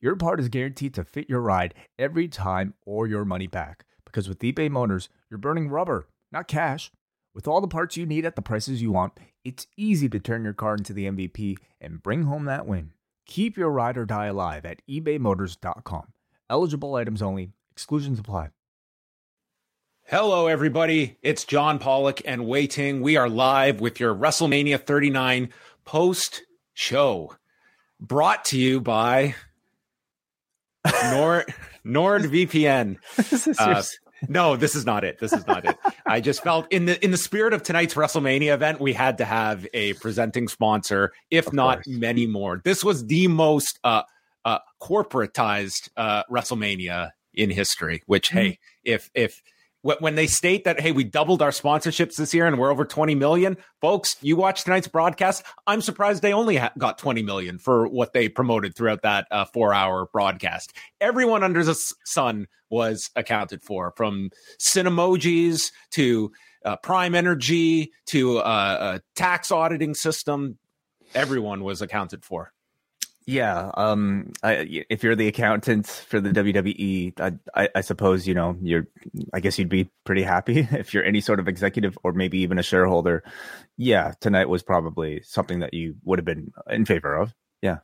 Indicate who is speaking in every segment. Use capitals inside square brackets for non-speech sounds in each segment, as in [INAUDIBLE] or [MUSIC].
Speaker 1: your part is guaranteed to fit your ride every time or your money back. Because with eBay Motors, you're burning rubber, not cash. With all the parts you need at the prices you want, it's easy to turn your car into the MVP and bring home that win. Keep your ride or die alive at ebaymotors.com. Eligible items only, exclusions apply.
Speaker 2: Hello, everybody. It's John Pollock and Wai Ting. We are live with your WrestleMania 39 post show brought to you by Nord NordVPN. [LAUGHS] Uh, no, this is not it. This is not it. I just felt in the in the spirit of tonight's WrestleMania event, we had to have a presenting sponsor, if
Speaker 1: Of
Speaker 2: not
Speaker 1: course.
Speaker 2: many more. This was the most uh, uh, corporatized uh, WrestleMania in history. Which,
Speaker 1: Mm-hmm.
Speaker 2: hey, if if when they state that, hey, we doubled our sponsorships this year and we're over 20 million, folks, you watch tonight's broadcast. I'm surprised they only ha- got 20 million for what they promoted throughout that uh, four hour broadcast. Everyone under the sun was accounted for from Cinemojis to uh, Prime Energy to uh, a tax auditing system. Everyone was accounted for.
Speaker 1: Yeah, um, I, if you're the accountant for the WWE, I, I, I suppose you know you're. I guess you'd be pretty happy [LAUGHS] if you're any sort of executive or maybe even a shareholder. Yeah, tonight was probably something that you would have been in favor of. Yeah,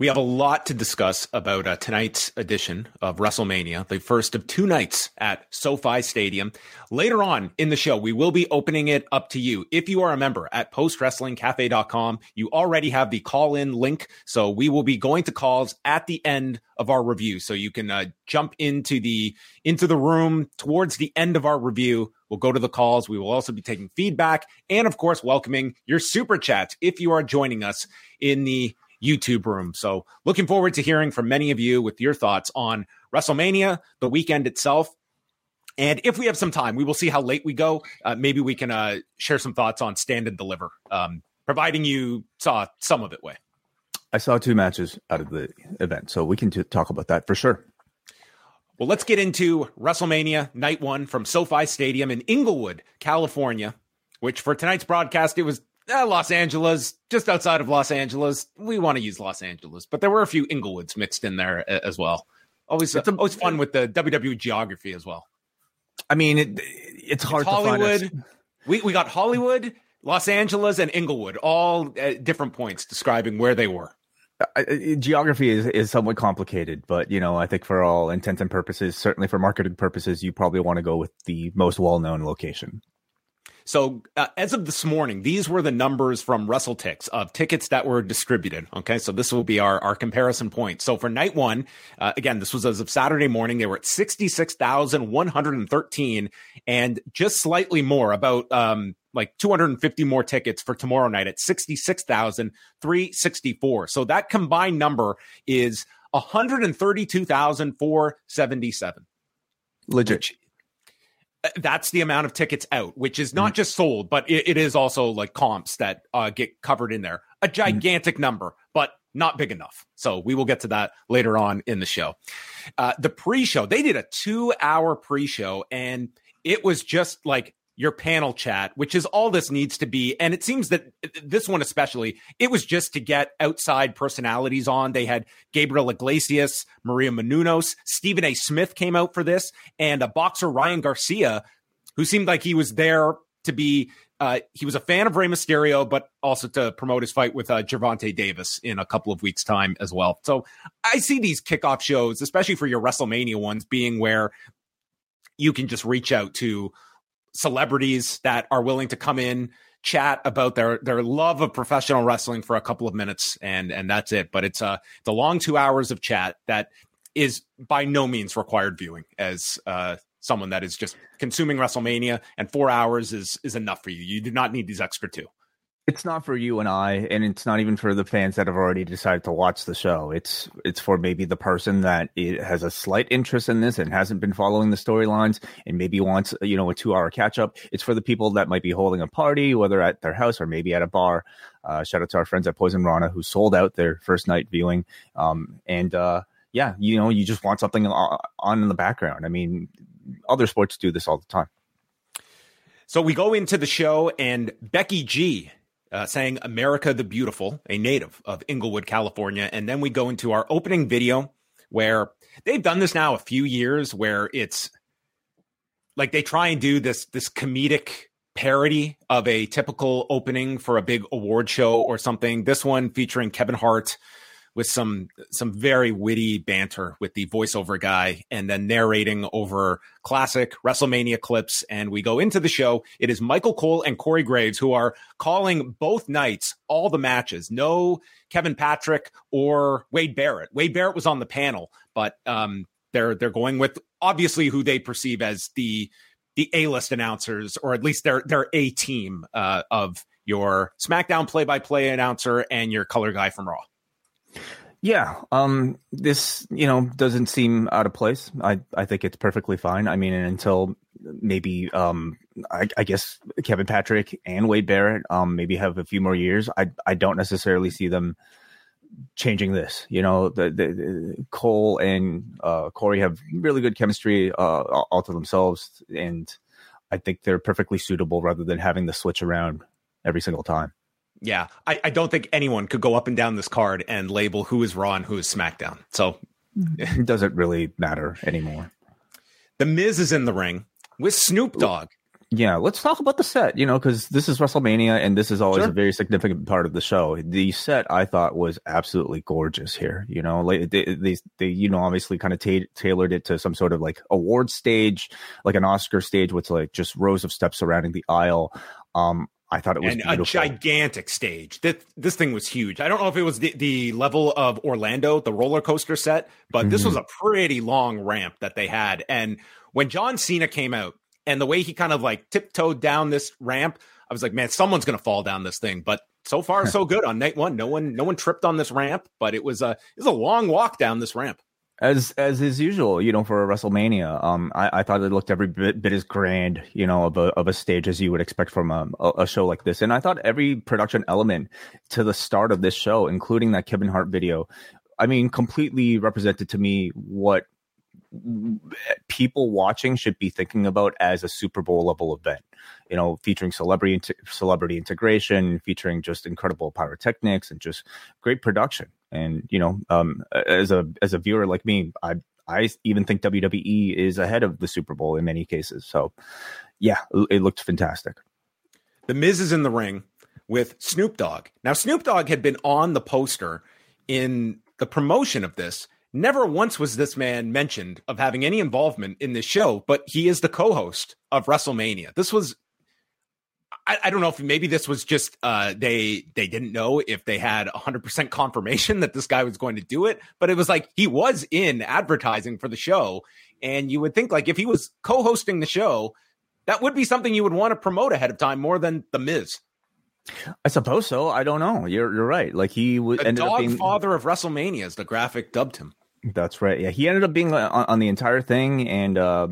Speaker 2: We have a lot to discuss about uh, tonight's edition of WrestleMania, the first of two nights at SoFi Stadium. Later on in the show, we will be opening it up to you. If you are a member at postwrestlingcafe.com, you already have the call in link. So we will be going to calls at the end of our review. So you can uh, jump into the into the room towards the end of our review. We'll go to the calls. We will also be taking feedback and, of course, welcoming your super chats if you are joining us in the YouTube room. So, looking forward to hearing from many of you with your thoughts on WrestleMania, the weekend itself. And if we have some time, we will see how late we go. Uh, maybe we can uh, share some thoughts on Stand and Deliver, um, providing you saw some of it. Wai.
Speaker 1: I saw two matches out of the event, so we can t- talk about that for sure.
Speaker 2: Well, let's get into WrestleMania Night One from SoFi Stadium in Inglewood, California. Which for tonight's broadcast, it was uh, Los Angeles, just outside of Los Angeles. We want to use Los Angeles, but there were a few Inglewoods mixed in there a- as well. Always,
Speaker 1: It's a-
Speaker 2: always fun with the WWE geography as well.
Speaker 1: I mean, it, it's hard
Speaker 2: It's
Speaker 1: to find.
Speaker 2: Hollywood. We we got Hollywood, Los Angeles, and Inglewood, all at different points describing where they were.
Speaker 1: I- I- geography is, is somewhat complicated, but you know, I think for all intents and purposes, certainly for marketing purposes, you probably want to go with the most well-known location.
Speaker 2: So uh, as of this morning, these were the numbers from WrestleTix of tickets that were distributed. Okay, so this will be our, our comparison point. So for night one, uh, again, this was as of Saturday morning, they were at 66,113 and just slightly more, about um, like 250 more tickets for tomorrow night at 66,364. So that combined number is 132,477
Speaker 1: Legit.
Speaker 2: which that's the amount of tickets out, which is not just sold, but it, it is also like comps that uh, get covered in there. A gigantic number, but not big enough. So we will get to that later on in the show. Uh, the pre-show, they did a two-hour pre-show, and it was just like your panel chat, which is all this needs to be. And it seems that this one especially, it was just to get outside personalities on. They had Gabriel Iglesias, Maria Menounos, Stephen A. Smith came out for this, and a boxer Ryan Garcia, who seemed like he was there to be. Uh, he was a fan of Rey Mysterio, but also to promote his fight with uh, Gervonta Davis in a couple of weeks' time as well. So I see these kickoff shows, especially for your WrestleMania ones, being where you can just reach out to celebrities that are willing to come in chat about their their love of professional wrestling for a couple of minutes and and that's it. But it's uh the long 2 hours of chat that is by no means required viewing as uh someone that is just consuming WrestleMania and 4 hours is is enough for you. You do not need these extra two
Speaker 1: it's not for you and I, and it's not even for the fans that have already decided to watch the show. It's it's for maybe the person that has a slight interest in this and hasn't been following the storylines, and maybe wants you know a two hour catch up. It's for the people that might be holding a party, whether at their house or maybe at a bar. Uh, shout out to our friends at Poison Rana who sold out their first night viewing, um, and uh, yeah, you know, you just want something on in the background. I mean, other sports do this all the time.
Speaker 2: So we go into the show, and Becky G uh, saying America the Beautiful, a native of Inglewood, California. And then we go into our opening video where they've done this now a few years where it's like they try and do this this comedic parody of a typical opening for a big award show or something. This one featuring Kevin Hart with some some very witty banter with the voiceover guy and then narrating over classic WrestleMania clips. And we go into the show. It is Michael Cole and Corey Graves who are calling both nights, all the matches. No Kevin Patrick or Wade Barrett. Wade Barrett was on the panel, but um, they're they're going with obviously who they perceive as the the A list announcers, or at least their their A team uh, of your SmackDown play by play announcer and your color guy from Raw.
Speaker 1: Yeah, um, this you know doesn't seem out of place. I I think it's perfectly fine. I mean, until maybe um, I, I guess Kevin Patrick and Wade Barrett um maybe have a few more years. I I don't necessarily see them changing this. You know, the, the, the Cole and uh, Corey have really good chemistry uh, all to themselves, and I think they're perfectly suitable rather than having to switch around every single time.
Speaker 2: Yeah, I, I don't think anyone could go up and down this card and label who is Raw and who is SmackDown. So
Speaker 1: it doesn't really matter anymore.
Speaker 2: The Miz is in the ring with Snoop Dogg.
Speaker 1: Yeah, let's talk about the set, you know, because this is WrestleMania and this is always sure. a very significant part of the show. The set I thought was absolutely gorgeous here, you know, like they, they, they you know, obviously kind of ta- tailored it to some sort of like award stage, like an Oscar stage with like just rows of steps surrounding the aisle. Um, I thought it was
Speaker 2: and a gigantic stage. This this thing was huge. I don't know if it was the, the level of Orlando, the roller coaster set, but mm-hmm. this was mm-hmm. a pretty long ramp that they had. And when John Cena came out and the way he kind of like tiptoed down this ramp, I was like, man, someone's gonna fall down this thing. But so far, [LAUGHS] so good on night one. No one, no one tripped on this ramp, but it was a it was a long walk down this ramp
Speaker 1: as as is usual, you know, for a WrestleMania. Um, I, I thought it looked every bit, bit as grand, you know, of a of a stage as you would expect from a, a show like this. And I thought every production element to the start of this show, including that Kevin Hart video, I mean, completely represented to me what people watching should be thinking about as a Super Bowl level event. You know, featuring celebrity celebrity integration, featuring just incredible pyrotechnics and just great production. And you know, um, as a as a viewer like me, I I even think WWE is ahead of the Super Bowl in many cases. So, yeah, it looked fantastic.
Speaker 2: The Miz is in the ring with Snoop Dogg. Now, Snoop Dogg had been on the poster in the promotion of this. Never once was this man mentioned of having any involvement in this show, but he is the co-host of WrestleMania. This was I, I, don't know if maybe this was just uh, they they didn't know if they had 100% confirmation that this guy was going to do it, but it was like he was in advertising for the show, and you would think like if he was co-hosting the show, that would be something you would want to promote ahead of time more than the Miz.
Speaker 1: I suppose so. I don't know. You're you're right. Like he was
Speaker 2: the dog being... father of WrestleMania, as the graphic dubbed him.
Speaker 1: That's right. Yeah, he ended up being on, on the entire thing, and uh,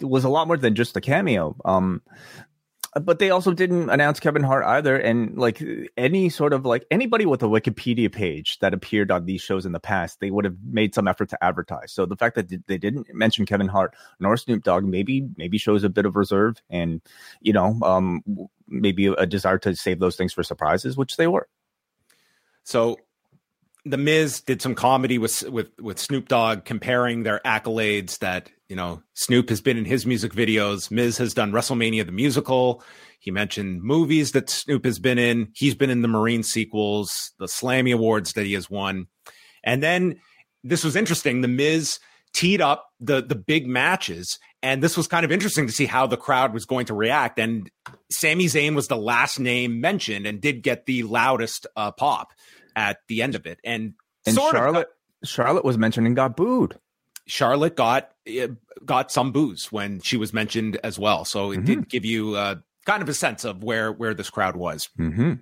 Speaker 1: was a lot more than just a cameo. Um, but they also didn't announce Kevin Hart either. And like any sort of like anybody with a Wikipedia page that appeared on these shows in the past, they would have made some effort to advertise. So the fact that they didn't mention Kevin Hart nor Snoop Dogg maybe maybe shows a bit of reserve and you know um, maybe a desire to save those things for surprises, which they were.
Speaker 2: So the Miz did some comedy with with with Snoop Dogg comparing their accolades that you know Snoop has been in his music videos. Miz has done WrestleMania the musical. He mentioned movies that Snoop has been in. He's been in the Marine sequels, the Slammy Awards that he has won, and then this was interesting. The Miz teed up the the big matches, and this was kind of interesting to see how the crowd was going to react. And Sami Zayn was the last name mentioned and did get the loudest uh, pop at the end of it. And,
Speaker 1: and Charlotte, got, Charlotte was mentioned and got booed.
Speaker 2: Charlotte got eh, got some booze when she was mentioned as well. So it mm-hmm. did give you uh, kind of a sense of where where this crowd was.
Speaker 1: Mm-hmm.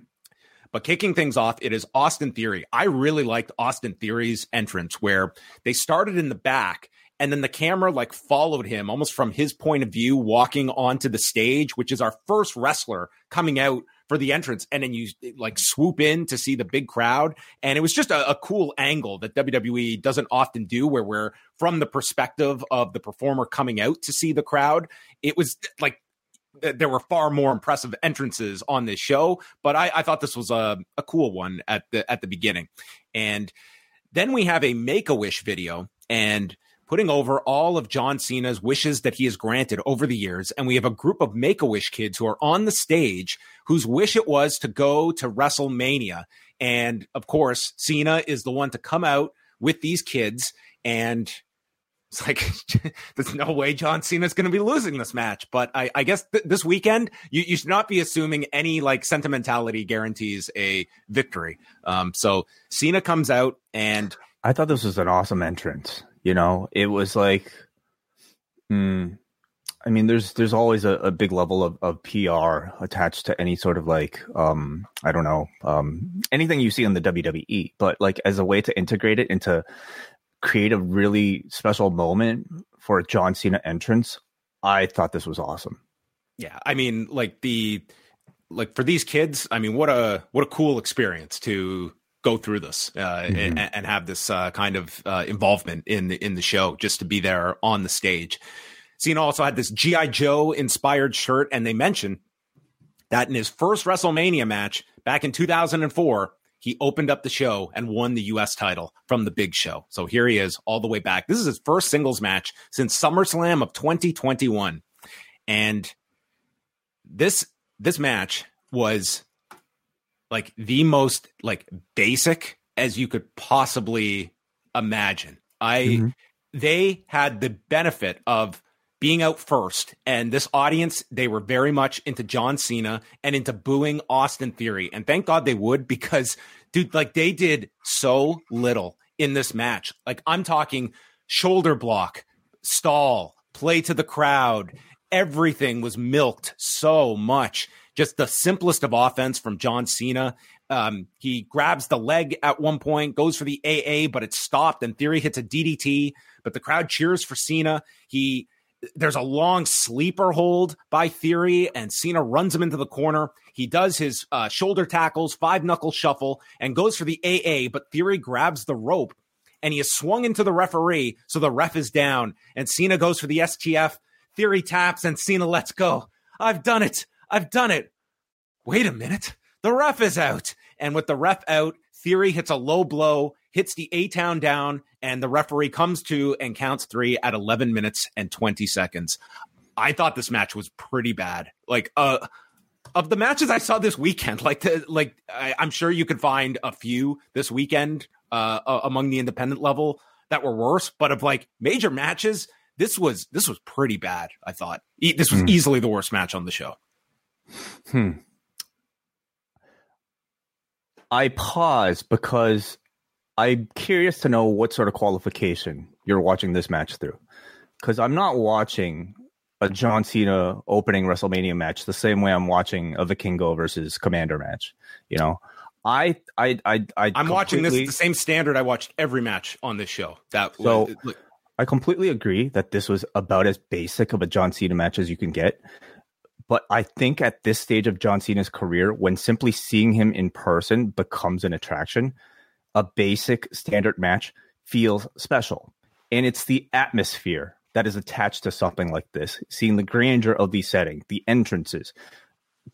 Speaker 2: But kicking things off, it is Austin Theory. I really liked Austin Theory's entrance where they started in the back and then the camera like followed him almost from his point of view walking onto the stage, which is our first wrestler coming out for the entrance. And then you like swoop in to see the big crowd. And it was just a, a cool angle that WWE doesn't often do where we're from the perspective of the performer coming out to see the crowd. It was like there were far more impressive entrances on this show, but I, I thought this was a, a cool one at the at the beginning. And then we have a Make a Wish video and putting over all of John Cena's wishes that he has granted over the years. And we have a group of Make a Wish kids who are on the stage whose wish it was to go to WrestleMania. And of course, Cena is the one to come out with these kids and it's like [LAUGHS] there's no way John Cena's going to be losing this match. But I, I guess th- this weekend you, you, should not be assuming any like sentimentality guarantees a victory. Um, so Cena comes out and
Speaker 1: I thought this was an awesome entrance. You know, it was like, hmm. I mean, there's there's always a, a big level of, of PR attached to any sort of like um I don't know um anything you see in the WWE, but like as a way to integrate it into create a really special moment for a John Cena entrance. I thought this was awesome.
Speaker 2: Yeah, I mean, like the like for these kids, I mean, what a what a cool experience to go through this uh, mm-hmm. and, and, have this uh, kind of uh, involvement in the in the show, just to be there on the stage. Cena also had this GI Joe inspired shirt, and they mentioned that in his first WrestleMania match back in 2004, he opened up the show and won the US title from the big show. So here he is all the way back. This is his first singles match since SummerSlam of 2021. And this this match was like the most like basic as you could possibly imagine. I mm-hmm. they had the benefit of being out first. And this audience, they were very much into John Cena and into booing Austin Theory. And thank God they would because, dude, like they did so little in this match. Like I'm talking shoulder block, stall, play to the crowd. Everything was milked so much. Just the simplest of offense from John Cena. Um, he grabs the leg at one point, goes for the AA, but it's stopped. And Theory hits a DDT, but the crowd cheers for Cena. He there's a long sleeper hold by Theory, and Cena runs him into the corner. He does his uh, shoulder tackles, five knuckle shuffle, and goes for the AA, but Theory grabs the rope and he is swung into the referee, so the ref is down, and Cena goes for the STF. Theory taps, and Cena lets go. I've done it. I've done it. Wait a minute. The ref is out. And with the ref out, Theory hits a low blow, hits the A Town down, and the referee comes to and counts three at 11 minutes and 20 seconds. I thought this match was pretty bad. Like, uh, of the matches I saw this weekend, [LAUGHS] like, the, like I, am sure you could find a few this weekend uh, among the independent level that were worse. But of like major matches, this was this was pretty bad. I thought e- this was hmm. easily the worst match on the show.
Speaker 1: Hmm. I pause because I'm curious to know what sort of qualification you're watching this match through. Because I'm not watching a John Cena opening WrestleMania match the same way I'm watching a Vikingo versus Komander match. You know, I I I, I
Speaker 2: I'm watching this the same standard I watched every match on this show. That
Speaker 1: so. Look, I completely agree that this was about as basic of a John Cena match as you can get. But I think at this stage of John Cena's career, when simply seeing him in person becomes an attraction, a basic standard match feels special. And it's the atmosphere that is attached to something like this, seeing the grandeur of the setting, the entrances.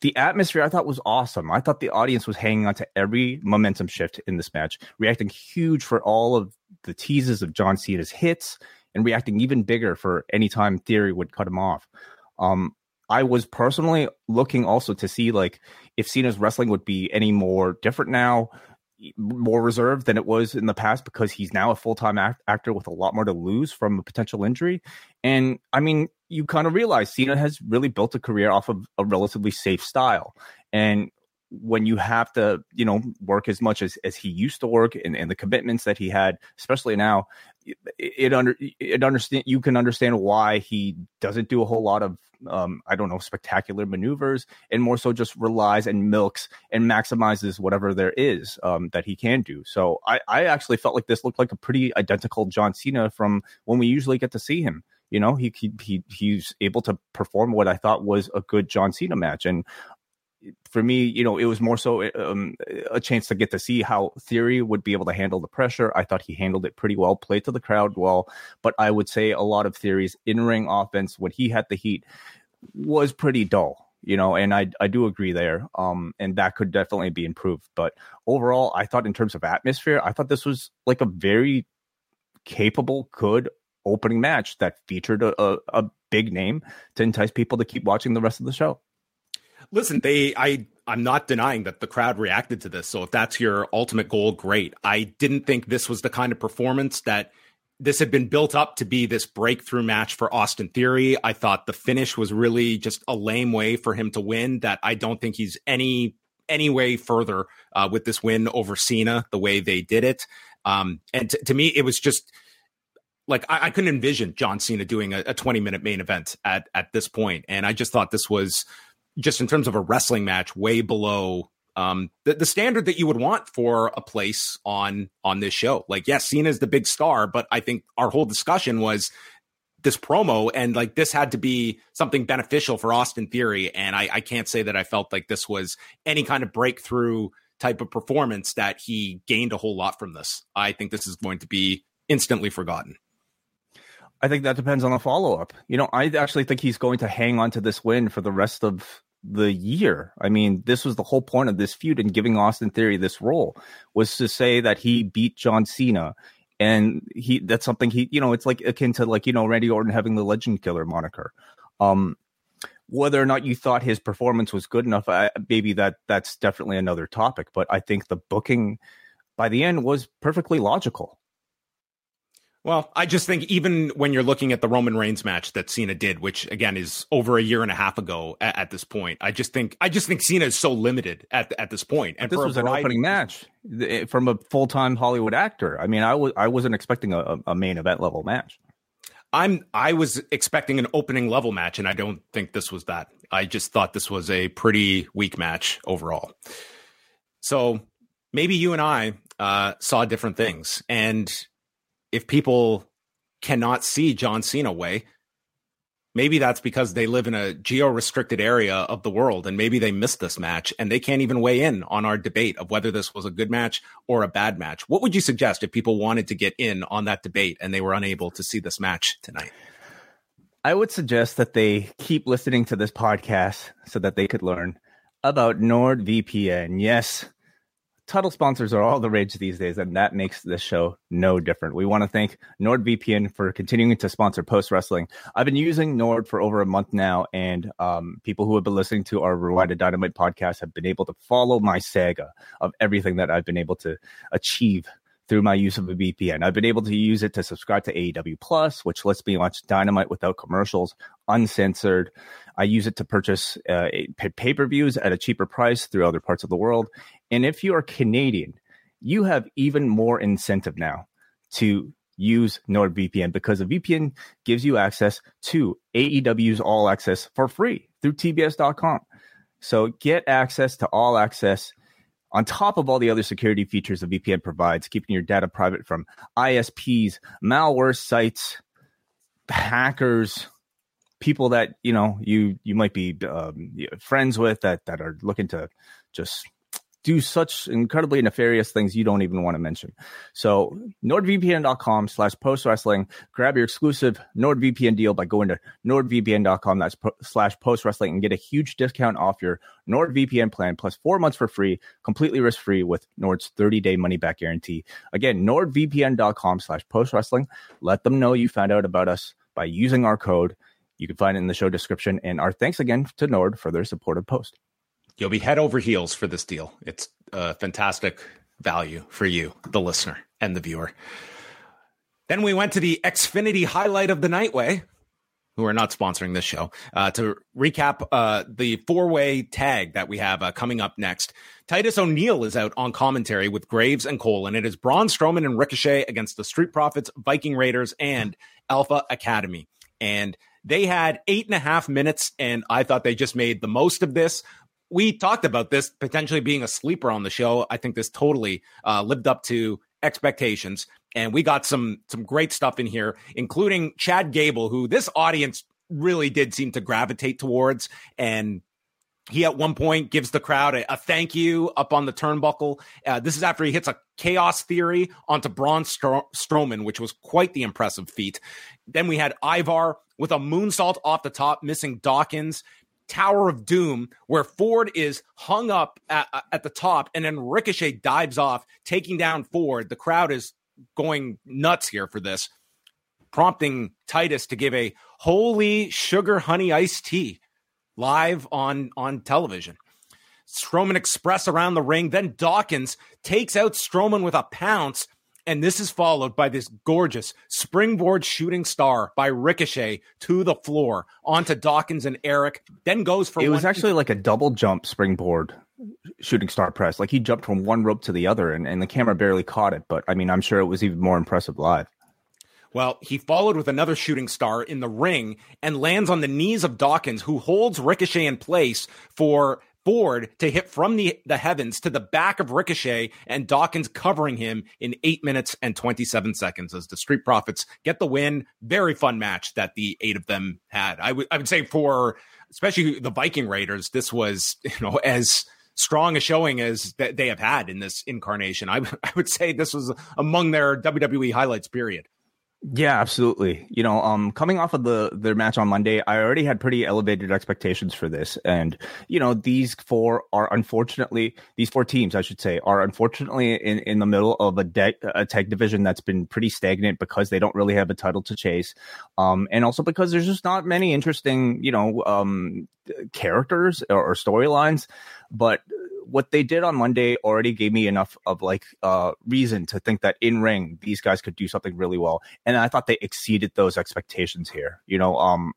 Speaker 1: The atmosphere I thought was awesome. I thought the audience was hanging on to every momentum shift in this match, reacting huge for all of the teases of John Cena's hits and reacting even bigger for any time Theory would cut him off. Um, I was personally looking also to see like if Cena's wrestling would be any more different now more reserved than it was in the past because he's now a full-time act- actor with a lot more to lose from a potential injury. And i mean you kind of realize cena has really built a career off of a relatively safe style. And when you have to you know work as much as, as he used to work and, and the commitments that he had especially now it under it understand you can understand why he doesn't do a whole lot of um, I don't know spectacular maneuvers and more so just relies and milks and maximizes whatever there is um, that he can do. So I, I actually felt like this looked like a pretty identical John Cena from when we usually get to see him. You know, he he, he he's able to perform what I thought was a good John Cena match, and for me, you know, it was more so um, a chance to get to see how Theory would be able to handle the pressure. I thought he handled it pretty well, played to the crowd well, but I would say a lot of Theory's in ring offense when he had the heat was pretty dull. You know, and I I do agree there. Um, and that could definitely be improved. But overall, I thought in terms of atmosphere, I thought this was like a very capable, good opening match that featured a, a, a big name to entice people to keep watching the rest of the show.
Speaker 2: Listen, they I I'm not denying that the crowd reacted to this. So if that's your ultimate goal, great. I didn't think this was the kind of performance that this had been built up to be this breakthrough match for Austin Theory. I thought the finish was really just a lame way for him to win. That I don't think he's any any way further uh, with this win over Cena the way they did it. Um, and t- to me, it was just like I, I couldn't envision John Cena doing a, a 20 minute main event at at this point. And I just thought this was just in terms of a wrestling match, way below um, the, the standard that you would want for a place on on this show. Like, yes, Cena is the big star, but I think our whole discussion was this promo and like this had to be something beneficial for Austin Theory. And I, I can't say that I felt like this was any kind of breakthrough type of performance that he gained a whole lot from this. I think this is going to be instantly forgotten.
Speaker 1: I think that depends on the follow up. You know, I actually think he's going to hang on to this win for the rest of the year. I mean, this was the whole point of this feud and giving Austin Theory this role was to say that he beat John Cena. And he that's something he you know, it's like akin to like, you know, Randy Orton having the legend killer moniker. Um whether or not you thought his performance was good enough, I, maybe that that's definitely another topic. But I think the booking by the end was perfectly logical.
Speaker 2: Well, I just think even when you're looking at the Roman Reigns match that Cena did, which again is over a year and a half ago at, at this point, I just think I just think Cena is so limited at at this point.
Speaker 1: And this was an opening match eh, from a full time Hollywood actor. I mean, I was I wasn't expecting a, a main event level match.
Speaker 2: I'm I was expecting an opening level match, and I don't think this was that. I just thought this was a pretty weak match overall. So maybe you and I uh, saw different things, and if people cannot see John Cena Wai, maybe that's because they live in a geo restricted area of the world and maybe they missed this match and they can't even weigh in on our debate of whether this was a good match or a bad match. What would you suggest if people wanted to get in on that debate and they were unable to see this match tonight?
Speaker 1: I would suggest that they keep listening to this podcast so that they could learn about NordVPN. Yes, Title sponsors are all the rage these days, and that makes this show no different. We want to thank NordVPN for continuing to sponsor Post Wrestling. I've been using Nord for over a month now, and um, people who have been listening to our Rewind to Dynamite podcast have been able to follow my saga of everything that I've been able to achieve through my use of a VPN. I've been able to use it to subscribe to AEW Plus, which lets me watch Dynamite without commercials, uncensored. I use it to purchase uh, pay per views at a cheaper price through other parts of the world. And if you are Canadian, you have even more incentive now to use NordVPN because a VPN gives you access to AEW's All Access for free through TBS.com. So get access to All Access on top of all the other security features the VPN provides, keeping your data private from ISPs, malware sites, hackers, people that you know you you might be um, friends with that that are looking to just do such incredibly nefarious things you don't even want to mention. So nordvpn.com slash post wrestling, grab your exclusive NordVPN deal by going to nordvpn.com slash post wrestling and get a huge discount off your NordVPN plan plus four months for free, completely risk free with Nord's 30 day money back guarantee. Again, nordvpn.com slash post wrestling. Let them know you found out about us by using our code. You can find it in the show description. And our thanks again to Nord for their support of Post.
Speaker 2: You'll be head over heels for this deal. It's a fantastic value for you, the listener and the viewer. Then we went to the Xfinity highlight of the Nightway, who are not sponsoring this show, uh, to recap uh, the four way tag that we have uh, coming up next. Titus O'Neil is out on commentary with Graves and Cole, and it is Braun Strowman and Ricochet against the Street Profits, Viking Raiders, and Alpha Academy. And they had eight and a half minutes, and I thought they just made the most of this. We talked about this potentially being a sleeper on the show. I think this totally uh, lived up to expectations, and we got some some great stuff in here, including Chad Gable, who this audience really did seem to gravitate towards, and he at one point gives the crowd a, a thank you up on the turnbuckle. Uh, this is after he hits a chaos theory onto Braun Stro- Strowman, which was quite the impressive feat. Then we had Ivar with a moonsault off the top, missing Dawkins. Tower of Doom, where Ford is hung up at, uh, at the top, and then Ricochet dives off, taking down Ford. The crowd is going nuts here for this, prompting Titus to give a holy sugar honey iced tea live on on television. Strowman express around the ring, then Dawkins takes out Strowman with a pounce, and this is followed by this gorgeous springboard shooting star by Ricochet to the floor onto Dawkins and Erik. Then goes for
Speaker 1: it was actually like a double jump springboard shooting star press. Like he jumped from one rope to the other, and, and the camera barely caught it. But I mean, I'm sure it was even more impressive live.
Speaker 2: Well, he followed with another shooting star in the ring and lands on the knees of Dawkins, who holds Ricochet in place for Ford to hit from the, the heavens to the back of Ricochet and Dawkins covering him in eight minutes and 27 seconds as the Street Profits get the win. Very fun match that the eight of them had. I would say for especially the Viking Raiders, this was, you know, as strong a showing as they have had in this incarnation. I, [LAUGHS] I would say this was among their WWE highlights, period.
Speaker 1: Yeah, absolutely. You know, um, coming off of the their match on Monday, I already had pretty elevated expectations for this, and you know, these four are unfortunately these four teams, I should say, are unfortunately in, in the middle of a de- a tag division that's been pretty stagnant because they don't really have a title to chase, um, and also because there's just not many interesting, you know, um, characters or, or storylines, but what they did on Monday already gave me enough of like uh reason to think that in ring these guys could do something really well. And I thought they exceeded those expectations here. You know, um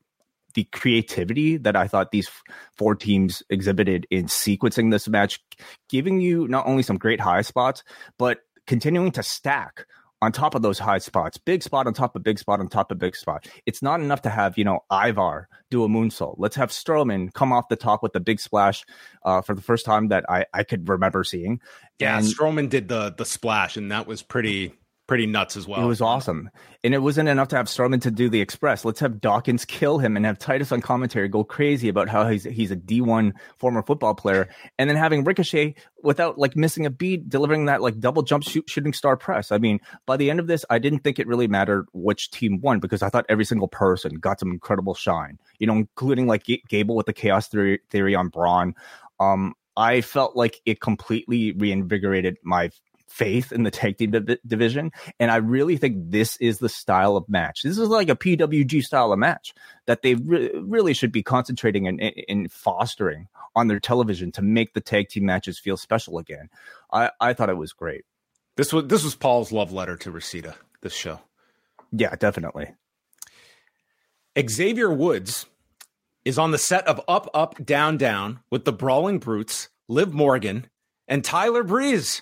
Speaker 1: the creativity that I thought these four teams exhibited in sequencing this match, giving you not only some great high spots, but continuing to stack on top of those high spots, big spot on top of big spot on top of big spot. It's not enough to have, you know, Ivar do a moonsault. Let's have Strowman come off the top with the big splash uh, for the first time that I, I could remember seeing.
Speaker 2: Yeah,
Speaker 1: And-
Speaker 2: Strowman did the the splash, and that was pretty pretty nuts as well.
Speaker 1: It was awesome. And it wasn't enough to have Strowman to do the express. Let's have Dawkins kill him and have Titus on commentary go crazy about how he's he's a D1 former football player. And then having Ricochet without like missing a beat, delivering that like double jump shoot, shooting star press. I mean, by the end of this, I didn't think it really mattered which team won because I thought every single person got some incredible shine, you know, including like G- Gable with the chaos theory, theory on Braun. Um, I felt like it completely reinvigorated my faith in the tag team div- division. And I really think this is the style of match. This is like a PWG style of match that they re- really should be concentrating and in, in fostering on their television to make the tag team matches feel special again. I, I thought it was great.
Speaker 2: This was this was Paul's love letter to Reseda. This show.
Speaker 1: Yeah, definitely.
Speaker 2: Xavier Woods is on the set of Up Up Down Down with the Brawling Brutes, Liv Morgan, and Tyler Breeze.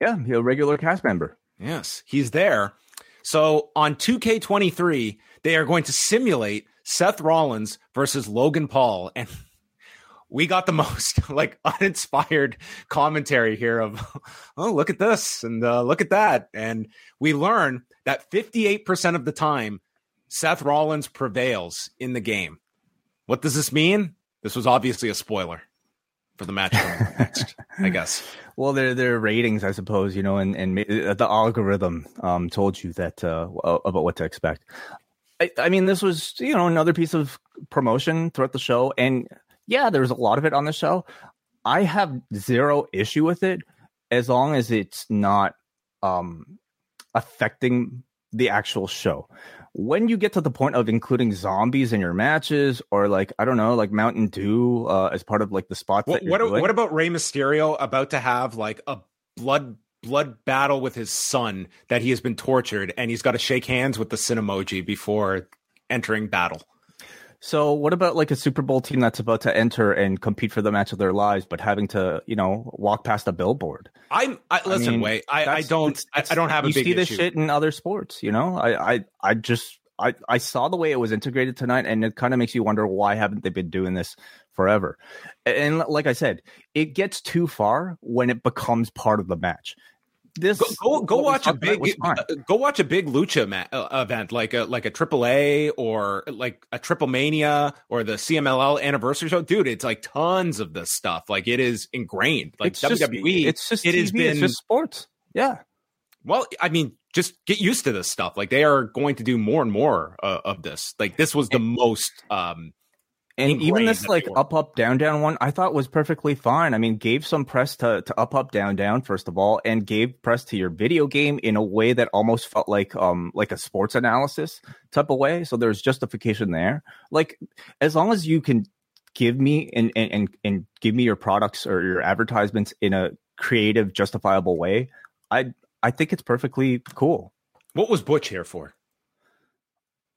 Speaker 1: Yeah, he's a regular cast member.
Speaker 2: Yes, he's there. So on 2K23, they are going to simulate Seth Rollins versus Logan Paul. And [LAUGHS] we got the [LAUGHS] most like uninspired commentary here of, [LAUGHS] oh, look at this and uh, look at that. And we learn that 58% of the time, Seth Rollins prevails in the game. What does this mean? This was obviously a spoiler for the match next, I guess. [LAUGHS]
Speaker 1: Well, their their ratings, I suppose, you know, and and the algorithm um, told you that uh, about what to expect. I, I mean, this was you know another piece of promotion throughout the show, and yeah, there was a lot of it on the show. I have zero issue with it as long as it's not um, affecting the actual show. When you get to the point of including zombies in your matches, or like I don't know, like Mountain Dew uh, as part of like the spots
Speaker 2: What
Speaker 1: that you're
Speaker 2: what, what about Rey Mysterio about to have like a blood blood battle with his son that he has been tortured and he's got to shake hands with the sin emoji before entering battle?
Speaker 1: So what about like a Super Bowl team that's about to enter and compete for the match of their lives, but having to, you know, walk past a billboard?
Speaker 2: I'm I, listen, I mean, wait, I, I don't, it's, it's, I, don't have a
Speaker 1: you see this
Speaker 2: issue.
Speaker 1: shit in other sports. You know, I, I, I just, I, I saw the way it was integrated tonight, and it kind of makes you wonder why haven't they been doing this forever? And like I said, it gets too far when it becomes part of the match this
Speaker 2: go go, go watch a big uh, go watch a big lucha ma- uh, event like a like a AAA or like a Triple Mania or the CMLL anniversary show, dude. It's like tons of this stuff. Like it is ingrained. Like
Speaker 1: it's
Speaker 2: WWE,
Speaker 1: just, it's just
Speaker 2: it
Speaker 1: TV,
Speaker 2: has been
Speaker 1: it's just sports. Yeah.
Speaker 2: Well, I mean, just get used to this stuff. Like they are going to do more and more uh, of this. Like this was the most um
Speaker 1: and even this like up up down down one i thought was perfectly fine. I mean gave some press to, to up up down down first of all and gave press to your video game in a way that almost felt like um like a sports analysis type of way. So there's justification there. Like as long as you can give me and and and, and give me your products or your advertisements in a creative justifiable way i i think it's perfectly cool.
Speaker 2: What was butch here for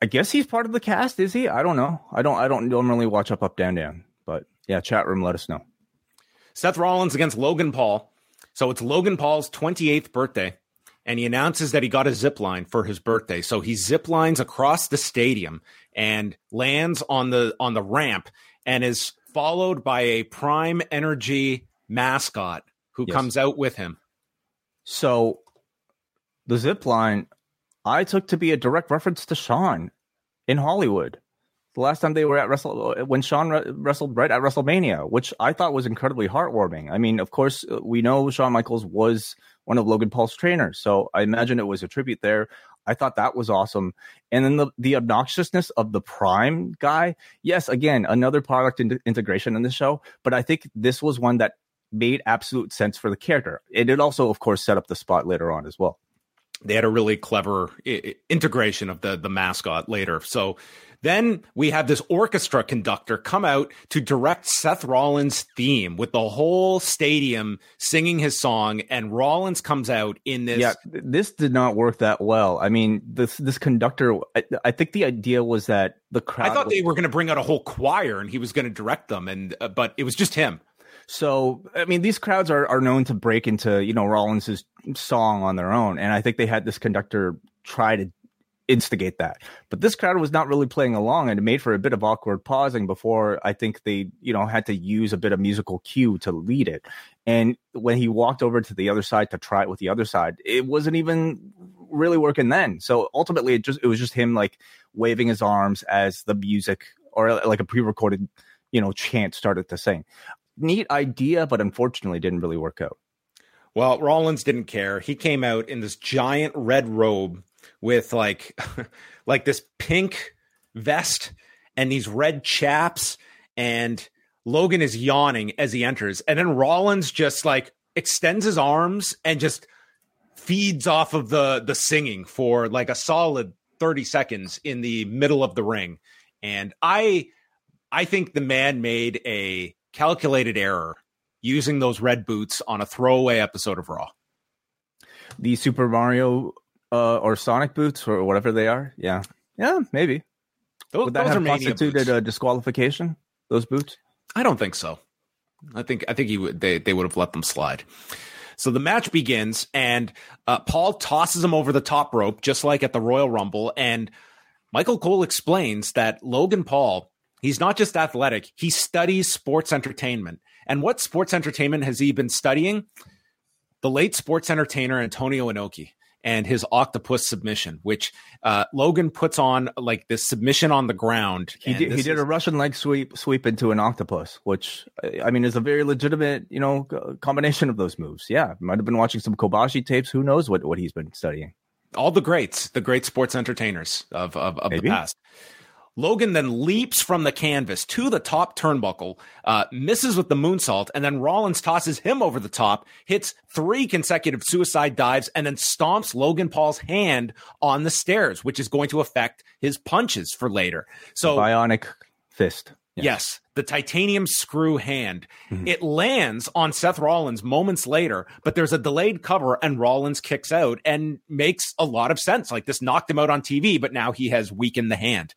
Speaker 1: I guess he's part of the cast, is he? I don't know. I don't I don't normally watch up up down down, but yeah, chat room let us know.
Speaker 2: Seth Rollins against Logan Paul. So it's Logan Paul's 28th birthday and he announces that he got a zip line for his birthday. So he zip lines across the stadium and lands on the on the ramp and is followed by a Prime Energy mascot who yes. comes out with him.
Speaker 1: So the zip line I took to be a direct reference to Shawn in Hollywood. The last time they were at Wrestle, when Shawn re- wrestled right at WrestleMania, which I thought was incredibly heartwarming. I mean, of course, uh, we know Shawn Michaels was one of Logan Paul's trainers, so I imagine it was a tribute there. I thought that was awesome. And then the, the obnoxiousness of the Prime guy. Yes, again, another product in- integration in the show, but I think this was one that made absolute sense for the character. And it also, of course, set up the spot later on as well
Speaker 2: they had a really clever I- integration of the the mascot later. So then we have this orchestra conductor come out to direct Seth Rollins' theme with the whole stadium singing his song, and Rollins comes out in this.
Speaker 1: Yeah, this did not work that well. I mean, this this conductor. I, I think the idea was that the crowd.
Speaker 2: I thought
Speaker 1: was,
Speaker 2: they were going to bring out a whole choir, and he was going to direct them, and uh, but it was just him.
Speaker 1: So, I mean, these crowds are, are known to break into, you know, Rollins's song on their own. And I think they had this conductor try to instigate that. But this crowd was not really playing along and it made for a bit of awkward pausing before I think they, you know, had to use a bit of musical cue to lead it. And when he walked over to the other side to try it with the other side, it wasn't even really working then. So ultimately it just it was just him like waving his arms as the music or like a pre-recorded, you know, chant started to sing neat idea, but unfortunately didn't really work out.
Speaker 2: Well, Rollins didn't care. He came out in this giant red robe with like [LAUGHS] like this pink vest and these red chaps and Logan is yawning as he enters and then Rollins just like extends his arms and just feeds off of the the singing for like a solid 30 seconds in the middle of the ring and I I think the man made a calculated error using those red boots on a throwaway episode of Raw.
Speaker 1: The Super Mario uh, or Sonic boots or whatever they are. Yeah. Yeah, maybe. Those, Would that have constituted a disqualification? Those boots?
Speaker 2: I don't think so. I think I think he would they they would have let them slide. So the match begins, and uh, Paul tosses him over the top rope, just like at the Royal Rumble. And Michael Cole explains that Logan Paul He's not just athletic, he studies sports entertainment. And what sports entertainment has he been studying? The late sports entertainer Antonio Inoki and his octopus submission, which uh, Logan puts on like this submission on the ground.
Speaker 1: He did, he did is... a Russian leg sweep sweep into an octopus, which I mean is a very legitimate you know combination of those moves. Yeah, might have been watching some Kobashi tapes. Who knows what what he's been studying?
Speaker 2: All the greats, the great sports entertainers of of, of the past. Logan then leaps from the canvas to the top turnbuckle, uh, misses with the moonsault, and then Rollins tosses him over the top, hits three consecutive suicide dives, and then stomps Logan Paul's hand on the stairs, which is going to affect his punches for later. So
Speaker 1: bionic fist.
Speaker 2: Yes. yes, the titanium screw hand. Mm-hmm. It lands on Seth Rollins moments later, but there's a delayed cover and Rollins kicks out and makes a lot of sense. Like this knocked him out on TV, but now he has weakened the hand.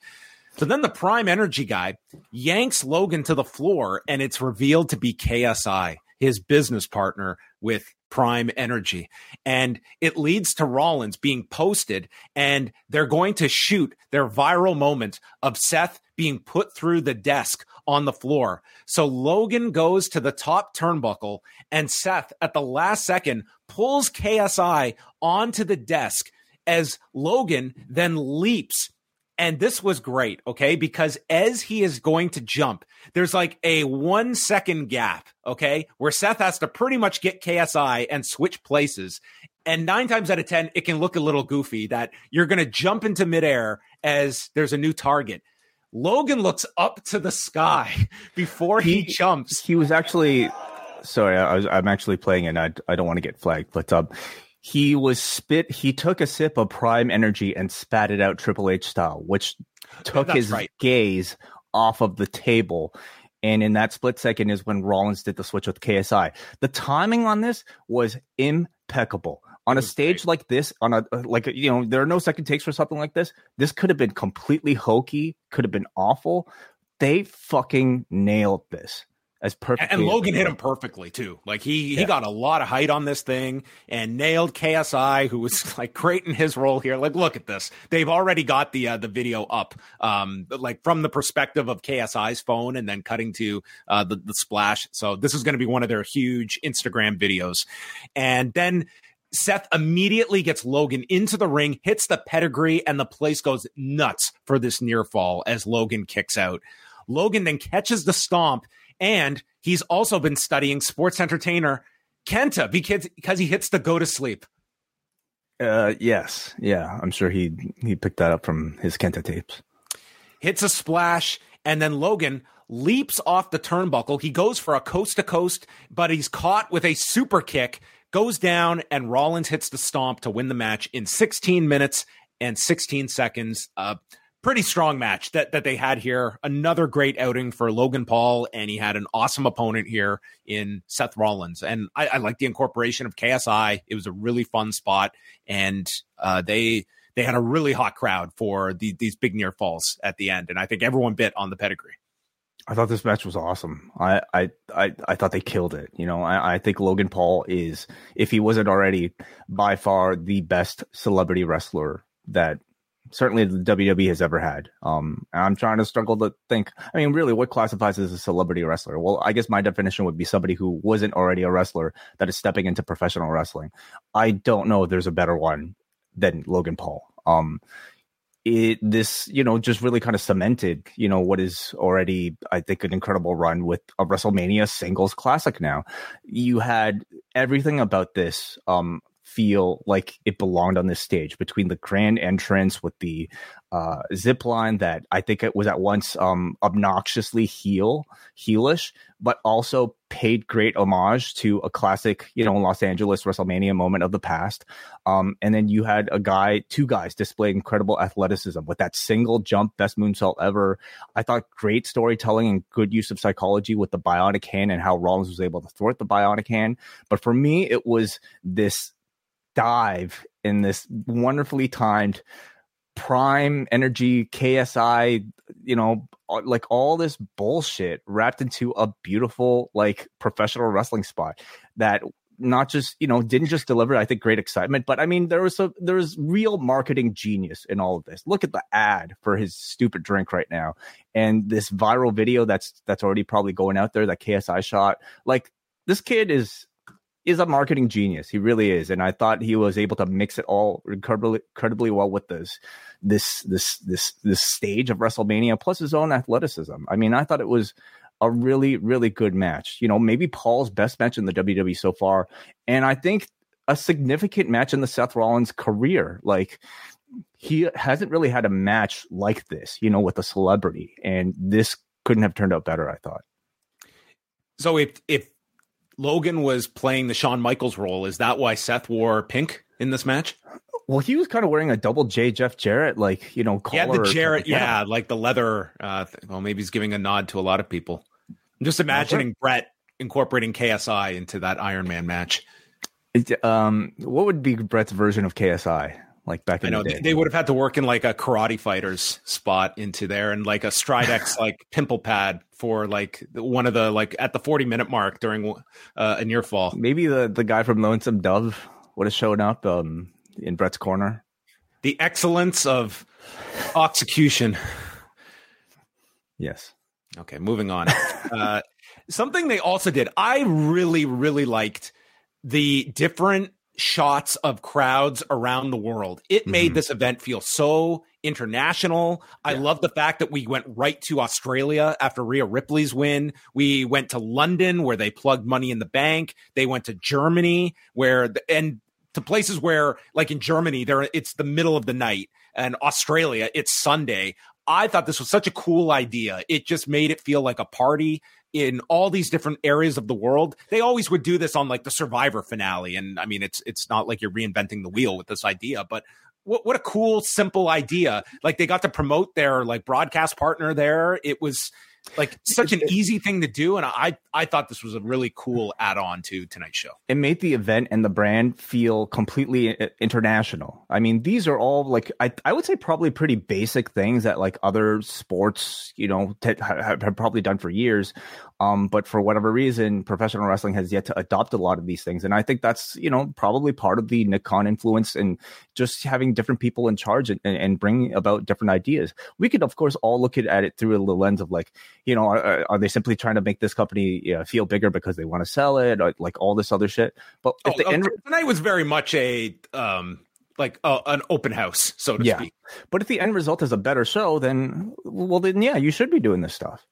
Speaker 2: So then the Prime Energy guy yanks Logan to the floor, and it's revealed to be KSI, his business partner with Prime Energy. And it leads to Rollins being posted, and they're going to shoot their viral moment of Seth being put through the desk on the floor. So Logan goes to the top turnbuckle, and Seth, at the last second, pulls KSI onto the desk as Logan then leaps and this was great, okay? Because as he is going to jump, there's like a one second gap, okay? Where Seth has to pretty much get KSI and switch places. And nine times out of 10, it can look a little goofy that you're going to jump into midair as there's a new target. Logan looks up to the sky [LAUGHS] before he, he jumps.
Speaker 1: He was actually, sorry, I was, I'm actually playing and I, I don't want to get flagged, but um, he was spit. He took a sip of Prime Energy and spat it out Triple H style, which took his right. gaze off of the table. And in that split second is when Rollins did the switch with KSI. The timing on this was impeccable. On a stage great. like this, on a like you know, there are no second takes for something like this. This could have been completely hokey, could have been awful. They fucking nailed this as perfect.
Speaker 2: And Logan hit him perfectly too. Like he yeah. he got a lot of height on this thing and nailed KSI, who was [LAUGHS] like great in his role here. Like, look at this. They've already got the uh, the video up, um, like from the perspective of KSI's phone, and then cutting to uh, the the splash. So this is going to be one of their huge Instagram videos, and then. Seth immediately gets Logan into the ring, hits the pedigree, and the place goes nuts for this near fall as Logan kicks out. Logan then catches the stomp and he's also been studying sports entertainer Kenta because, because he hits the go to sleep.
Speaker 1: Uh, yes. Yeah. I'm sure he, he picked that up from his Kenta tapes.
Speaker 2: Hits a splash. And then Logan leaps off the turnbuckle. He goes for a coast to coast, but he's caught with a super kick, goes down, and Rollins hits the stomp to win the match in 16 minutes and 16 seconds. Uh, pretty strong match that that they had here. Another great outing for Logan Paul, and he had an awesome opponent here in Seth Rollins. And I, I like the incorporation of KSI. It was a really fun spot, and uh, they they had a really hot crowd for the, these big near falls at the end, and I think everyone bit on the pedigree.
Speaker 1: I thought this match was awesome. I, I, I, I thought they killed it. You know, I, I think Logan Paul is, if he wasn't already, by far the best celebrity wrestler that certainly the WWE has ever had. Um, I'm trying to struggle to think. I mean, really, what classifies as a celebrity wrestler? Well, I guess my definition would be somebody who wasn't already a wrestler that is stepping into professional wrestling. I don't know if there's a better one than Logan Paul. Um, it this you know just really kind of cemented you know what is already I think an incredible run with a WrestleMania singles classic. Now you had everything about this um feel like it belonged on this stage between the grand entrance with the uh, zip line that I think it was at once um, obnoxiously heel heelish, but also paid great homage to a classic, you know, Los Angeles WrestleMania moment of the past. Um, and then you had a guy, two guys display incredible athleticism with that single jump, best moonsault ever. I thought great storytelling and good use of psychology with the bionic hand and how Rollins was able to thwart the bionic hand. But for me, it was this dive in this wonderfully timed prime energy KSI, you know, like all this bullshit wrapped into a beautiful, like professional wrestling spot that not just you know didn't just deliver i think great excitement but i mean there was a there was real marketing genius in all of this. Look at the ad for his stupid drink right now and this viral video that's that's already probably going out there that ksi shot. Like this kid is is a marketing genius. He really is, and I thought he was able to mix it all incredibly, incredibly well with this, this, this, this, this stage of WrestleMania, plus his own athleticism. I mean, I thought it was a really, really good match. You know, maybe Paul's best match in the WWE so far, and I think a significant match in the Seth Rollins career. Like he hasn't really had a match like this, you know, with a celebrity, and this couldn't have turned out better. I thought.
Speaker 2: So if if Logan was playing the Shawn Michaels role. Is that why Seth wore pink in this match?
Speaker 1: Well, he was kind of wearing a double J Jeff Jarrett, like you know,
Speaker 2: collar. Yeah, the Jarrett, yeah, like the leather. Uh, well, maybe he's giving a nod to a lot of people. I'm just imagining sure. Bret incorporating KSI into that Iron Man match.
Speaker 1: It, um, what would be Bret's version of KSI? Like back in
Speaker 2: I know
Speaker 1: the day.
Speaker 2: they, they would have had to work in like a karate fighter's spot into there and like a Stridex [LAUGHS] like pimple pad for like one of the like at the 40 minute mark during uh, a near fall.
Speaker 1: Maybe the the guy from Lonesome Dove would have shown up um, in Bret's corner.
Speaker 2: The excellence of execution.
Speaker 1: Yes.
Speaker 2: Okay, moving on. [LAUGHS] uh, something they also did, I really, really liked the different shots of crowds around the world. It made
Speaker 1: Mhm.
Speaker 2: this event feel so international. I love the fact that we went right to Australia after Rhea Ripley's win. We went to London where they plugged money in the bank. They went to Germany where the, and to places where like in Germany there it's the middle of the night and Australia it's Sunday. I thought this was such a cool idea. It just made it feel like a party in all these different areas of the world. They always would do this on like the Survivor finale, and I mean, it's it's not like you're reinventing the wheel with this idea, but what what a cool, simple idea! Like they got to promote their like broadcast partner there. It was like such an easy thing to do, and I I thought this was a really cool add on to tonight's show.
Speaker 1: it made the event and the brand feel completely uh, international. I mean, these are all like I I would say probably pretty basic things that like other sports, you know, t- have probably done for years. Um, but for whatever reason, professional wrestling has yet to adopt a lot of these things, and I think that's you know probably part of the Nick Khan influence and just having different people in charge and, and, and bringing about different ideas. We could of course all look at, it through the lens of like, you know, are, are they simply trying to make this company you know, feel bigger because they want to sell it, or like all this other shit? But if
Speaker 2: Oh,
Speaker 1: the
Speaker 2: oh,
Speaker 1: end
Speaker 2: tonight was very much a um like uh, an open house, so to
Speaker 1: Yeah.
Speaker 2: speak.
Speaker 1: But if the end result is a better show, then well, then yeah, you should be doing this stuff.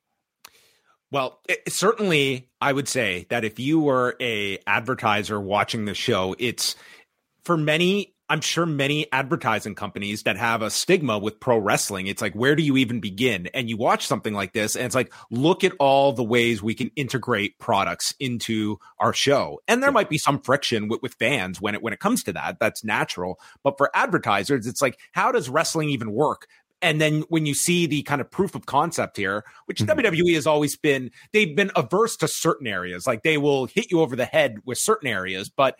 Speaker 2: Well, it, certainly, I would say that if you were a advertiser watching the show, it's for many. I'm sure many advertising companies that have a stigma with pro wrestling. It's like, where do you even begin? And you watch something like this, and it's like, look at all the ways we can integrate products into our show. And there might be some friction with, with fans when it when it comes to that. That's natural. But for advertisers, it's like, how does wrestling even work? And then when you see the kind of proof of concept here, which
Speaker 1: Mhm.
Speaker 2: WWE has always been, they've been averse to certain areas. Like they will hit you over the head with certain areas, but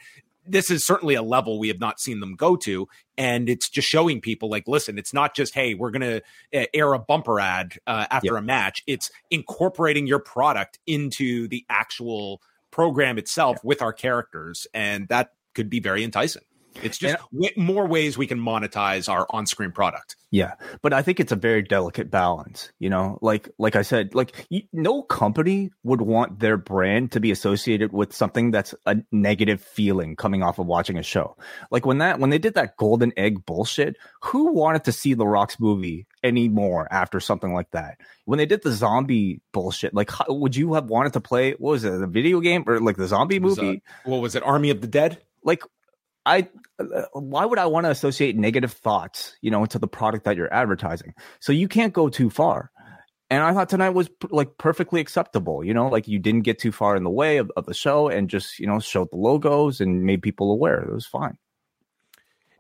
Speaker 2: this is certainly a level we have not seen them go to. And it's just showing people like, listen, it's not just, hey, we're going to air a bumper ad uh, after a match. It's incorporating your product into the actual program itself with our characters. And that could be very enticing. It's just w- more ways we can monetize our on-screen product.
Speaker 1: Yeah, but I think it's a very delicate balance. You know, like like I said, like y no company would want their brand to be associated with something that's a negative feeling coming off of watching a show. Like when that when they did that golden egg bullshit, who wanted to see the Rock's movie anymore after something like that? When they did the zombie bullshit, like how, would you have wanted to play? What was it, the video game or like the zombie
Speaker 2: It was, uh,
Speaker 1: movie?
Speaker 2: what was it? Army of the Dead?
Speaker 1: like I uh, why would I want to associate negative thoughts, you know, to the product that you're advertising? So you can't go too far. And I thought tonight was like perfectly acceptable, you know, like you didn't get too far in the way of, of the show and just, you know, showed the logos and made people aware. It was fine.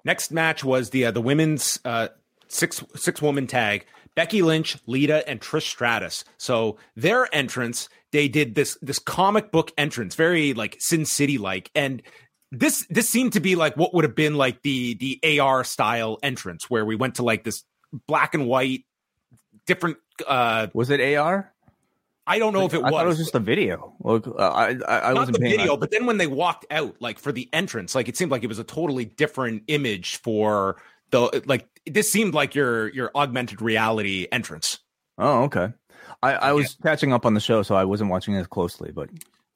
Speaker 2: Next match was the uh, the women's uh, six six woman tag. Becky Lynch, Lita, and Trish Stratus. So their entrance, they did this this comic book entrance, very like Sin City like, and this this seemed to be like what would have been like the the AR style entrance, where we went to like this black and white, different. uh
Speaker 1: Was it AR?
Speaker 2: I don't know if it
Speaker 1: I
Speaker 2: was.
Speaker 1: thought it was just a video. Look, uh, I, I, I wasn't
Speaker 2: the
Speaker 1: paying.
Speaker 2: video, but then when they walked out, like for the entrance, like it seemed like it was a totally different image for the like. This seemed like your your augmented reality entrance.
Speaker 1: oh, okay. I, I was catching up on the show, so I wasn't watching it closely, but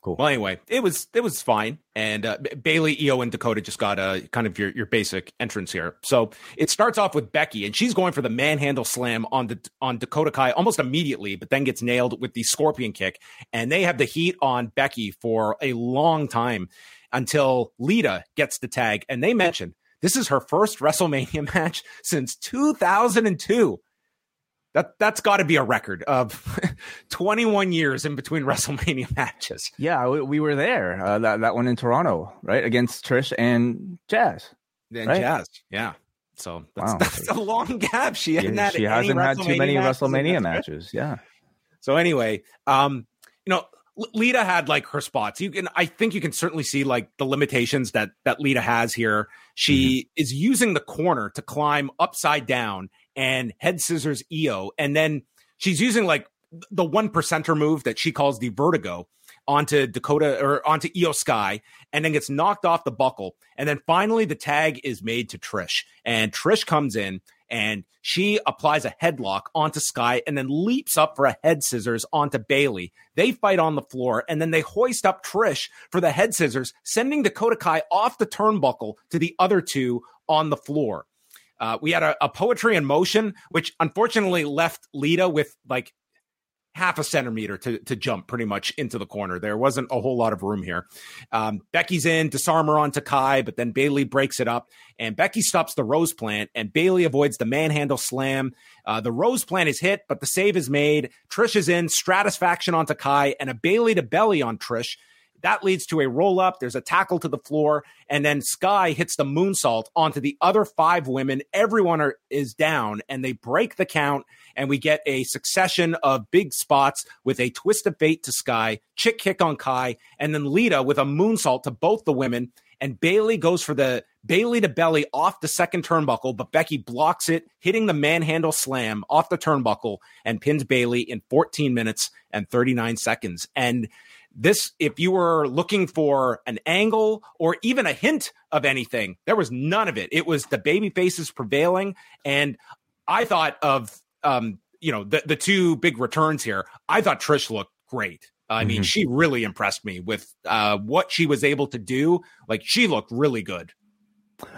Speaker 1: cool.
Speaker 2: Well, anyway, it was it was fine, and uh, Bayley, Io, and Dakota just got a kind of your your basic entrance here. So it starts off with Becky, and she's going for the manhandle slam on the on Dakota Kai almost immediately, but then gets nailed with the scorpion kick, and they have the heat on Becky for a long time until Lita gets the tag, and they mention this is her first [LAUGHS] WrestleMania match since 2002. That that's got to be a record of [LAUGHS] 21 years in between [LAUGHS] WrestleMania matches.
Speaker 1: Yeah, we, we were there. Uh, that that one in Toronto, right, against Trish and Jazz.
Speaker 2: Then
Speaker 1: Right?
Speaker 2: Jazz, yeah. So that's,
Speaker 1: Wow.
Speaker 2: that's a long gap. She
Speaker 1: Yeah, she hasn't had too many
Speaker 2: matches
Speaker 1: WrestleMania matches. Yeah.
Speaker 2: So anyway, um, you know, Lita had like her spots. You can, I think you can certainly see like the limitations that that Lita has here. She mm-hmm. is using the corner to climb upside down and head scissors Io, and then she's using like the one percenter move that she calls the vertigo onto Dakota or onto Io Sky and then gets knocked off the buckle. And then finally the tag is made to Trish. And Trish comes in and she applies a headlock onto Sky and then leaps up for a head scissors onto Bayley. They fight on the floor and then they hoist up Trish for the head scissors, sending Dakota Kai off the turnbuckle to the other two on the floor. Uh, we had a, a, poetry in motion, which unfortunately left Lita with like half a centimeter to, to jump pretty much into the corner. There wasn't a whole lot of room here. Um, Becky's in, disarmer on Kai, but then Bayley breaks it up, and Becky stops the Rose Plant, and Bayley avoids the manhandle slam. Uh, the Rose Plant is hit, but the save is made. Trish is in, Stratusfaction onto Kai, and a Bayley to belly on Trish. That leads to a roll up. There's a tackle to the floor, and then Sky hits the moonsault onto the other five women. Everyone are, is down, and they break the count, and we get a succession of big spots with a twist of fate to Sky, chick kick on Kai, and then Lita with a moonsault to both the women. And Bayley goes for the Bayley to belly off the second turnbuckle, but Becky blocks it, hitting the manhandle slam off the turnbuckle and pins Bayley in 14 minutes and 39 seconds. And this if you were looking for an angle or even a hint of anything there was none of it. It was the baby faces prevailing. And i thought of um you know the the two big returns here. I thought trish looked great. I mm-hmm. mean she really impressed me with uh what she was able to do. Like she looked really good.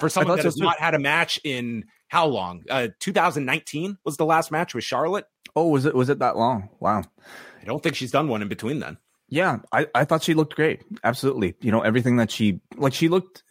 Speaker 2: For someone that has not had a match in how long? Uh 2019 was the last match with charlotte?
Speaker 1: Oh was it was it that long? Wow.
Speaker 2: I don't think she's done one in between then
Speaker 1: yeah, I, I thought she looked great. Absolutely. You know, everything that she like she looked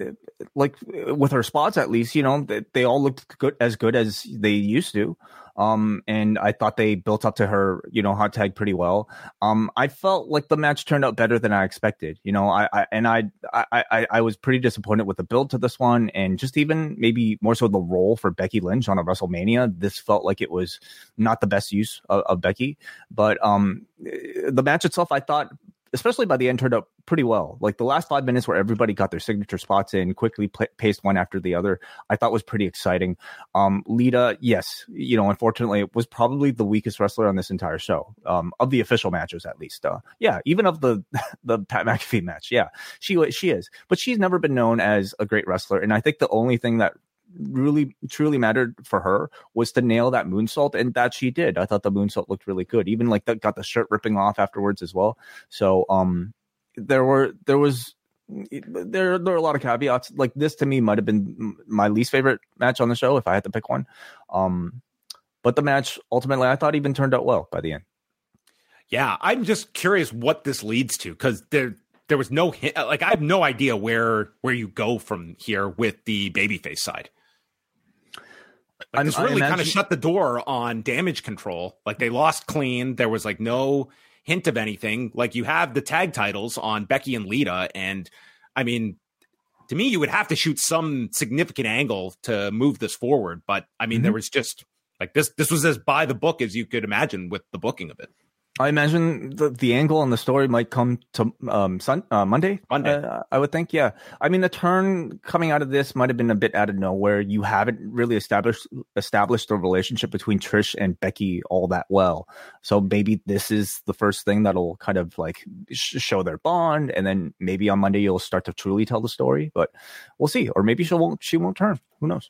Speaker 1: like with her spots at least, you know, they, they all looked good as good as they used to. Um, and I thought they built up to her, you know, hot tag pretty well. Um, I felt like the match turned out better than I expected. You know, I, I and I, I, I, I was pretty disappointed with the build to this one, and just even maybe more so the role for Becky Lynch on a WrestleMania. This felt like it was not the best use of, of Becky, but um, the match itself, I thought especially by the end, turned out pretty well. Like the last five minutes where everybody got their signature spots in, quickly paced one after the other, I thought was pretty exciting. Um, Lita, yes, you know, unfortunately, was probably the weakest wrestler on this entire show, um, of the official matches at least. Uh, yeah, even of the [LAUGHS] the Pat McAfee match, yeah, she she is, but she's never been known as a great wrestler. And I think the only thing that really truly mattered for her was to nail that moonsault, and that she did. I thought the moonsault looked really good. Even like that got the shirt ripping off afterwards as well. So um, there were there was there there are a lot of caveats. Like this to me might have been my least favorite match on the show if I had to pick one. Um, but the match ultimately I thought even turned out well by the end.
Speaker 2: Yeah, I'm just curious what this leads to because there there was no hint. Like I have no idea where where you go from here with the babyface side. Like, this really imagine... kind of shut the door on Damage CTRL. Like they lost clean. There was like no hint of anything. Like you have the tag titles on Becky and Lita, and I mean, to me, you would have to shoot some significant angle to move this forward. But I mean, mm-hmm. there was just like this. This was as by the book as you could imagine with the booking of it.
Speaker 1: I imagine the, the angle and the story might come to um sun, uh, Monday.
Speaker 2: Monday,
Speaker 1: uh, I would think. Yeah, I mean the turn coming out of this might have been a bit out of nowhere. You haven't really established established the relationship between Trish and Becky all that well, so maybe this is the first thing that'll kind of like sh- show their bond, and then maybe on Monday you'll start to truly tell the story. But we'll see, or maybe she won't. She won't turn. Who knows?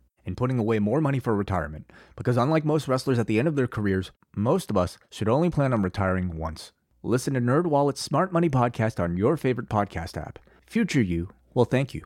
Speaker 1: and putting away more money for retirement. Because unlike most wrestlers at the end of their careers, most of us should only plan on retiring once. Listen to NerdWallet's Smart Money Podcast on your favorite podcast app. Future you will thank you.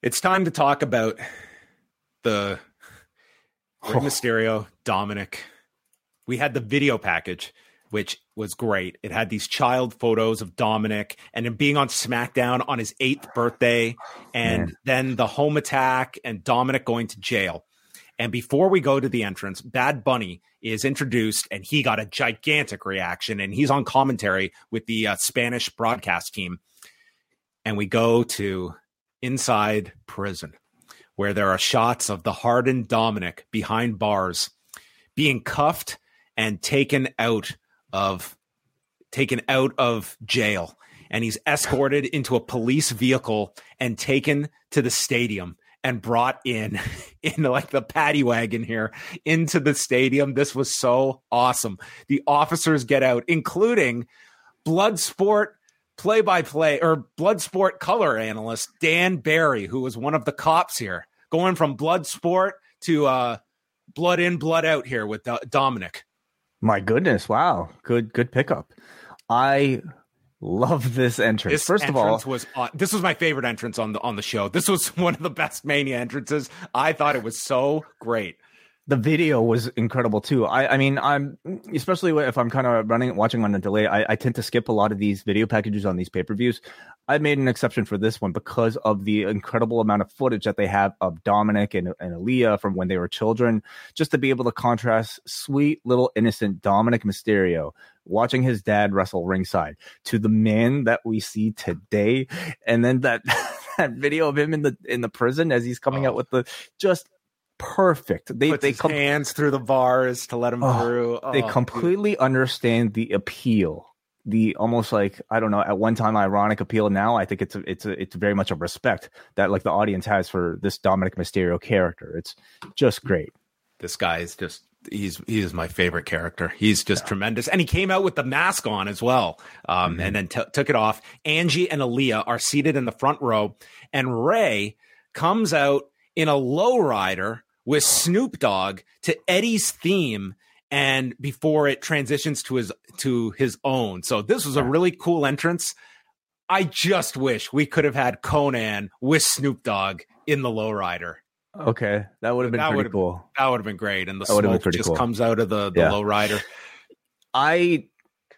Speaker 2: It's time to talk about the Rey oh. Mysterio, Dominik. We had the video package, which was great. It had these child photos of Dominik and him being on SmackDown on his eighth birthday, and Man. then the home attack and Dominik going to jail. And before we go to the entrance, Bad Bunny is introduced, and he got a gigantic reaction, and he's on commentary with the uh, Spanish broadcast team. And we go to inside prison, where there are shots of the hardened Dominik behind bars being cuffed and taken out of taken out of jail. And he's escorted into a police vehicle and taken to the stadium and brought in [LAUGHS] in like the paddy wagon here into the stadium. This was so awesome. The officers get out including blood sport play by play or blood sport color analyst Dan Barry, who was one of the cops here, going from blood sport to uh, blood in, blood out here with uh, Dominik.
Speaker 1: My goodness! Wow, good good pickup. I love this entrance.
Speaker 2: This
Speaker 1: First
Speaker 2: entrance
Speaker 1: of all,
Speaker 2: was uh, this was my favorite entrance on the on the show. This was [LAUGHS] one of the best Mania entrances. I thought it was so great
Speaker 1: the video was incredible too. I, I mean, I'm especially if I'm kind of running watching on a delay. I, I tend to skip a lot of these video packages on these pay per views. I made an exception for this one because of the incredible amount of footage that they have of Dominik and, and Aalyah from when they were children. Just to be able to contrast sweet little innocent Dominik Mysterio watching his dad wrestle ringside to the man that we see today, and then that. [LAUGHS] that video of him in the in the prison as he's coming oh. out with the just perfect.
Speaker 2: They Puts they com- hands through the bars to let him oh, through.
Speaker 1: Oh, they completely dude. understand the appeal. The almost like I don't know at one time ironic appeal. Now I think it's a, it's a, it's very much a respect that like the audience has for this Dominik Mysterio character. It's just great.
Speaker 2: This guy is just he's he is my favorite character. He's just yeah. tremendous, and he came out with the mask on as well, um, mm-hmm. and then t- took it off. Angie and Aalyah are seated in the front row, and Rey comes out in a lowrider with Snoop Dogg to Eddie's theme and before it transitions to his to his own. So this was a really cool entrance. I just wish we could have had Konnan with Snoop Dogg in the lowrider.
Speaker 1: Okay, that would have been that pretty cool.
Speaker 2: That would have been great, and the smoke just cool. comes out of the the yeah. lowrider.
Speaker 1: I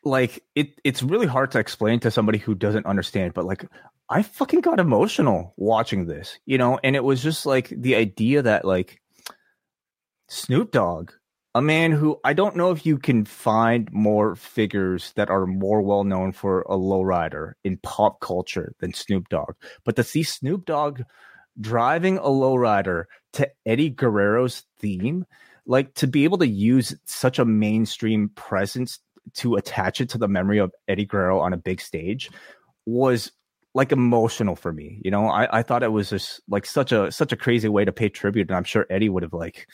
Speaker 1: like it. It's really hard to explain to somebody who doesn't understand, but like I fucking got emotional watching this, you know, and it was just like the idea that like Snoop Dogg, a man who I don't know if you can find more figures that are more well known for a lowrider in pop culture than Snoop Dogg. But to see Snoop Dogg driving a lowrider to Eddie Guerrero's theme, like to be able to use such a mainstream presence to attach it to the memory of Eddie Guerrero on a big stage was like emotional for me. You know, I, I thought it was just like such a such a crazy way to pay tribute, and I'm sure Eddie would have like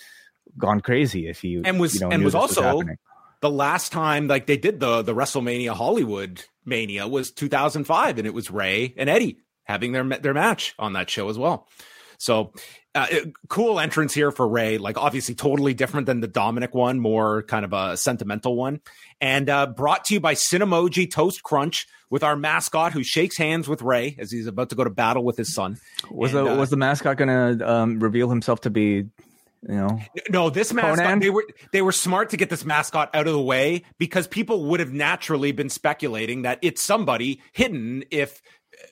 Speaker 1: gone crazy if he
Speaker 2: and was
Speaker 1: you know,
Speaker 2: and was also was the last time like they did the the WrestleMania Hollywood Mania was 2005, and it was Rey and Eddie having their their match on that show as well. So uh, cool entrance here for Rey. Like obviously totally different than the Dominik one, more kind of a sentimental one. And uh, brought to you by Cinnamon Toast Crunch with our mascot who shakes hands with Rey as he's about to go to battle with his son.
Speaker 1: Was
Speaker 2: and,
Speaker 1: the uh, was the mascot going to um, reveal himself to be you know
Speaker 2: no this mascot Konnan? they were they were smart to get this mascot out of the way because people would have naturally been speculating that it's somebody hidden if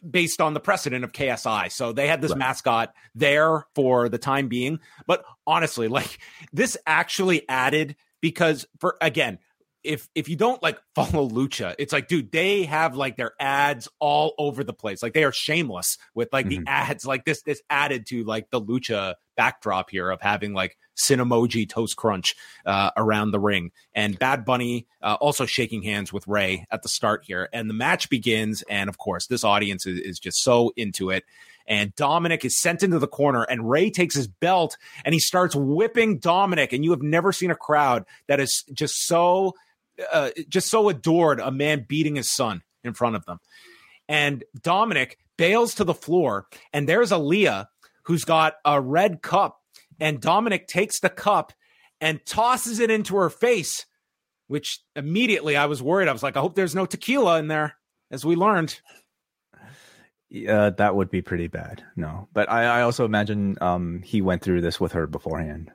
Speaker 2: based on the precedent of KSI. So they had this right. mascot there for the time being. But honestly, [LAUGHS] like this actually added because for again, if if you don't like follow lucha it's like dude they have like their ads all over the place like they are shameless with like mm-hmm. the ads like this this added to like the lucha backdrop here of having like Cinnamon Toast Crunch uh, around the ring. And Bad Bunny uh, also shaking hands with Rey at the start here. And the match begins. And of course, this audience is, is just so into it. And Dominik is sent into the corner, and Rey takes his belt and he starts whipping Dominik. And you have never seen a crowd that is just so, uh, just so adored a man beating his son in front of them. And Dominik bails to the floor, and there's Aalyah who's got a red cup and Dominik takes the cup and tosses it into her face, which immediately I was worried. I was like, I hope there's no tequila in there, as we learned.
Speaker 1: Yeah, that would be pretty bad. No, but I, I also imagine um, he went through this with her beforehand.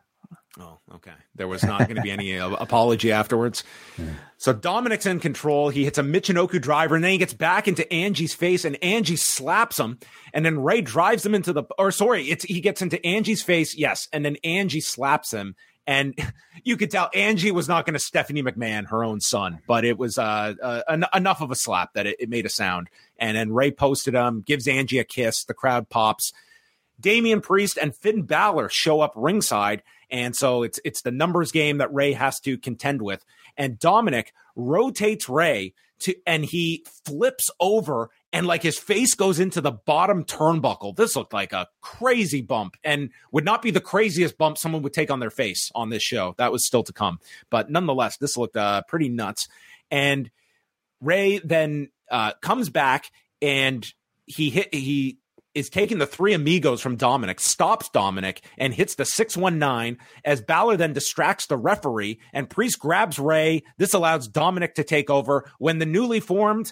Speaker 2: Oh, okay. There was not going to be any uh, [LAUGHS] apology afterwards. Yeah. So Dominik's in control. He hits a Michinoku driver, and then he gets back into Angie's face, and Angie slaps him. And then Rey drives him into the, or sorry, it's he gets into Angie's face, yes, and then Angie slaps him. And [LAUGHS] you could tell Angie was not going to Stephanie McMahon, her own son, but it was uh, uh, en- enough of a slap that it, it made a sound. And then Rey posted him, gives Angie a kiss. The crowd pops. Damian Priest and Finn Balor show up ringside and so it's it's the numbers game that Rey has to contend with. And Dominik rotates Rey to and he flips over and like his face goes into the bottom turnbuckle. This looked like a crazy bump and would not be the craziest bump someone would take on their face on this show. That was still to come. But nonetheless, this looked uh, pretty nuts. And Rey then uh, comes back and he hit he is taking the three amigos from Dominik, stops Dominik, and hits the 619 as Balor then distracts the referee and Priest grabs Rey. This allows Dominik to take over when the newly formed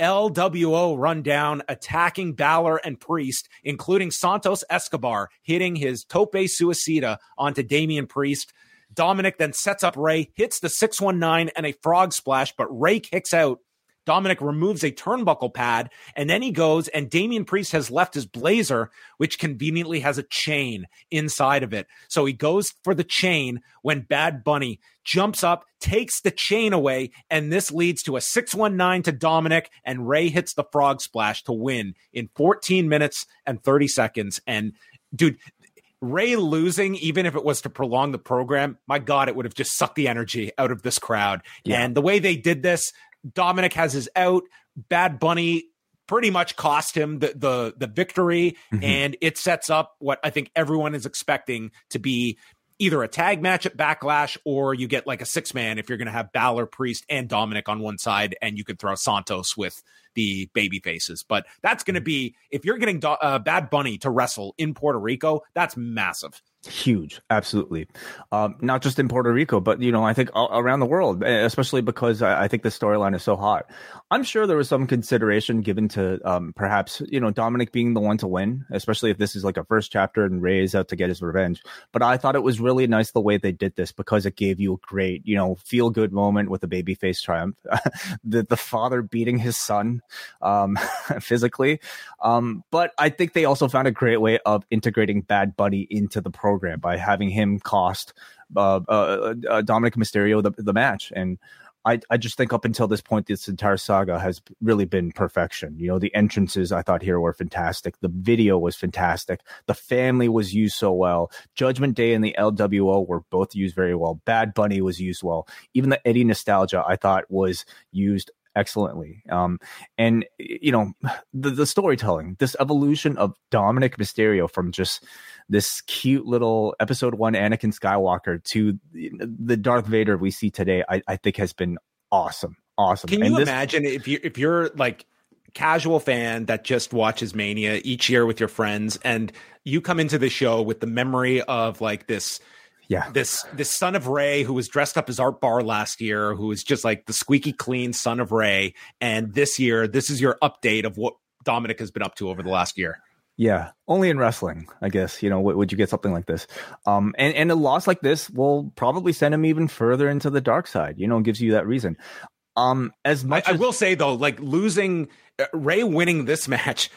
Speaker 2: LWO run down, attacking Balor and Priest, including Santos Escobar hitting his tope suicida onto Damian Priest. Dominik then sets up Rey, hits the 619 and a frog splash, but Rey kicks out Dominik removes a turnbuckle pad, and then he goes, and Damian Priest has left his blazer, which conveniently has a chain inside of it. So he goes for the chain when Bad Bunny jumps up, takes the chain away, and this leads to a 619 to Dominik, and Rey hits the frog splash to win in 14 minutes and 30 seconds. And dude, Rey losing, even if it was to prolong the program, my God, it would have just sucked the energy out of this crowd. Yeah. And the way they did this, Dominik has his out. Bad Bunny pretty much cost him the the, the victory, mm-hmm. and it sets up what I think everyone is expecting to be either a tag match at Backlash or you get like a six man if you're going to have Balor, Priest, and Dominik on one side, and you could throw Santos with the baby faces. But that's going to be if you're getting uh, Bad Bunny to wrestle in Puerto Rico, that's massive.
Speaker 1: Huge, absolutely. Um, not just in Puerto Rico, but you know, I think all, around the world, especially because I, I think the storyline is so hot. I'm sure there was some consideration given to um, perhaps you know Dominik being the one to win, especially if this is like a first chapter and Rey is out to get his revenge. But I thought it was really nice the way they did this because it gave you a great you know feel good moment with the babyface triumph, [LAUGHS] the the father beating his son um, [LAUGHS] physically. Um, but I think they also found a great way of integrating Bad Bunny into the program program by having him cost uh, uh, uh, Dominik Mysterio the, the match. And I, I just think up until this point, this entire saga has really been perfection. You know, the entrances I thought here were fantastic. The video was fantastic. The family was used so well. Judgment Day and the LWO were both used very well. Bad Bunny was used well. Even the Eddie nostalgia I thought was used excellently. Um, and you know, [SIGHS] the, the storytelling, this evolution of Dominik Mysterio from just this cute little episode one Anakin Skywalker to the Darth Vader we see today, I, I think has been awesome. Awesome.
Speaker 2: Can you this- imagine if you if you're like casual fan that just watches Mania each year with your friends and you come into the show with the memory of like this
Speaker 1: yeah
Speaker 2: this this son of Rey who was dressed up as art bar last year who was just like the squeaky clean son of Rey and this year this is your update of what Dominik has been up to over the last year
Speaker 1: yeah, only in wrestling, I guess. You know, w- would you get something like this? Um, and and a loss like this will probably send him even further into the dark side. You know, gives you that reason. Um, as much
Speaker 2: I,
Speaker 1: as-
Speaker 2: I will say though, like losing uh, Rey winning this [LAUGHS] match.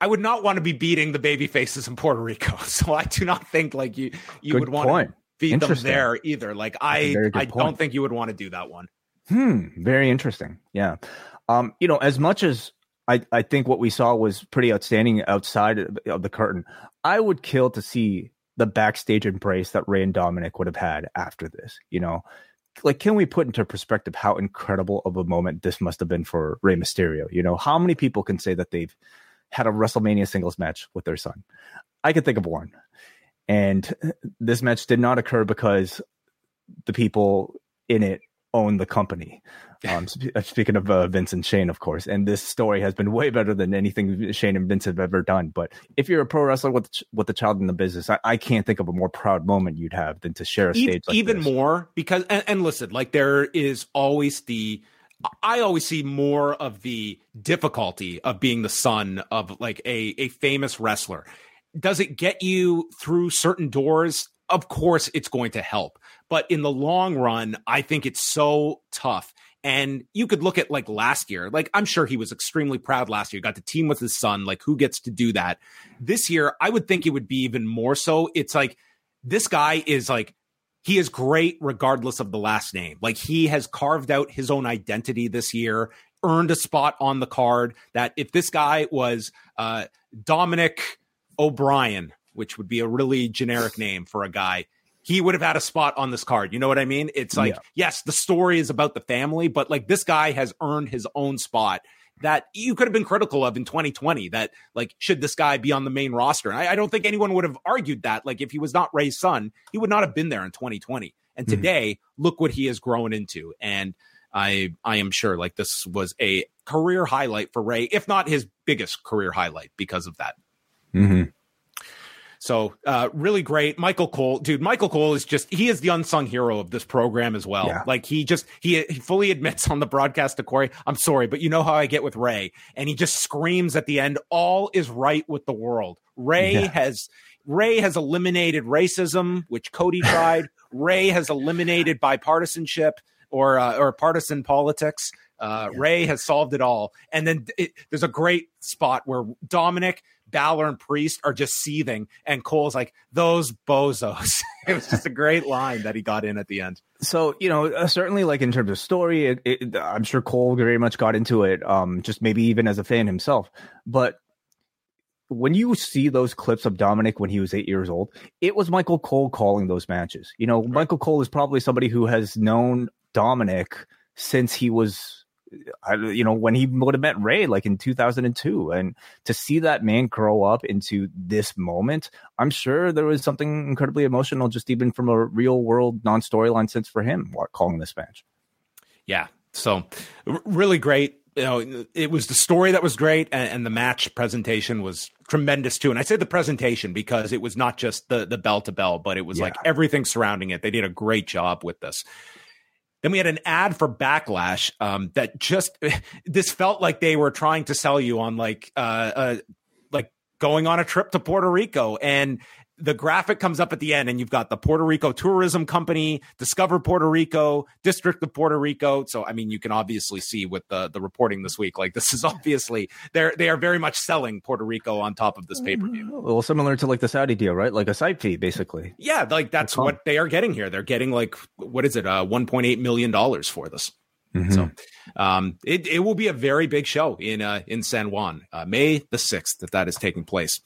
Speaker 2: I would not want to be beating the baby faces in Puerto Rico. [LAUGHS] So I do not think like you you
Speaker 1: Good
Speaker 2: would want to beat them there either. Like I I
Speaker 1: point.
Speaker 2: don't think you would want to do that one.
Speaker 1: Hmm. Very interesting. Yeah. Um, you know, as much as I, I think what we saw was pretty outstanding outside of the curtain, I would kill to see the backstage embrace that Rey and Dominik would have had after this. You know, like, can we put into perspective how incredible of a moment this must have been for Rey Mysterio? You know, how many people can say that they've had a WrestleMania singles match with their son? I could think of one. And this match did not occur because the people in it own the company. Um, sp- speaking of uh, Vince and Shane, of course, and this story has been way better than anything Shane and Vince have ever done. But if you're a pro wrestler with with a child in the business, I, I can't think of a more proud moment you'd have than to share a stage like
Speaker 2: even
Speaker 1: this.
Speaker 2: more because and, and listen like there is always the i always see more of the difficulty of being the son of like a, a famous wrestler does it get you through certain doors of course it's going to help but in the long run i think it's so tough. And you could look at like last year like i'm sure he was extremely proud last year got to team with his son like who gets to do that. This year i would think it would be even more so. It's like this guy is like he is great regardless of the last name. Like he has carved out his own identity this year, earned a spot on the card that if this guy was uh, Dominic O'Brien, which would be a really generic name for a guy, he would have had a spot on this card. You know what I mean? It's like,
Speaker 1: Yeah.
Speaker 2: yes, the story is about the family, but like this guy has earned his own spot that you could have been critical of in 2020 that like should this guy be on the main roster and I, I don't think anyone would have argued that like if he was not Rey's son he would not have been there in 2020 and
Speaker 1: Mhm.
Speaker 2: today look what he has grown into and i i am sure like this was a career highlight for Rey if not his biggest career highlight because of that
Speaker 1: hmm
Speaker 2: so uh, really great, Michael Cole, dude. Michael Cole is just he is the unsung hero of this program as well.
Speaker 1: Yeah.
Speaker 2: Like he just he he fully admits on the broadcast to Corey, I'm sorry, but you know how I get with Rey, and he just screams at the end, "All is right with the world." Rey
Speaker 1: Yeah.
Speaker 2: has Rey has eliminated racism, which Cody [LAUGHS] tried. Rey has eliminated bipartisanship or uh, or partisan politics. Uh, Rey has solved it all. And then it, there's a great spot where Dominik, Balor, and Priest are just seething, and Cole's like, "Those bozos." [LAUGHS] it was just a great line that he got in at the end.
Speaker 1: So you know, uh, certainly, like in terms of story, it, it, I'm sure Cole very much got into it. Um, just maybe even as a fan himself. But when you see those clips of Dominik when he was eight years old, it was Michael Cole calling those matches. You know, Michael Cole is probably somebody who has known Dominik since he was. I, you know, when he would have met Rey, like in 2002, and to see that man grow up into this moment, I'm sure there was something incredibly emotional, just even from a real world non storyline sense for him calling this match.
Speaker 2: Yeah. So really great. You know, it was the story that was great, and, and the match presentation was tremendous too. And I say the presentation because it was not just the the bell to bell, but it was like everything surrounding it. They did a great job with this. Then we had an ad for Backlash um, that just [LAUGHS] this felt like they were trying to sell you on like uh, uh like going on a trip to Puerto Rico. And the graphic comes up at the end and you've got the Puerto Rico Tourism Company, Discover Puerto Rico, District of Puerto Rico. So I mean you can obviously see with the the reporting this week like this is [LAUGHS] obviously they're they are very much selling Puerto Rico on top of this pay-per-view.
Speaker 1: Well, similar to like the Saudi deal, right? Like a side fee, basically.
Speaker 2: Yeah, like that's what they are getting here. They're getting like what is it? Uh 1.8 million dollars for this. So um, it, it will be a very big show in uh, in San Juan, uh, May the sixth, that that is taking place.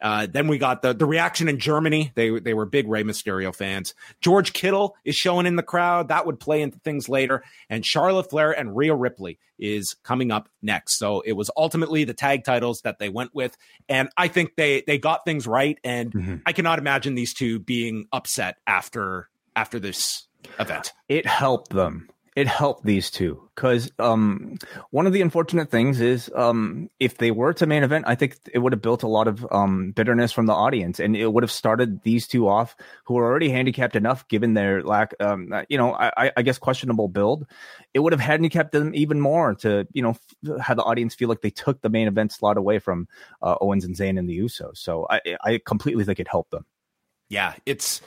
Speaker 2: Uh, then we got the the reaction in Germany. They they were big Rey Mysterio fans. George Kittle is showing in the crowd. That would play into things later. And Charlotte Flair and Rhea Ripley is coming up next. So it was ultimately the tag titles that they went with, and I think they they got things right. And
Speaker 1: Mhm.
Speaker 2: I cannot imagine these two being upset after after this event.
Speaker 1: it helped them. It helped these two because um, one of the unfortunate things is um, if they were to main event, I think it would have built a lot of um, bitterness from the audience, and it would have started these two off who are already handicapped enough given their lack, um, you know, I, I guess questionable build. It would have handicapped them even more to you know f- have the audience feel like they took the main event slot away from uh, Owens and Zayn and the Usos. So I, I completely think it helped them.
Speaker 2: yeah, it's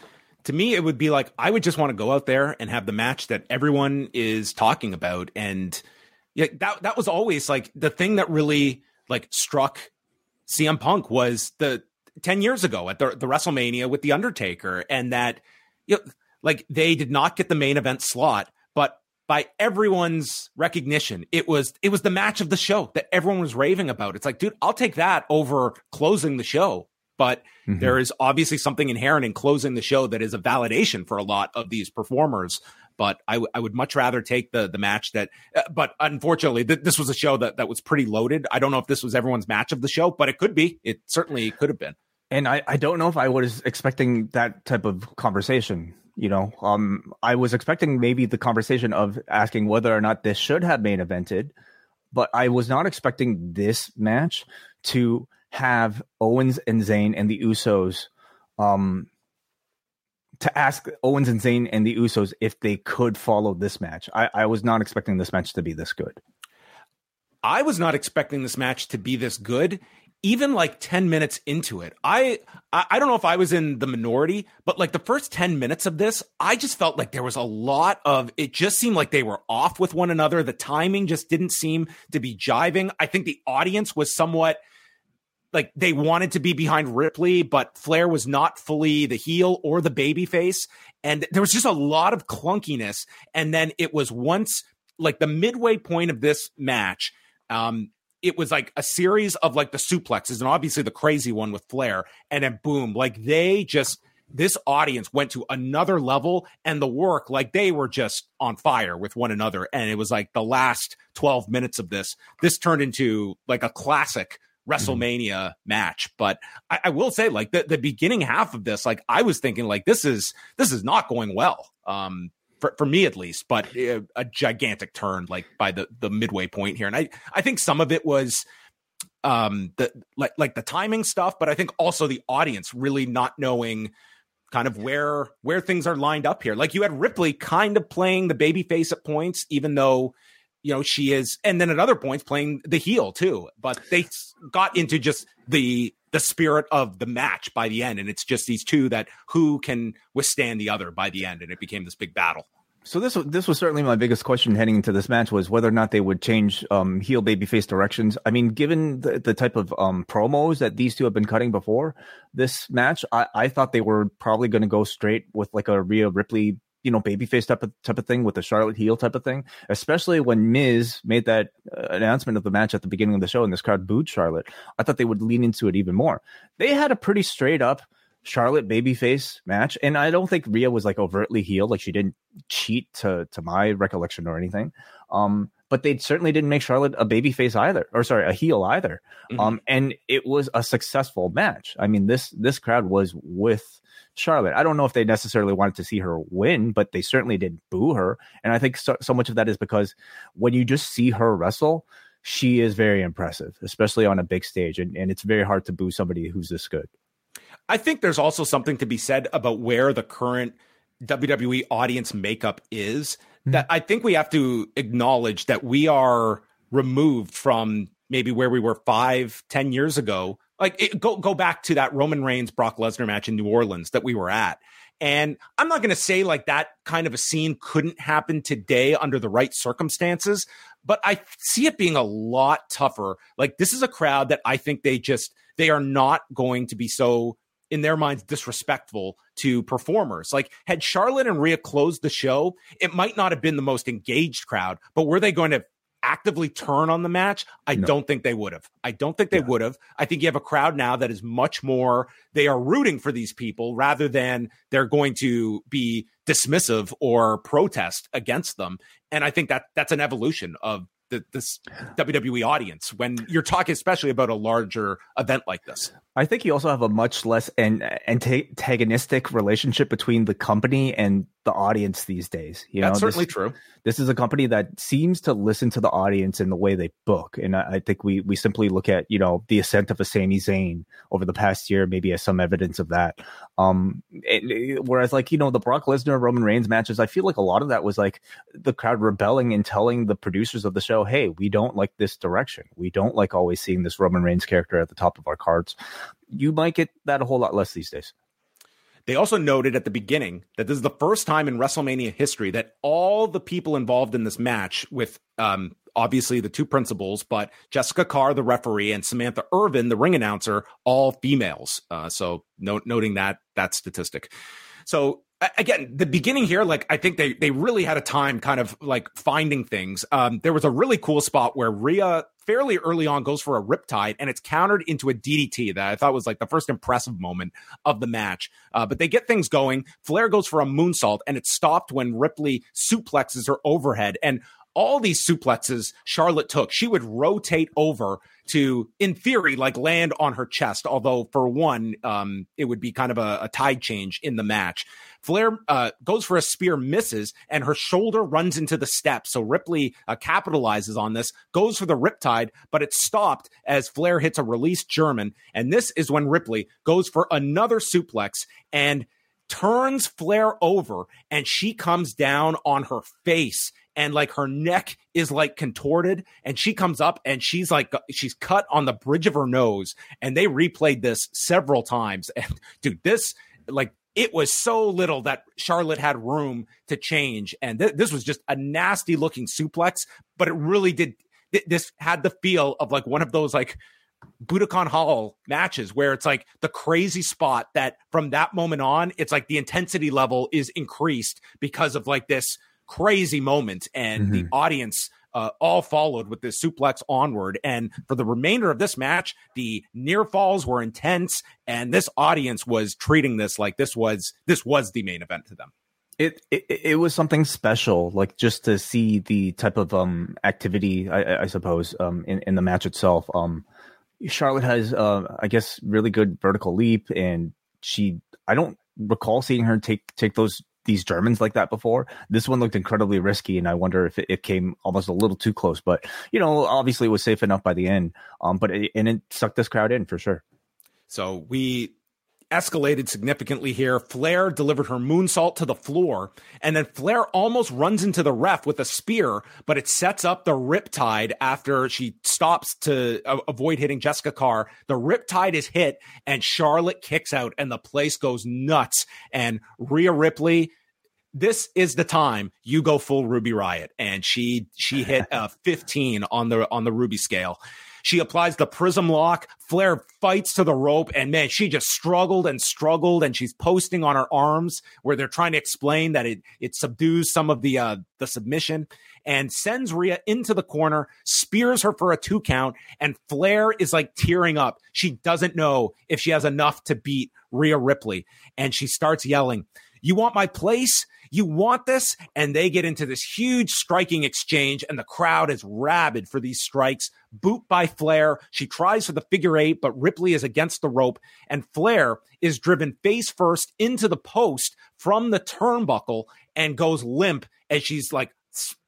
Speaker 2: to me, it would be like I would just want to go out there and have the match that everyone is talking about and yeah, that that was always like the thing that really like struck CM Punk was the 10 years ago at the, the WrestleMania with The Undertaker, and that, you know, like they did not get the main event slot, but by everyone's recognition, it was it was the match of the show that everyone was raving about. It's like, dude, I'll take that over closing the show. But mm-hmm. there is obviously something inherent in closing the show that is a validation for a lot of these performers. But I, w- I would much rather take the the match that. Uh, but unfortunately, th- this was a show that that was pretty loaded. I don't know if this was everyone's match of the show, but it could be. It certainly could have been.
Speaker 1: And I, I don't know if I was expecting that type of conversation. You know, um, I was expecting maybe the conversation of asking whether or not this should have main evented, but I was not expecting this match to have Owens and Zayn and the Usos, um, to ask Owens and Zayn and the Usos if they could follow this match. I, I was not expecting this match to be this good.
Speaker 2: I was not expecting this match to be this good even like 10 minutes into it i i don't know if i was in the minority but like the first 10 minutes of this i just felt like there was a lot of it just seemed like they were off with one another the timing just didn't seem to be jiving i think the audience was somewhat like they wanted to be behind ripley but flair was not fully the heel or the baby face. And there was just a lot of clunkiness. And then it was once like the midway point of this match um it was like a series of like the suplexes and obviously the crazy one with Flair. And then boom, like they just this audience went to another level and the work like they were just on fire with one another. And it was like the last 12 minutes of this this turned into like a classic WrestleMania mm-hmm. match. But I, I, will say, like the, the beginning half of this, like I was thinking, like this is this is not going well. Um, for, for me at least, but a, a gigantic turn like by the the midway point here, and I I think some of it was um the like like the timing stuff, but I think also the audience really not knowing kind of where where things are lined up here. Like you had Ripley kind of playing the baby face at points, even though you know she is, and then at other points playing the heel too. But they got into just the the spirit of the match by the end. And it's just these two that who can withstand the other by the end. And it became this big battle.
Speaker 1: So this this was certainly my biggest question heading into this match was whether or not they would change um, heel babyface directions. I mean, given the, the type of um, promos that these two have been cutting before this match, I, I thought they were probably going to go straight with like a Rhea Ripley you know babyface type of type of thing with the Charlotte heel type of thing, especially when Miz made that uh, announcement of the match at the beginning of the show and this crowd booed Charlotte. I thought they would lean into it even more. They had a pretty straight up Charlotte babyface match, and I don't think Rhea was like overtly heel, like she didn't cheat to to my recollection or anything. Um, but they certainly didn't make Charlotte a babyface either, or sorry, a heel either. Mm-hmm. Um, and it was a successful match. I mean, this this crowd was with Charlotte. I don't know if they necessarily wanted to see her win, but they certainly did boo her. And I think so, so much of that is because when you just see her wrestle, she is very impressive, especially on a big stage. And, and it's very hard to boo somebody who's this good.
Speaker 2: I think there's also something to be said about where the current WWE audience makeup is. Mm-hmm. That I think we have to acknowledge that we are removed from maybe where we were five, ten years ago like it, go go back to that Roman Reigns Brock Lesnar match in New Orleans that we were at. And I'm not going to say like that kind of a scene couldn't happen today under the right circumstances, but I see it being a lot tougher. Like this is a crowd that I think they just they are not going to be so in their minds disrespectful to performers. Like had Charlotte and Rhea closed the show, it might not have been the most engaged crowd, but were they going to actively turn on the match, I no. don't think they would have. I don't think they yeah. would have. I think you have a crowd now that is much more, they are rooting for these people rather than they're going to be dismissive or protest against them. And I think that that's an evolution of the, this WWE audience when you're talking, especially about a larger event like this.
Speaker 1: I think you also have a much less an, antagonistic relationship between the company and the audience these days.
Speaker 2: You That's know, certainly
Speaker 1: this,
Speaker 2: true.
Speaker 1: This is a company that seems to listen to the audience in the way they book, and I, I, think we we simply look at you know the ascent of a Sami Zayn over the past year, maybe as some evidence of that. Um, it, whereas like you know the Brock Lesnar Roman Reigns matches, I feel like a lot of that was like the crowd rebelling and telling the producers of the show, "Hey, we don't like this direction. We don't like always seeing this Roman Reigns character at the top of our cards." You might get that a whole lot less these days.
Speaker 2: They also noted at the beginning that this is the first time in WrestleMania history that all the people involved in this match, with um, obviously the two principals, but Jessica Carr, the referee, and Samantha Irvin, the ring announcer, all females. Uh, so noting that that statistic. So again, the beginning here, like I think they they really had a time kind of like finding things. Um, there was a really cool spot where Rhea fairly early on goes for a riptide and it's countered into a DDT that I thought was like the first impressive moment of the match. Uh, but they get things going. Flair goes for a moonsault and it's stopped when Ripley suplexes her overhead. And all these suplexes Charlotte took, she would rotate over to, in theory, like land on her chest. Although for one, um, it would be kind of a, a tide change in the match. Flair uh, goes for a spear, misses, and her shoulder runs into the steps. So Ripley uh, capitalizes on this, goes for the riptide, but it's stopped as Flair hits a released German. And this is when Ripley goes for another suplex and turns Flair over, and she comes down on her face and like her neck is like contorted and she comes up and she's like she's cut on the bridge of her nose and they replayed this several times and dude this like it was so little that Charlotte had room to change and th- this was just a nasty looking suplex but it really did th- this had the feel of like one of those like Budokan Hall matches where it's like the crazy spot that from that moment on, it's like the intensity level is increased because of like this crazy moment, and mm-hmm. the audience uh, all followed with this suplex onward. And for the remainder of this match, the near falls were intense, and this audience was treating this like this was this was the main event to them.
Speaker 1: It, it it was something special, like just to see the type of um activity, I, I suppose, um in, in the match itself. Um, Charlotte has, uh, I guess, really good vertical leap, and she, I don't recall seeing her take take those these Germans like that before. This one looked incredibly risky, and I wonder if it, it, came almost a little too close. But you know, obviously, it was safe enough by the end. Um, but it, and it sucked this crowd in for sure.
Speaker 2: So we escalated significantly here. Flair delivered her moonsault to the floor, and then Flair almost runs into the ref with a spear, but it sets up the riptide after she stops to uh, avoid hitting Jessica Carr. The riptide is hit, and Charlotte kicks out, and the place goes nuts. And Rhea Ripley this is the time you go full Ruby Riot, and she she hit a [LAUGHS] 15 on the on the Ruby scale. She applies the prism lock. Flair fights to the rope, and man, she just struggled and struggled, and she's posting on her arms where they're trying to explain that it it subdues some of the uh, the submission and sends Rhea into the corner, spears her for a two count, and Flair is like tearing up. She doesn't know if she has enough to beat Rhea Ripley, and she starts yelling, "You want my place?" You want this? And they get into this huge striking exchange, and the crowd is rabid for these strikes. Boot by Flair. She tries for the figure eight, but Ripley is against the rope, and Flair is driven face first into the post from the turnbuckle and goes limp as she's like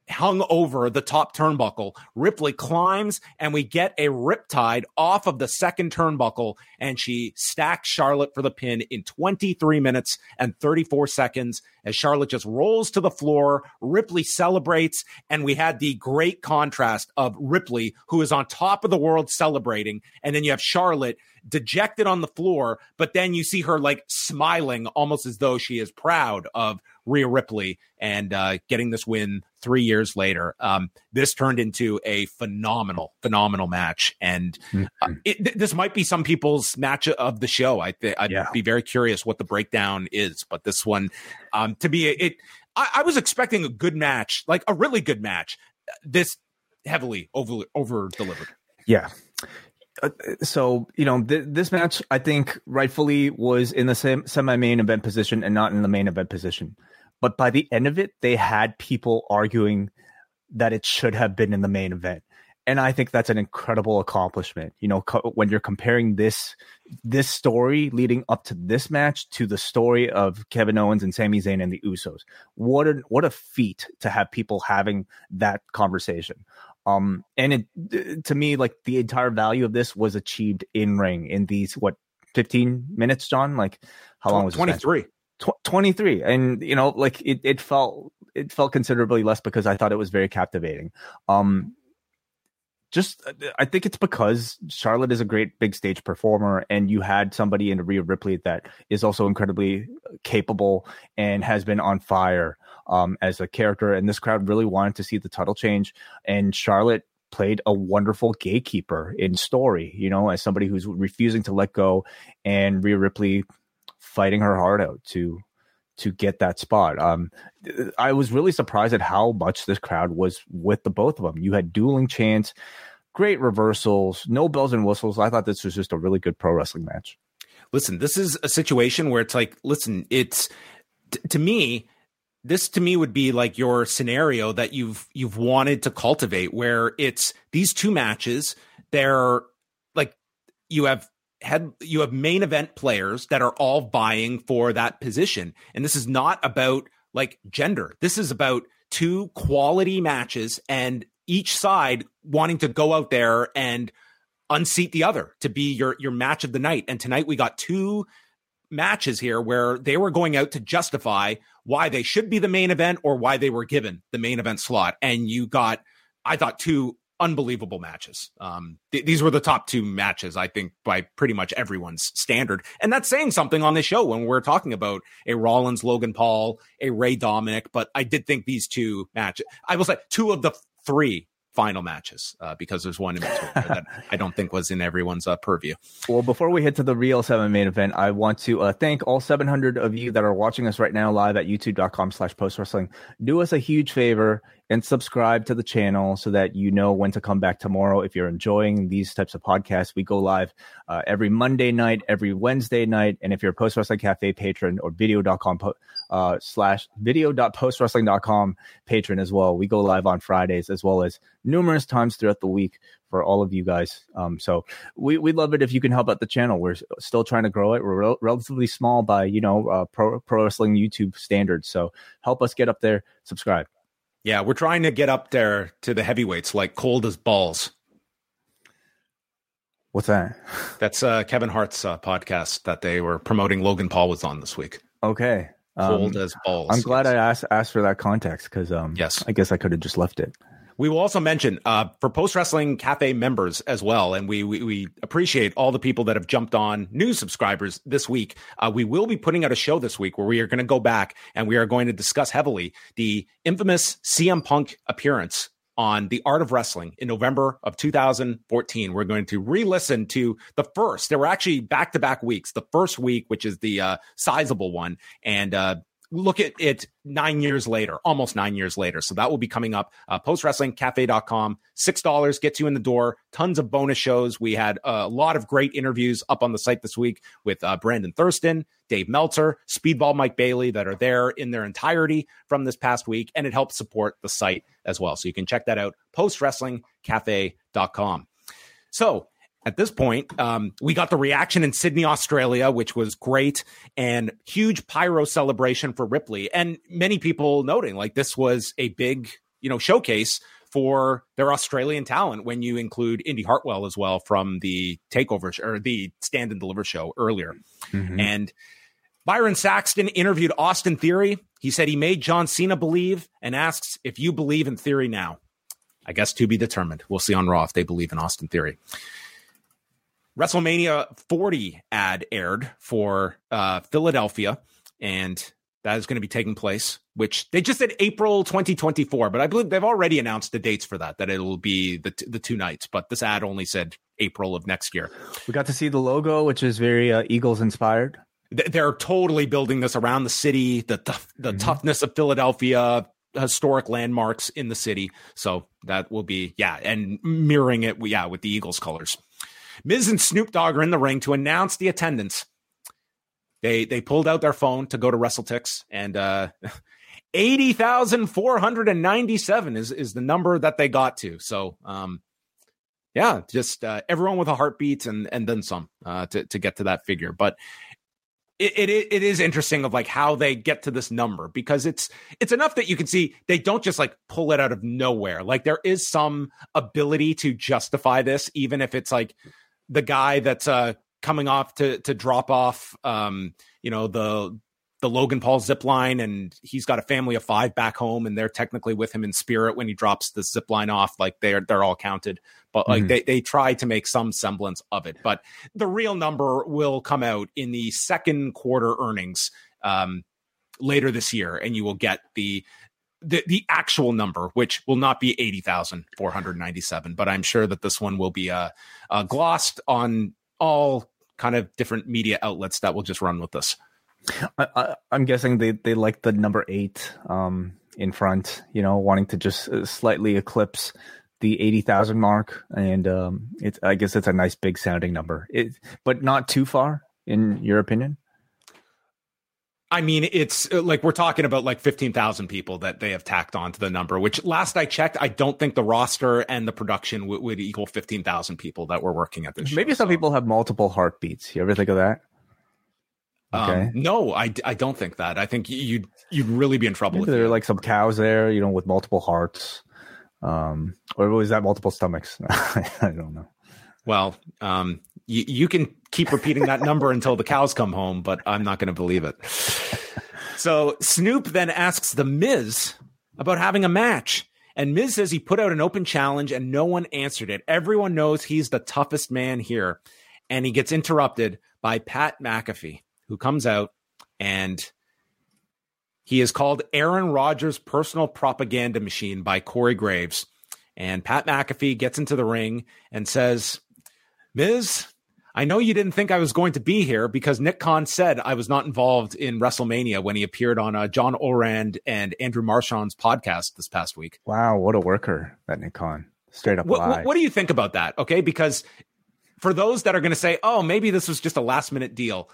Speaker 2: hung over the top turnbuckle. Ripley climbs and we get a riptide off of the second turnbuckle and she stacks Charlotte for the pin in 23 minutes and 34 seconds as Charlotte just rolls to the floor. Ripley celebrates and we had the great contrast of Ripley who is on top of the world celebrating and then you have Charlotte dejected on the floor, but then you see her like smiling almost as though she is proud of Rhea Ripley and uh, getting this win three years later. Um, this turned into a phenomenal, phenomenal match, and uh, mm-hmm. it, th- this might be some people's match of the show. I th- I'd yeah. be very curious what the breakdown is, but this one, um, to be it, I-, I was expecting a good match, like a really good match. This heavily over over delivered.
Speaker 1: Yeah, uh, so you know th- this match i think rightfully was in the same semi-main event position and not in the main event position but by the end of it they had people arguing that it should have been in the main event and i think that's an incredible accomplishment you know co- when you're comparing this this story leading up to this match to the story of kevin owens and Sami Zayn and the usos. What a what a feat to have people having that conversation. Um, and it to me, like the entire value of this was achieved in ring in these what 15 minutes, John? Like how long was
Speaker 2: 23?
Speaker 1: Tw- 23 and you know like it, it felt it felt considerably less because i thought it was very captivating. Um just I think it's because Charlotte is a great big stage performer, and you had somebody in Rhea Ripley that is also incredibly capable and has been on fire um, as a character. And this crowd really wanted to see the title change, and Charlotte played a wonderful gatekeeper in story. You know, as somebody who's refusing to let go, and Rhea Ripley fighting her heart out to to get that spot. Um, I was really surprised at how much this crowd was with the both of them. You had dueling chants, great reversals, no bells and whistles. I thought this was just a really good pro wrestling match.
Speaker 2: Listen, this is a situation where it's like, listen, it's t- to me, this to me would be like your scenario that you've you've wanted to cultivate where it's these two matches they're like you have had you have main event players that are all vying for that position. And this is not about like gender. This is about two quality matches and each side wanting to go out there and unseat the other to be your your match of the night. And tonight we got two matches here where they were going out to justify why they should be the main event or why they were given the main event slot. And you got i thought two unbelievable matches. Um, th- these were the top two matches, I think, by pretty much everyone's standard. And that's saying something on this show when we're talking about a Rollins, Logan Paul, a Rey Dominik. But I did think these two matches, I will say two of the three final matches uh, because there's one in between that I don't think was in everyone's uh, purview.
Speaker 1: Well, before we head to the Real 7 main event, I want to uh, thank all 700 of you that are watching us right now live at youtube.com slash post wrestling. Do us a huge favor and subscribe to the channel so that you know when to come back tomorrow. If you're enjoying these types of podcasts, we go live uh, every Monday night, every Wednesday night. And if you're a Post Wrestling Cafe patron or video.com uh, slash video.postwrestling.com patron as well, we go live on Fridays as well as numerous times throughout the week for all of you guys. Um, so we, we love it if you can help out the channel. We're still trying to grow it. We're rel- relatively small by, you know, uh, pro, pro wrestling YouTube standards. So help us get up there, subscribe.
Speaker 2: Yeah, we're trying to get up there to the heavyweights, like cold as balls.
Speaker 1: What's that?
Speaker 2: That's uh, Kevin Hart's uh, podcast that they were promoting. Logan Paul was on this week.
Speaker 1: Okay,
Speaker 2: cold um, as balls.
Speaker 1: I'm glad yes. I asked asked for that context because um,
Speaker 2: yes,
Speaker 1: I guess I could have just left it.
Speaker 2: We will also mention uh, for Post Wrestling Cafe members as well, and we, we, we appreciate all the people that have jumped on new subscribers this week. Uh, we will be putting out a show this week where we are going to go back and we are going to discuss heavily the infamous CM Punk appearance on the art of wrestling in November of 2014. We're going to re-listen to the first. There were actually back-to-back weeks. The first week, which is the uh, sizable one, and uh, look at it nine years later, almost nine years later. So that will be coming up. Uh, postwrestlingcafe.com. $6 gets you in the door. Tons of bonus shows. We had a lot of great interviews up on the site this week with uh, Brandon Thurston, Dave Meltzer, Speedball Mike Bailey that are there in their entirety from this past week. And it helps support the site as well. So you can check that out. Postwrestlingcafe.com. So at this point, um, we got the reaction in Sydney, Australia, which was great and huge pyro celebration for Ripley. And many people noting like this was a big, you know, showcase for their Australian talent when you include Indi Hartwell as well from the takeover or the stand and deliver show earlier. Mm-hmm. And Byron Saxton interviewed Austin Theory. He said he made John Cena believe and asks if you believe in Theory now. I guess to be determined. We'll see on Raw if they believe in Austin Theory. WrestleMania 40 ad aired for uh, Philadelphia, and that is going to be taking place, which they just said April 2024, but I believe they've already announced the dates for that, that it'll be the, t- the two nights, but this ad only said April of next year.
Speaker 1: We got to see the logo, which is very uh, Eagles inspired.
Speaker 2: They're totally building this around the city, the, the, the mm-hmm. toughness of Philadelphia, historic landmarks in the city. So that will be, yeah, and mirroring it, yeah, with the Eagles colors. Miz and Snoop Dogg are in the ring to announce the attendance. They they pulled out their phone to go to WrestleTix, and uh, [LAUGHS] eighty thousand four hundred and ninety seven is is the number that they got to. So, um, yeah, just uh, everyone with a heartbeat and and then some uh, to to get to that figure. But it, it it is interesting of like how they get to this number because it's it's enough that you can see they don't just like pull it out of nowhere. Like there is some ability to justify this, even if it's like the guy that's uh coming off to to drop off um you know the the Logan Paul zip line, and he's got a family of five back home, and they're technically with him in spirit when he drops the zip line off. Like they're they're all counted, but like mm-hmm. they they try to make some semblance of it. But the real number will come out in the second quarter earnings um, later this year, and you will get the the, the actual number, which will not be 80,497, but I'm sure that this one will be uh, uh, glossed on all kind of different media outlets that will just run with this.
Speaker 1: I, am guessing they, they like the number eight um, in front, you know, wanting to just uh, slightly eclipse the 80,000 mark. And um, it's, I guess it's a nice big sounding number, it, but not too far, in your opinion.
Speaker 2: I mean, it's uh, like we're talking about like 15,000 people that they have tacked onto the number, which last I checked, I don't think the roster and the production w- would equal 15,000 people that were working at this.
Speaker 1: Maybe show, some so. people have multiple heartbeats. You ever think of that?
Speaker 2: Um, okay. Um, no, I, I don't think that. I think you'd you'd really be in trouble.
Speaker 1: Maybe there are like some cows there, you know, with multiple hearts, um, or was that multiple stomachs? [LAUGHS] I don't know.
Speaker 2: Well, um, you, you can keep repeating that number until the cows come home, but I'm not going to believe it. So Snoop then asks The Miz about having a match. And Miz says he put out an open challenge and no one answered it. Everyone knows he's the toughest man here. And he gets interrupted by Pat McAfee, who comes out and he is called Aaron Rodgers' personal propaganda machine by Corey Graves. And Pat McAfee gets into the ring and says, Miz, I know you didn't think I was going to be here because Nick Khan said I was not involved in WrestleMania when he appeared on uh, John Ourand and Andrew Marchand's podcast this past week.
Speaker 1: Wow, what a worker that Nick Khan. Straight up
Speaker 2: what, what, what do you think about that? Okay, because for those that are going to say, "Oh, maybe this was just a last minute deal,"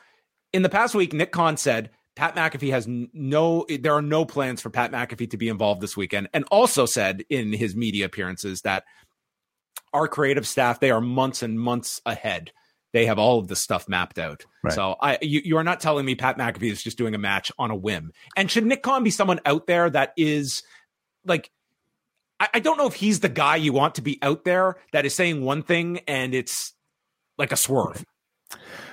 Speaker 2: in the past week, Nick Khan said Pat McAfee has no, there are no plans for Pat McAfee to be involved this weekend, and also said in his media appearances that our creative staff they are months and months ahead they have all of the stuff mapped out. Right. So I you, you are not telling me Pat McAfee is just doing a match on a whim. And should Nick Khan be someone out there that is like I, I don't know if he's the guy you want to be out there that is saying one thing and it's like a swerve.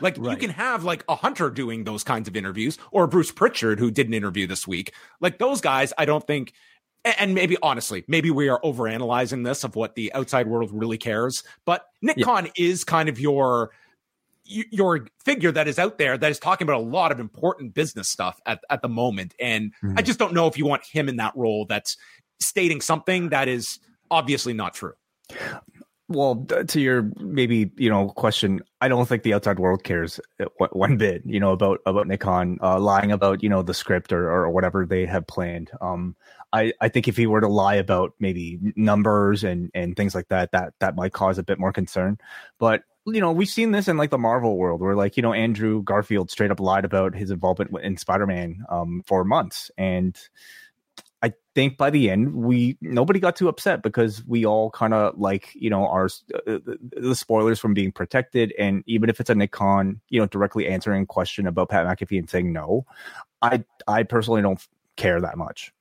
Speaker 2: Like right. you can have like a Hunter doing those kinds of interviews or Bruce Pritchard who did an interview this week. Like those guys, I don't think and maybe honestly, maybe we are overanalyzing this of what the outside world really cares. But Nick yeah. Khan is kind of your your figure that is out there that is talking about a lot of important business stuff at, at the moment. And mm-hmm. I just don't know if you want him in that role that's stating something that is obviously not true.
Speaker 1: Well, to your maybe you know question, I don't think the outside world cares one bit, you know, about about Nick Khan uh, lying about you know the script or, or whatever they have planned. Um, I I think if he were to lie about maybe numbers and and things like that, that that might cause a bit more concern. But you know, we've seen this in like the Marvel world where like, you know, Andrew Garfield straight up lied about his involvement in Spider-Man um, for months. And I think by the end, we nobody got too upset because we all kind of like, you know, our uh, the spoilers from being protected. And even if it's a Nick Khan, you know, directly answering a question about Pat McAfee and saying no, I I personally don't care that much.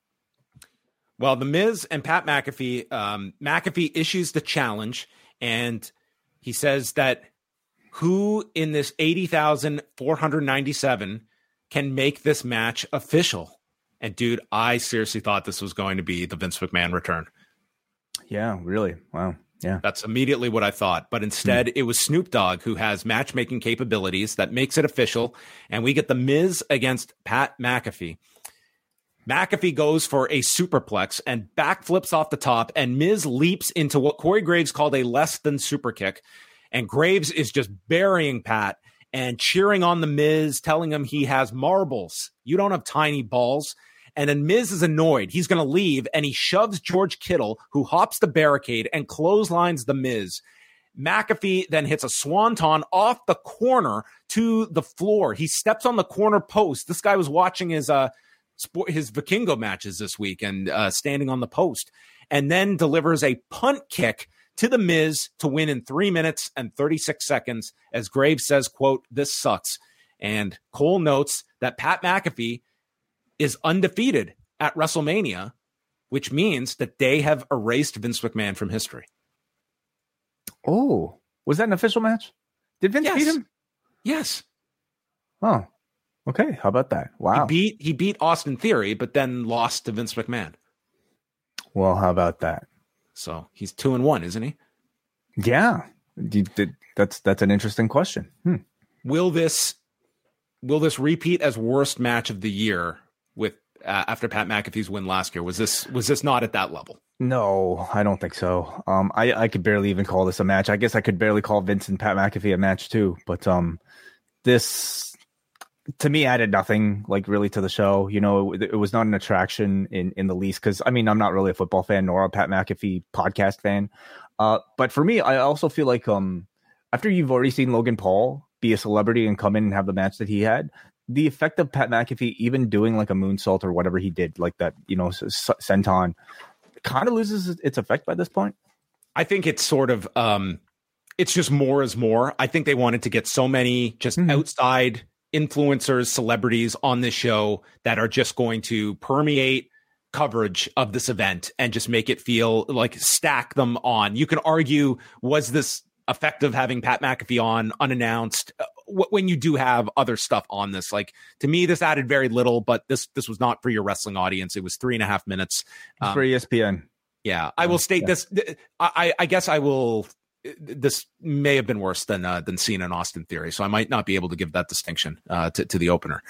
Speaker 2: Well, The Miz and Pat McAfee, um, McAfee issues the challenge and he says that who in this 80,497 can make this match official? And dude, I seriously thought this was going to be the Vince McMahon return.
Speaker 1: Yeah, really. Wow. Yeah.
Speaker 2: That's immediately what I thought. But instead, mm. it was Snoop Dogg who has matchmaking capabilities that makes it official. And we get The Miz against Pat McAfee. McAfee goes for a superplex and backflips off the top, and Miz leaps into what Corey Graves called a less than super kick. And Graves is just burying Pat and cheering on the Miz, telling him he has marbles. You don't have tiny balls. And then Miz is annoyed. He's going to leave, and he shoves George Kittle, who hops the barricade and clotheslines the Miz. McAfee then hits a swanton off the corner to the floor. He steps on the corner post. This guy was watching his uh sport, his Vikingo matches this week and uh, standing on the post, and then delivers a punt kick to the Miz to win in three minutes and 36 seconds. As Graves says, "quote This sucks." And Cole notes that Pat McAfee is undefeated at WrestleMania, which means that they have erased Vince McMahon from history.
Speaker 1: Oh, was that an official match? Did Vince yes. beat him?
Speaker 2: Yes.
Speaker 1: Oh, Okay, how about that? Wow.
Speaker 2: He beat he beat Austin Theory, but then lost to Vince McMahon.
Speaker 1: Well, how about that?
Speaker 2: So he's two and one, isn't he?
Speaker 1: Yeah, that's that's an interesting question. Hmm.
Speaker 2: Will this will this repeat as worst match of the year with uh, after Pat McAfee's win last year? Was this was this not at that level?
Speaker 1: No, I don't think so. Um, I I could barely even call this a match. I guess I could barely call Vince and Pat McAfee a match too. But um, this to me added nothing like really to the show. You know, it, it was not an attraction in in the least because I mean I'm not really a football fan nor a Pat McAfee podcast fan. Uh, but for me, I also feel like um after you've already seen Logan Paul be a celebrity and come in and have the match that he had, the effect of Pat McAfee even doing like a moonsault or whatever he did, like that, you know, senton, kind of loses its effect by this point.
Speaker 2: I think it's sort of um it's just more is more. I think they wanted to get so many just mm-hmm. outside influencers, celebrities on this show that are just going to permeate coverage of this event and just make it feel like stack them on. You can argue was this effective having Pat McAfee on unannounced uh, when you do have other stuff on this. Like to me, this added very little, but this this was not for your wrestling audience. It was three and a half minutes
Speaker 1: um, for ESPN.
Speaker 2: Yeah, I will state yeah. this. I, I guess I will. This may have been worse than uh, than Cena and Austin Theory, so I might not be able to give that distinction uh, to to the opener.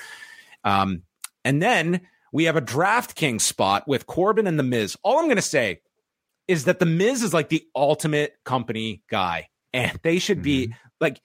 Speaker 2: Um, and then we have a DraftKings spot with Corbin and The Miz. All I'm going to say is that The Miz is like the ultimate company guy and they should be mm-hmm. like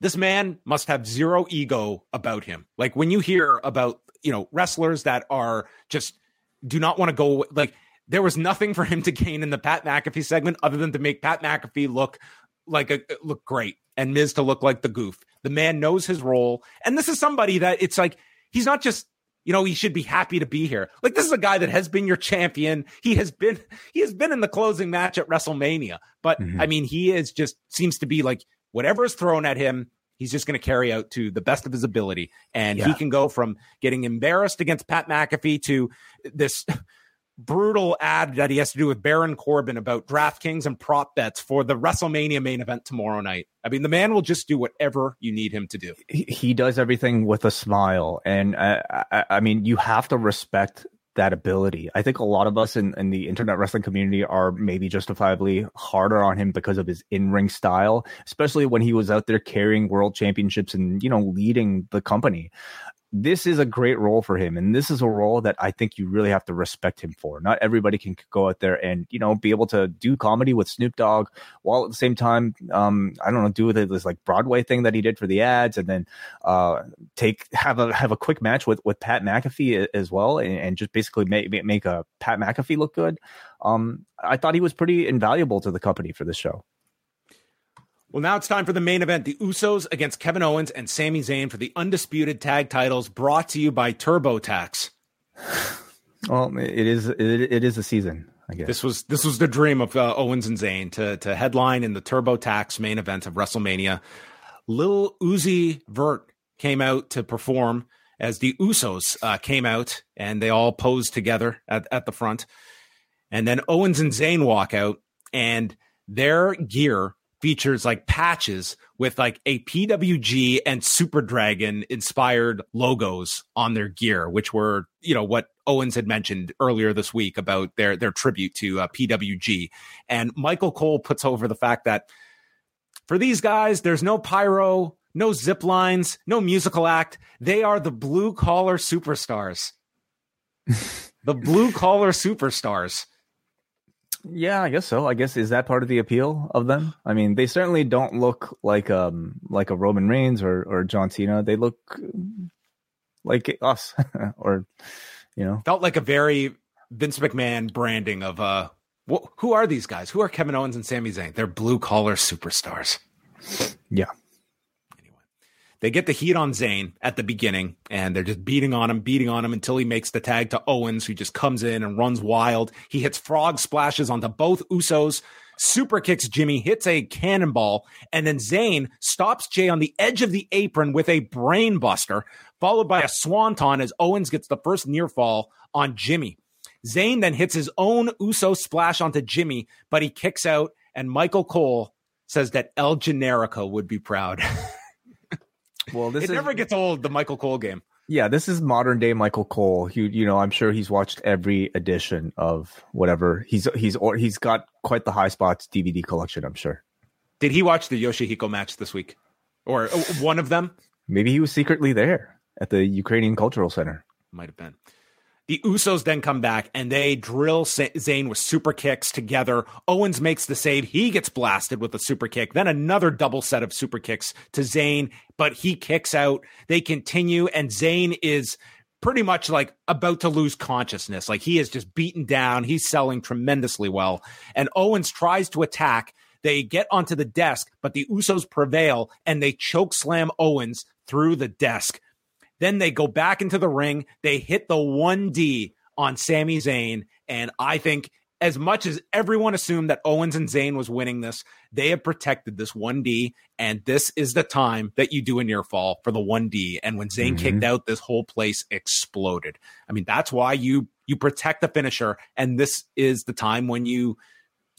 Speaker 2: this man must have zero ego about him. Like when you hear about, you know, wrestlers that are just do not want to go like there was nothing for him to gain in the Pat McAfee segment other than to make Pat McAfee look like a look great and Miz to look like the goof. The man knows his role. And this is somebody that it's like he's not just you know, he should be happy to be here. Like this is a guy that has been your champion. He has been [LAUGHS] he has been in the closing match at WrestleMania. But mm-hmm. I mean, he is just seems to be like whatever is thrown at him, he's just going to carry out to the best of his ability. And yeah. he can go from getting embarrassed against Pat McAfee to this [LAUGHS] brutal ad that he has to do with Baron Corbin about DraftKings and prop bets for the WrestleMania main event tomorrow night. I mean, the man will just do whatever you need him to do.
Speaker 1: He, he does everything with a smile. And uh, I, I mean, you have to respect that ability. I think a lot of us in, in the internet wrestling community are maybe justifiably harder on him because of his in ring style, especially when he was out there carrying world championships and, you know, leading the company this is a great role for him and this is a role that i think you really have to respect him for. Not everybody can go out there and you know be able to do comedy with snoop dogg while at the same time um i don't know do this like broadway thing that he did for the ads and then uh take have a have a quick match with with pat mcafee as well and, and just basically make make a pat mcafee look good. Um i thought he was pretty invaluable to the company for this show
Speaker 2: well, now it's time for the main event the Usos against Kevin Owens and Sami Zayn for the undisputed tag titles, brought to you by TurboTax. [SIGHS]
Speaker 1: Well, it is it, it is a season. I guess
Speaker 2: this was this was the dream of uh, Owens and Zayn to to headline in the TurboTax main event of WrestleMania. Lil Uzi Vert came out to perform as the Usos uh, came out and they all posed together at, at the front, and then Owens and Zayn walk out and their gear features like patches with like a PWG and Super Dragon inspired logos on their gear, which were, you know, what Owens had mentioned earlier this week about their their tribute to uh, PWG. And Michael Cole puts over the fact that for these guys, there's no pyro, no zip lines, no musical act. They are the blue collar superstars. [LAUGHS] the blue collar superstars.
Speaker 1: Yeah, I guess so. I guess is that part of the appeal of them? I mean, they certainly don't look like um like a Roman Reigns or or John Cena. They look like us [LAUGHS] or you know.
Speaker 2: Felt like a very Vince McMahon branding of uh wh- who are these guys? Who are Kevin Owens and Sami Zayn? They're blue collar superstars.
Speaker 1: Yeah.
Speaker 2: They get the heat on Zayn at the beginning, and they're just beating on him, beating on him until he makes the tag to Owens, who just comes in and runs wild. He hits frog splashes onto both Usos, super kicks Jimmy, hits a cannonball, and then Zayn stops Jay on the edge of the apron with a brainbuster, followed by a swanton as Owens gets the first near fall on Jimmy. Zayn then hits his own Uso splash onto Jimmy, but he kicks out, and Michael Cole says that El Generico would be proud. [LAUGHS]
Speaker 1: Well, this
Speaker 2: it
Speaker 1: is,
Speaker 2: never gets old. The Michael Cole game.
Speaker 1: Yeah, this is modern day Michael Cole. He, you know, I'm sure he's watched every edition of whatever. He's he's or he's got quite the high spots DVD collection. I'm sure.
Speaker 2: Did he watch the Yoshihiko match this week, or uh, one of them?
Speaker 1: Maybe he was secretly there at the Ukrainian Cultural Center.
Speaker 2: Might have been. The Usos then come back and they drill Zayn with super kicks together. Owens makes the save. He gets blasted with a super kick. Then another double set of super kicks to Zayn, but he kicks out. They continue, and Zayn is pretty much like about to lose consciousness. Like he is just beaten down. He's selling tremendously well. And Owens tries to attack. They get onto the desk, but the Usos prevail and they choke slam Owens through the desk. Then they go back into the ring. They hit the 1D on Sami Zayn. And I think as much as everyone assumed that Owens and Zayn was winning this, they have protected this 1D. And this is the time that you do a near fall for the 1D. And when Zayn mm-hmm. kicked out, this whole place exploded. I mean, that's why you you protect the finisher. And this is the time when you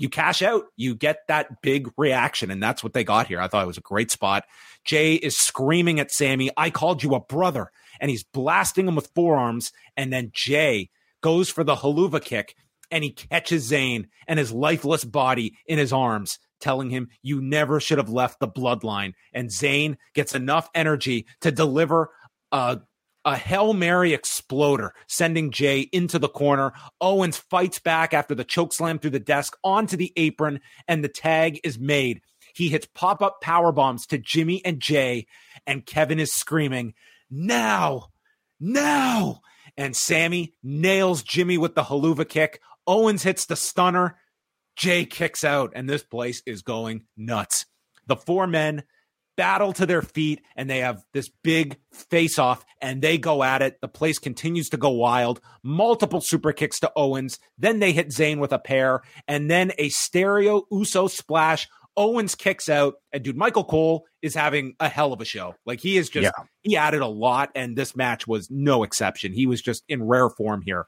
Speaker 2: you cash out, you get that big reaction. And that's what they got here. I thought it was a great spot. Jay is screaming at Sami, I called you a brother. And he's blasting him with forearms. And then Jay goes for the Helluva kick and he catches Zayn and his lifeless body in his arms, telling him, You never should have left the bloodline. And Zayn gets enough energy to deliver a a Hail Mary exploder, sending Jay into the corner. Owens fights back after the choke slam through the desk onto the apron, and the tag is made. He hits pop up power bombs to Jimmy and Jay, and Kevin is screaming, Now, now. And Sami nails Jimmy with the Helluva kick. Owens hits the stunner. Jay kicks out, and this place is going nuts. The four men battle to their feet and they have this big face off and they go at it. The place continues to go wild. Multiple super kicks to Owens. Then they hit Zayn with a pair and then a stereo Uso splash. Owens kicks out and dude, Michael Cole is having a hell of a show. Like he is just, yeah. he added a lot and this match was no exception. He was just in rare form here.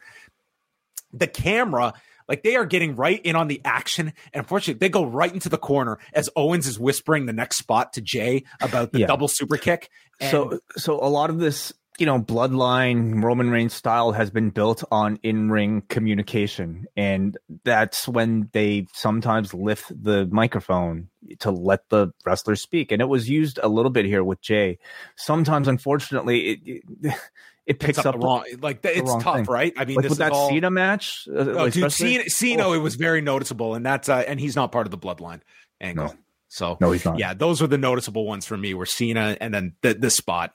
Speaker 2: The camera like they are getting right in on the action. And unfortunately, they go right into the corner as Owens is whispering the next spot to Jay about the yeah. double super kick.
Speaker 1: And so, so a lot of this, you know, bloodline Roman Reigns style has been built on in ring communication. And that's when they sometimes lift the microphone to let the wrestler speak. And it was used a little bit here with Jay. Sometimes, unfortunately, it, it it picks up,
Speaker 2: up, the wrong like the, it's tough thing. right i mean
Speaker 1: like with that all, Cena match uh,
Speaker 2: oh, like dude, Cena, Cena oh. it was very noticeable and that's uh, and he's not part of the bloodline angle no. so
Speaker 1: no he's not
Speaker 2: yeah those were the noticeable ones for me were Cena and then the, this spot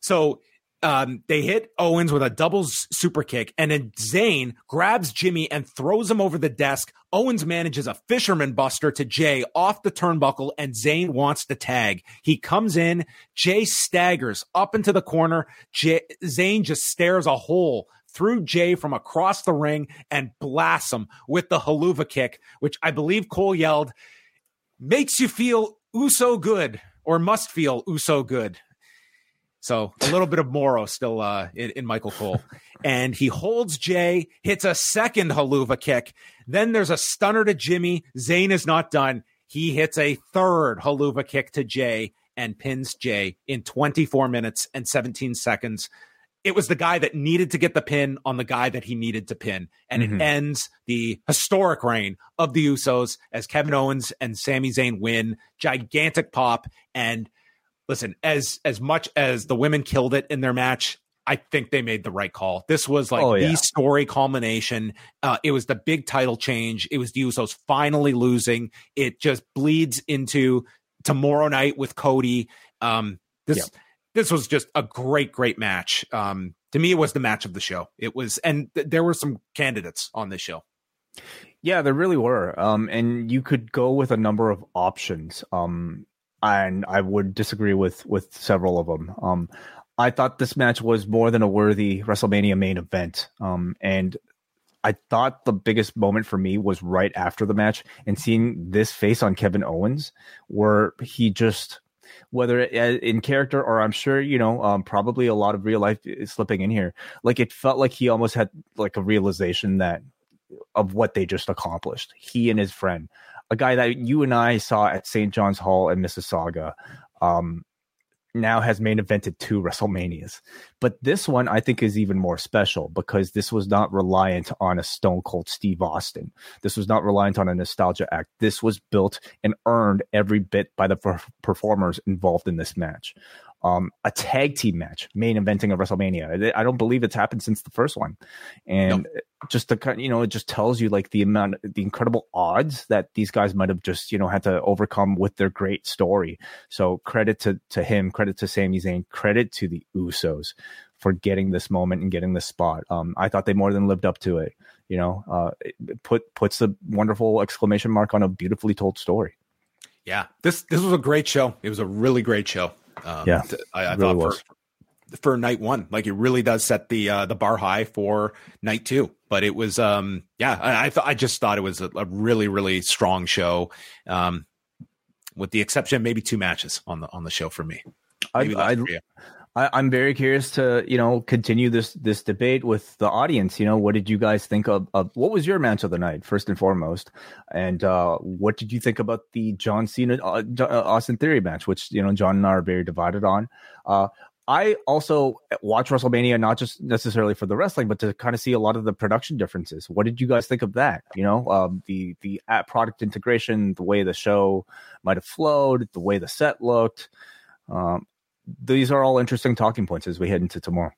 Speaker 2: so um, they hit Owens with a double super kick, and then Zayn grabs Jimmy and throws him over the desk. Owens manages a fisherman buster to Jay off the turnbuckle, and Zayn wants the tag. He comes in, Jay staggers up into the corner. Jay, Zayn just stares a hole through Jay from across the ring and blasts him with the Helluva kick, which I believe Cole yelled, makes you feel Uso good or must feel Uso good. So a little bit of Mauro still uh, in, in, Michael Cole. And he holds Jay, hits a second Helluva kick. Then there's a stunner to Jimmy. Zayn is not done. He hits a third Helluva kick to Jay and pins Jay in 24 minutes and 17 seconds. It was the guy that needed to get the pin on the guy that he needed to pin. And mm-hmm. it ends the historic reign of the Usos as Kevin Owens and Sami Zayn win. Gigantic pop. And listen, as as much as the women killed it in their match, I think they made the right call. This was like oh, yeah. the story culmination. Uh, it was the big title change. It was the Usos finally losing. It just bleeds into tomorrow night with Cody. Um, this yeah. this was just a great, great match. Um, to me, it was the match of the show. It was, and th- there were some candidates on this show.
Speaker 1: Yeah, there really were. Um, and you could go with a number of options. Um, and I would disagree with with several of them. Um, I thought this match was more than a worthy WrestleMania main event. Um, and I thought the biggest moment for me was right after the match and seeing this face on Kevin Owens, where he just, whether in character or I'm sure, you know, um, probably a lot of real life is slipping in here. Like it felt like he almost had like a realization that of what they just accomplished. He and his friend a guy that you and I saw at St. John's Hall in Mississauga. Um, now has main evented two WrestleManias. But this one I think is even more special because this was not reliant on a Stone Cold Steve Austin. This was not reliant on a nostalgia act. This was built and earned every bit by the per- performers involved in this match um, a tag team match, main eventing of WrestleMania. I don't believe it's happened since the first one, and nope. just the kind, you know it just tells you like the amount, the incredible odds that these guys might have just you know had to overcome with their great story. So credit to to him, credit to Sami Zayn, credit to the Usos for getting this moment and getting this spot. Um, I thought they more than lived up to it. You know, uh, it put puts a wonderful exclamation mark on a beautifully told story.
Speaker 2: Yeah, this this was a great show. It was a really great show.
Speaker 1: Um, yeah,
Speaker 2: I, I really thought for, for night one, like it really does set the uh, the bar high for night two. But it was, um, yeah, I, I thought I just thought it was a, a really really strong show, um, with the exception maybe two matches on the on the show for me.
Speaker 1: I, I, I, am very curious to you know continue this this debate with the audience. You know, what did you guys think of, of what was your match of the night first and foremost, and uh, what did you think about the John Cena uh, uh, Austin Theory match, which you know John and I are very divided on. Uh, I also watch WrestleMania not just necessarily for the wrestling, but to kind of see a lot of the production differences. What did you guys think of that? You know, um, the the product integration, the way the show might have flowed, the way the set looked. Um, these are all interesting talking points as we head into tomorrow.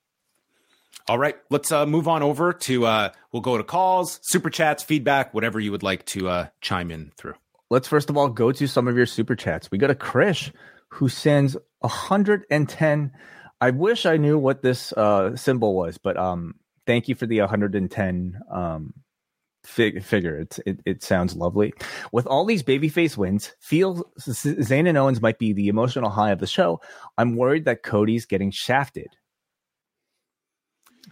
Speaker 2: All right, let's uh, move on over to uh, we'll go to calls, super chats, feedback, whatever you would like to uh, chime in through.
Speaker 1: Let's first of all go to some of your super chats. We got a Krish who sends 110. I wish I knew what this uh, symbol was, but um, thank you for the 110 um, fig- figure. It's, it, it sounds lovely. With all these babyface wins, feel Zayn and Owens might be the emotional high of the show. I'm worried that Cody's getting shafted.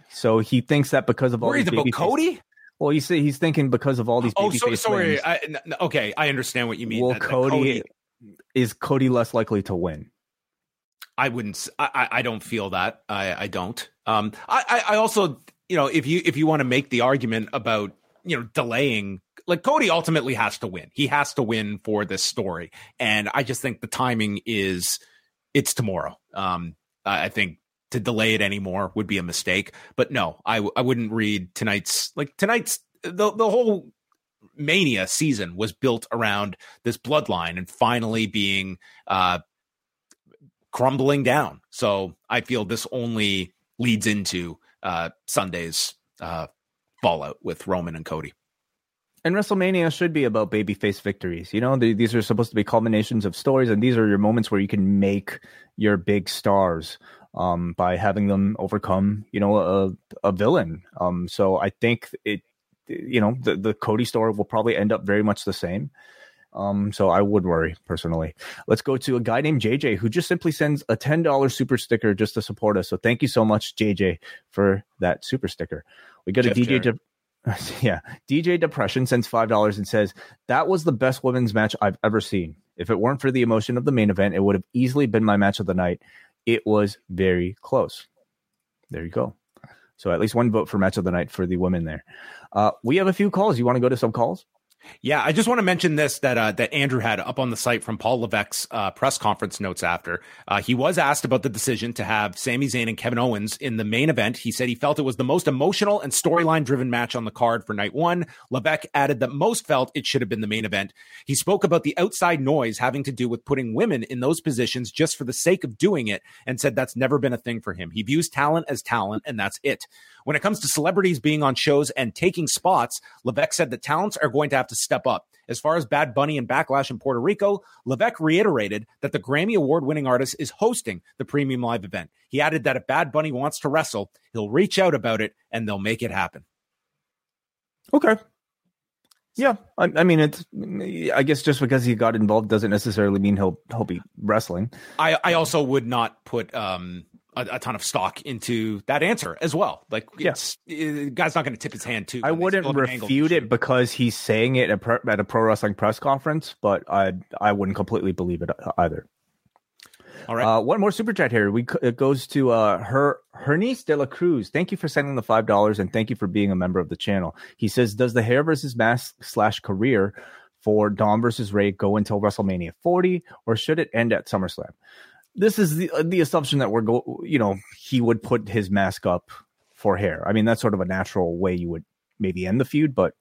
Speaker 1: So he thinks that because of all
Speaker 2: worried
Speaker 1: these
Speaker 2: about Cody.
Speaker 1: Well, he's he's thinking because of all these.
Speaker 2: Oh, so, sorry. I, okay, I understand what you mean.
Speaker 1: Well, that, Cody, Cody, is Cody less likely to win.
Speaker 2: I wouldn't. I, I don't feel that. I, I don't. Um, I, I also, you know, if you if you want to make the argument about you know, delaying like Cody ultimately has to win. He has to win for this story. And I just think the timing is it's tomorrow. Um, I think to delay it anymore would be a mistake. But no, I I wouldn't read tonight's like tonight's the the whole mania season was built around this bloodline and finally being uh crumbling down. So I feel this only leads into uh Sunday's uh fallout with Roman and Cody.
Speaker 1: And WrestleMania should be about babyface victories. You know, these are supposed to be culminations of stories, and these are your moments where you can make your big stars um, by having them overcome, you know, a, a villain. Um, so I think it, you know, the, the Cody story will probably end up very much the same. Um, so I would worry personally. Let's go to a guy named JJ who just simply sends a $10 super sticker just to support us. So thank you so much, JJ, for that super sticker. We got Jeff a DJ. De- yeah, DJ Depression sends five dollars and says that was the best women's match I've ever seen. If it weren't for the emotion of the main event, it would have easily been my match of the night. It was very close. There you go. So at least one vote for match of the night for the women there. Uh, we have a few calls. You want to go to some calls?
Speaker 2: Yeah, I just want to mention this that uh, that Andrew had up on the site from Paul Levesque's uh, press conference notes after. Uh, he was asked about the decision to have Sami Zayn and Kevin Owens in the main event. He said he felt it was the most emotional and storyline driven match on the card for night one. Levesque added that most felt it should have been the main event. He spoke about the outside noise having to do with putting women in those positions just for the sake of doing it and said that's never been a thing for him. He views talent as talent and that's it. When it comes to celebrities being on shows and taking spots, Levesque said that talents are going to have to step up. As far as Bad Bunny and Backlash in Puerto Rico, Levesque reiterated that the Grammy Award winning artist is hosting the premium live event. He added that if Bad Bunny wants to wrestle, he'll reach out about it and they'll make it happen.
Speaker 1: Okay. Yeah, I, I, mean, it's. I guess just because he got involved doesn't necessarily mean he'll he'll be wrestling.
Speaker 2: I I also would not put um a, a, ton of stock into that answer as well. Like, yes, yeah. guy's not going to tip his hand too.
Speaker 1: I wouldn't refute it because he's saying it at, pro, at a pro wrestling press conference, but I I wouldn't completely believe it either. All right. Uh, one more super chat here. We it goes to uh, her Hernice de la Cruz. Thank you for sending the five dollars and thank you for being a member of the channel. He says, "Does the hair versus mask slash career for Dom versus Rey go until WrestleMania 40, or should it end at SummerSlam?" This is the the assumption that we're go. You know, he would put his mask up for hair. I mean, that's sort of a natural way you would maybe end the feud, but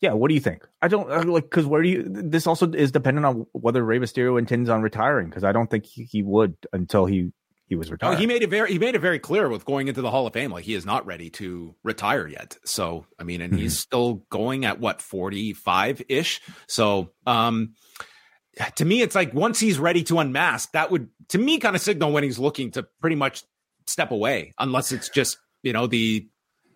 Speaker 1: yeah, what do you think? I don't like because where do you? This also is dependent on whether Rey Mysterio intends on retiring because I don't think he, he would until he he was
Speaker 2: Oh,
Speaker 1: retired.
Speaker 2: he made it very he made it very clear with going into the Hall of Fame, like he is not ready to retire yet. So I mean, and he's still going at what forty five ish. So um, to me, it's like once he's ready to unmask, that would to me kind of signal when he's looking to pretty much step away, unless it's just you know the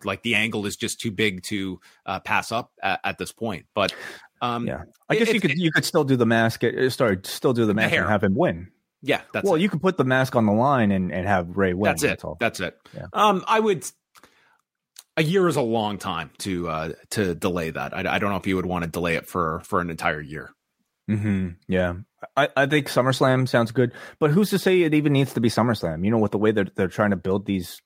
Speaker 2: like the angle is just too big to uh, pass up at, at this point. But um,
Speaker 1: Yeah. I guess you could you could still do the mask. uh, Sorry, still do the mask
Speaker 2: hair.
Speaker 1: and have him win.
Speaker 2: yeah, that's
Speaker 1: well,
Speaker 2: it.
Speaker 1: you could put the mask on the line and, and have Rey win.
Speaker 2: That's it.
Speaker 1: all.
Speaker 2: That's it.
Speaker 1: Yeah.
Speaker 2: Um, I would. A year is a long time to uh, to delay that. I, I don't know if you would want to delay it for for an entire year.
Speaker 1: Hmm Yeah, I, I think SummerSlam sounds good, but who's to say it even needs to be SummerSlam? You know, with the way that they're trying to build these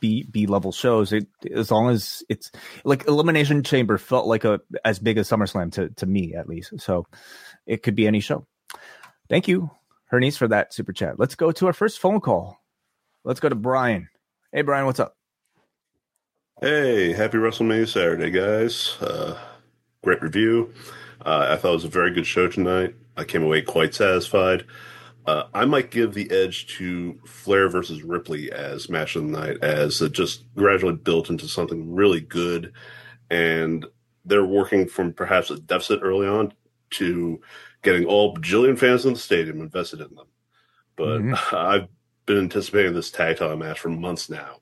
Speaker 1: B B level shows, it as long as it's like Elimination Chamber felt like a as big as SummerSlam to to me at least. So it could be any show. Thank you, Hernice, for that super chat. Let's go to our first phone call. Let's go to Brian. Hey, Brian, what's up?
Speaker 3: Hey, happy WrestleMania Saturday, guys. Uh, great review. Uh, I thought it was a very good show tonight. I came away quite satisfied. Uh, I might give the edge to Flair versus Ripley as match of the night, as it just gradually built into something really good. And they're working from perhaps a deficit early on to getting all bajillion fans in the stadium invested in them. But
Speaker 1: Mhm. [LAUGHS]
Speaker 3: I've been anticipating this tag title match for months now.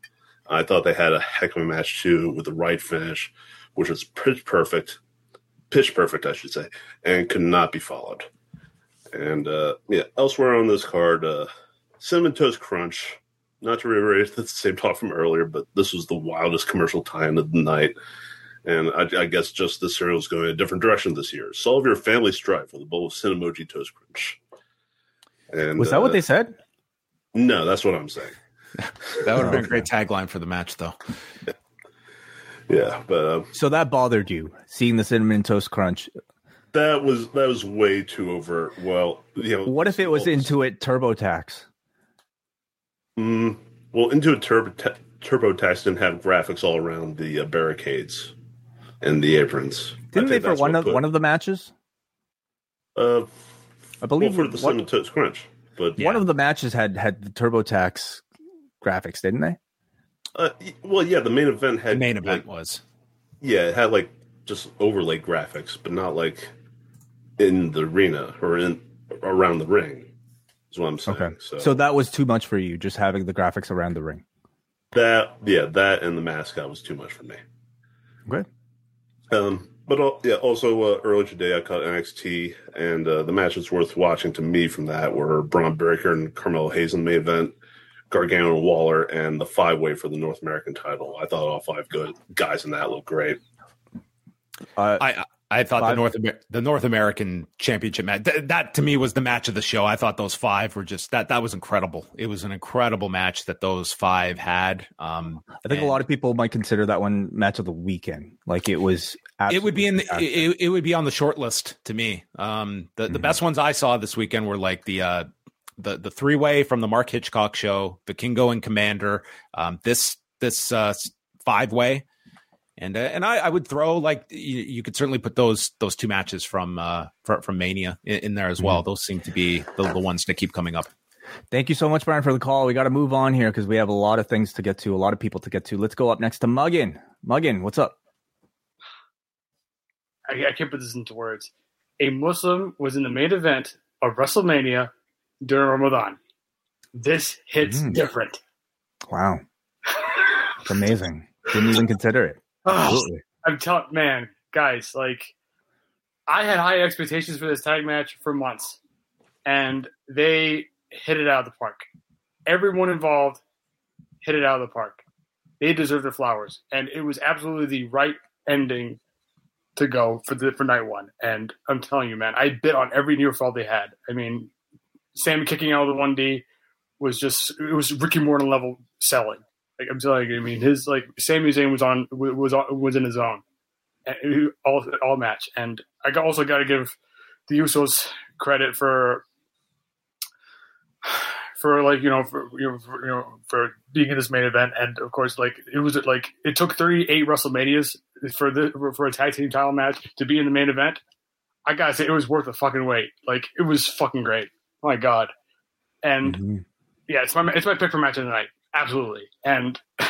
Speaker 3: I thought they had a heck of a match too with the right finish, which was pitch perfect, pitch perfect, I should say, and could not be followed. And uh, yeah, elsewhere on this card, uh, cinnamon toast crunch. Not to reiterate [LAUGHS] the same talk from earlier, but this was the wildest commercial time of the night. And I, I guess just the cereal is going a different direction this year. Solve your family strife with a bowl of Cinemoji toast crunch. And
Speaker 1: Was that what
Speaker 3: uh,
Speaker 1: they said?
Speaker 3: No, that's what I'm saying. [LAUGHS]
Speaker 2: That would have been a great tagline for the match, though.
Speaker 3: Yeah, but uh,
Speaker 1: So that bothered you seeing the cinnamon toast crunch.
Speaker 3: that was that was way too overt. Well, you know,
Speaker 1: What if it was into it TurboTax?
Speaker 3: Mm, well, Intuit Turbo TurboTax didn't have graphics all around the uh, barricades and the aprons.
Speaker 1: Didn't they for one of
Speaker 3: put-
Speaker 1: one of the matches?
Speaker 3: Uh,
Speaker 1: I
Speaker 3: well,
Speaker 1: believe
Speaker 3: for the
Speaker 1: one,
Speaker 3: cinnamon toast crunch, but
Speaker 1: one of the matches had had the TurboTax graphics, didn't they?
Speaker 3: Uh, well, yeah, the main event had The
Speaker 2: main event
Speaker 3: like,
Speaker 2: was
Speaker 3: yeah, it had like just overlay graphics, but not like in the arena or in around the ring. Is what I'm saying.
Speaker 1: Okay.
Speaker 3: So,
Speaker 1: So that was too much for you, just having the graphics around the ring.
Speaker 3: that yeah, that and the mascot was too much for me.
Speaker 1: Okay.
Speaker 3: Um, but yeah, also uh, earlier today I caught NXT, and uh, the matches worth watching to me from that were Bron Breakker and Carmelo Hayes in the main event, Gargano and Waller, and the five way for the North American title. I thought all five good guys in that looked great.
Speaker 1: Uh,
Speaker 2: I I thought
Speaker 1: Five.
Speaker 2: the North Amer- the North American Championship match th- that to me was the match of the show. I thought those five were just that that was incredible. It was an incredible match that those five had. Um,
Speaker 1: I think a lot of people might consider that one match of the weekend. Like it was.
Speaker 2: it would be in the, it, it would be on the short list to me. Um, the the
Speaker 1: Mhm.
Speaker 2: best ones I saw this weekend were like the uh, the the three way from the Mark Hitchcock show, Vikingo and Komander, um, this this uh, five way, and uh, and I, I would throw like you, you could certainly put those those two matches from uh from, from Mania in, in there as well. Those seem to be the, the ones that keep coming up.
Speaker 1: Thank you so much, Brian, for the call. We got to move on here because we have a lot of things to get to, a lot of people to get to. Let's go up next to Muggin. Muggin, what's up?
Speaker 4: I, I can't put this into words. A Muslim was in the main event of WrestleMania during Ramadan. This hits
Speaker 1: Mm.
Speaker 4: different.
Speaker 1: Wow, it's amazing. Didn't even consider it. [SIGHS]
Speaker 4: Oh,
Speaker 1: Absolutely.
Speaker 4: I'm telling, man, guys, like, I had high expectations for this tag match for months, and they hit it out of the park. Everyone involved hit it out of the park. They deserve their flowers, and it was absolutely the right ending to go for the for night one. And I'm telling you, man, I bit on every near fall they had. I mean, Sam kicking out of the one D was just it was Ricky Morton level selling. Like I'm telling you, I mean, his like Sami Zayn was on was on, was in his he- all all match. And I also got to give the Usos credit for for like you know for you know for, you know for being in this main event, and of course like it was like it took 38 WrestleManias for the for a tag team title match to be in the main event. I gotta say it was worth the fucking wait. Like it was fucking great. My god, and mm-hmm. yeah, it's my it's my pick for match of the night. Absolutely, and [LAUGHS]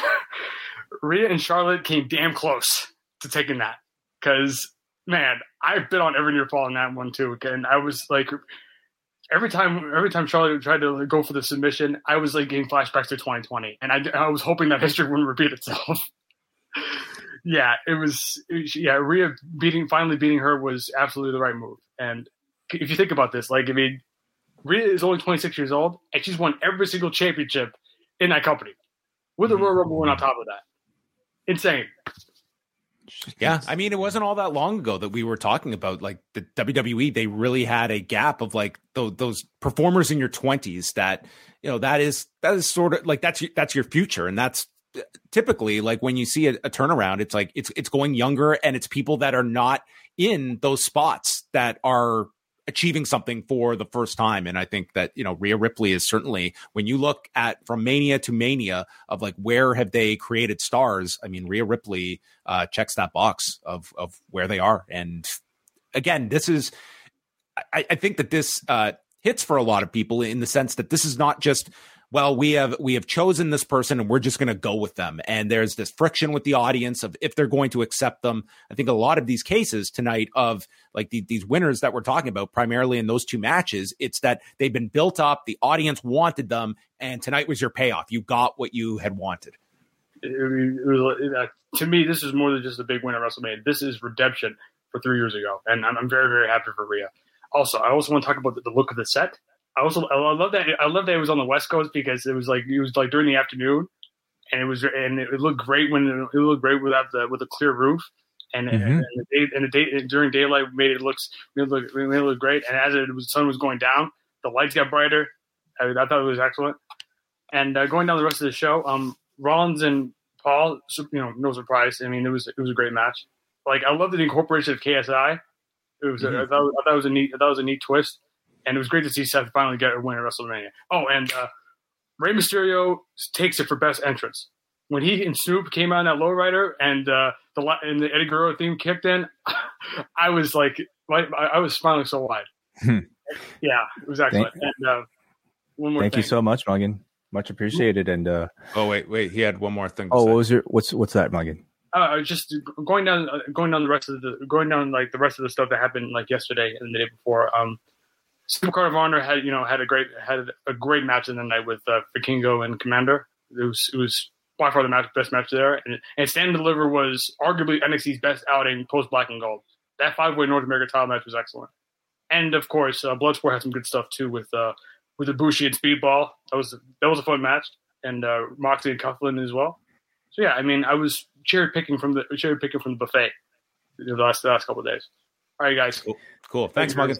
Speaker 4: Rhea and Charlotte came damn close to taking that because man, I've been on every near fall in that one too, and I was like every time every time Charlotte tried to go for the submission, I was like getting flashbacks to 2020, and I, I was hoping that history wouldn't repeat itself. [LAUGHS] yeah, it was yeah, Rhea beating finally beating her was absolutely the right move. And if you think about this, like I mean, Rhea is only 26 years old, and she's won every single championship in that company with a Royal Rumble win on top of that. Insane.
Speaker 2: Yeah, I mean, it wasn't all that long ago that we were talking about like the WWE. They really had a gap of like those, those performers in your twenties that you know that is that is sort of like that's that's your future, and that's uh, typically like when you see a, a turnaround, it's like it's it's going younger, and it's people that are not in those spots that are achieving something for the first time. And I think that, you know, Rhea Ripley is certainly, when you look at from mania to mania of like where have they created stars, I mean, Rhea Ripley uh, checks that box of, of where they are. And again, this is, I, I think that this uh, hits for a lot of people in the sense that this is not just well we have we have chosen this person and we're just going to go with them. And there's this friction with the audience of if they're going to accept them. I think a lot of these cases tonight of like the, these winners that we're talking about primarily in those two matches it's that they've been built up the audience wanted them and tonight was your payoff. You got what you had wanted.
Speaker 4: It, it was, uh, to me this is more than just a big win at wrestlemania. This is redemption for three years ago and i'm, I'm very very happy for Rhea. Also i also want to talk about the, the look of the set I also I love that I love that it was on the West Coast because it was like it was like during the afternoon, and it was and it looked great when it looked great without the with a clear roof, and mm-hmm. and, the day, and the day during daylight made it looks made it look made it look great, and as it was the sun was going down, the lights got brighter. I, I thought it was excellent, and uh, going down the rest of the show, um, Rollins and Paul, you know, no surprise. I mean, it was it was a great match. Like I love the incorporation of KSI. It was mm-hmm. I, thought, I thought it was a neat I thought it was a neat twist and it was great to see Seth finally get a win at WrestleMania. Oh, and uh, Rey Mysterio takes it for best entrance. When he and Snoop came out in that lowrider and uh, the and the Eddie Guerrero theme kicked in, [LAUGHS] I was like, I was smiling so wide. Hmm. yeah, it was excellent. Thank, and uh,
Speaker 1: one more. Thank thing. you so much, Muggin. Much appreciated. And uh,
Speaker 2: oh wait, wait, he had one more thing.
Speaker 1: oh, say. what was your what's what's that, Muggin?
Speaker 4: Uh, just going down, uh, going down the rest of the, going down like the rest of the stuff that happened like yesterday and the day before. Um, Supercard of Honor had you know had a great had a great match in the night with uh, Vikingo and Komander. It was it was by far the match, best match there, and, and Stand and Deliver was arguably NXT's best outing post Black and Gold. That five way North American title match was excellent, and of course uh, Bloodsport had some good stuff too with uh, with Ibushi and Speedball. That was that was a fun match, and uh, Moxley and Coughlin as well. So yeah, I mean I was cherry picking from the cherry picking from the buffet the last the last couple of days. All right, guys.
Speaker 2: Cool. cool. Thanks, Morgan.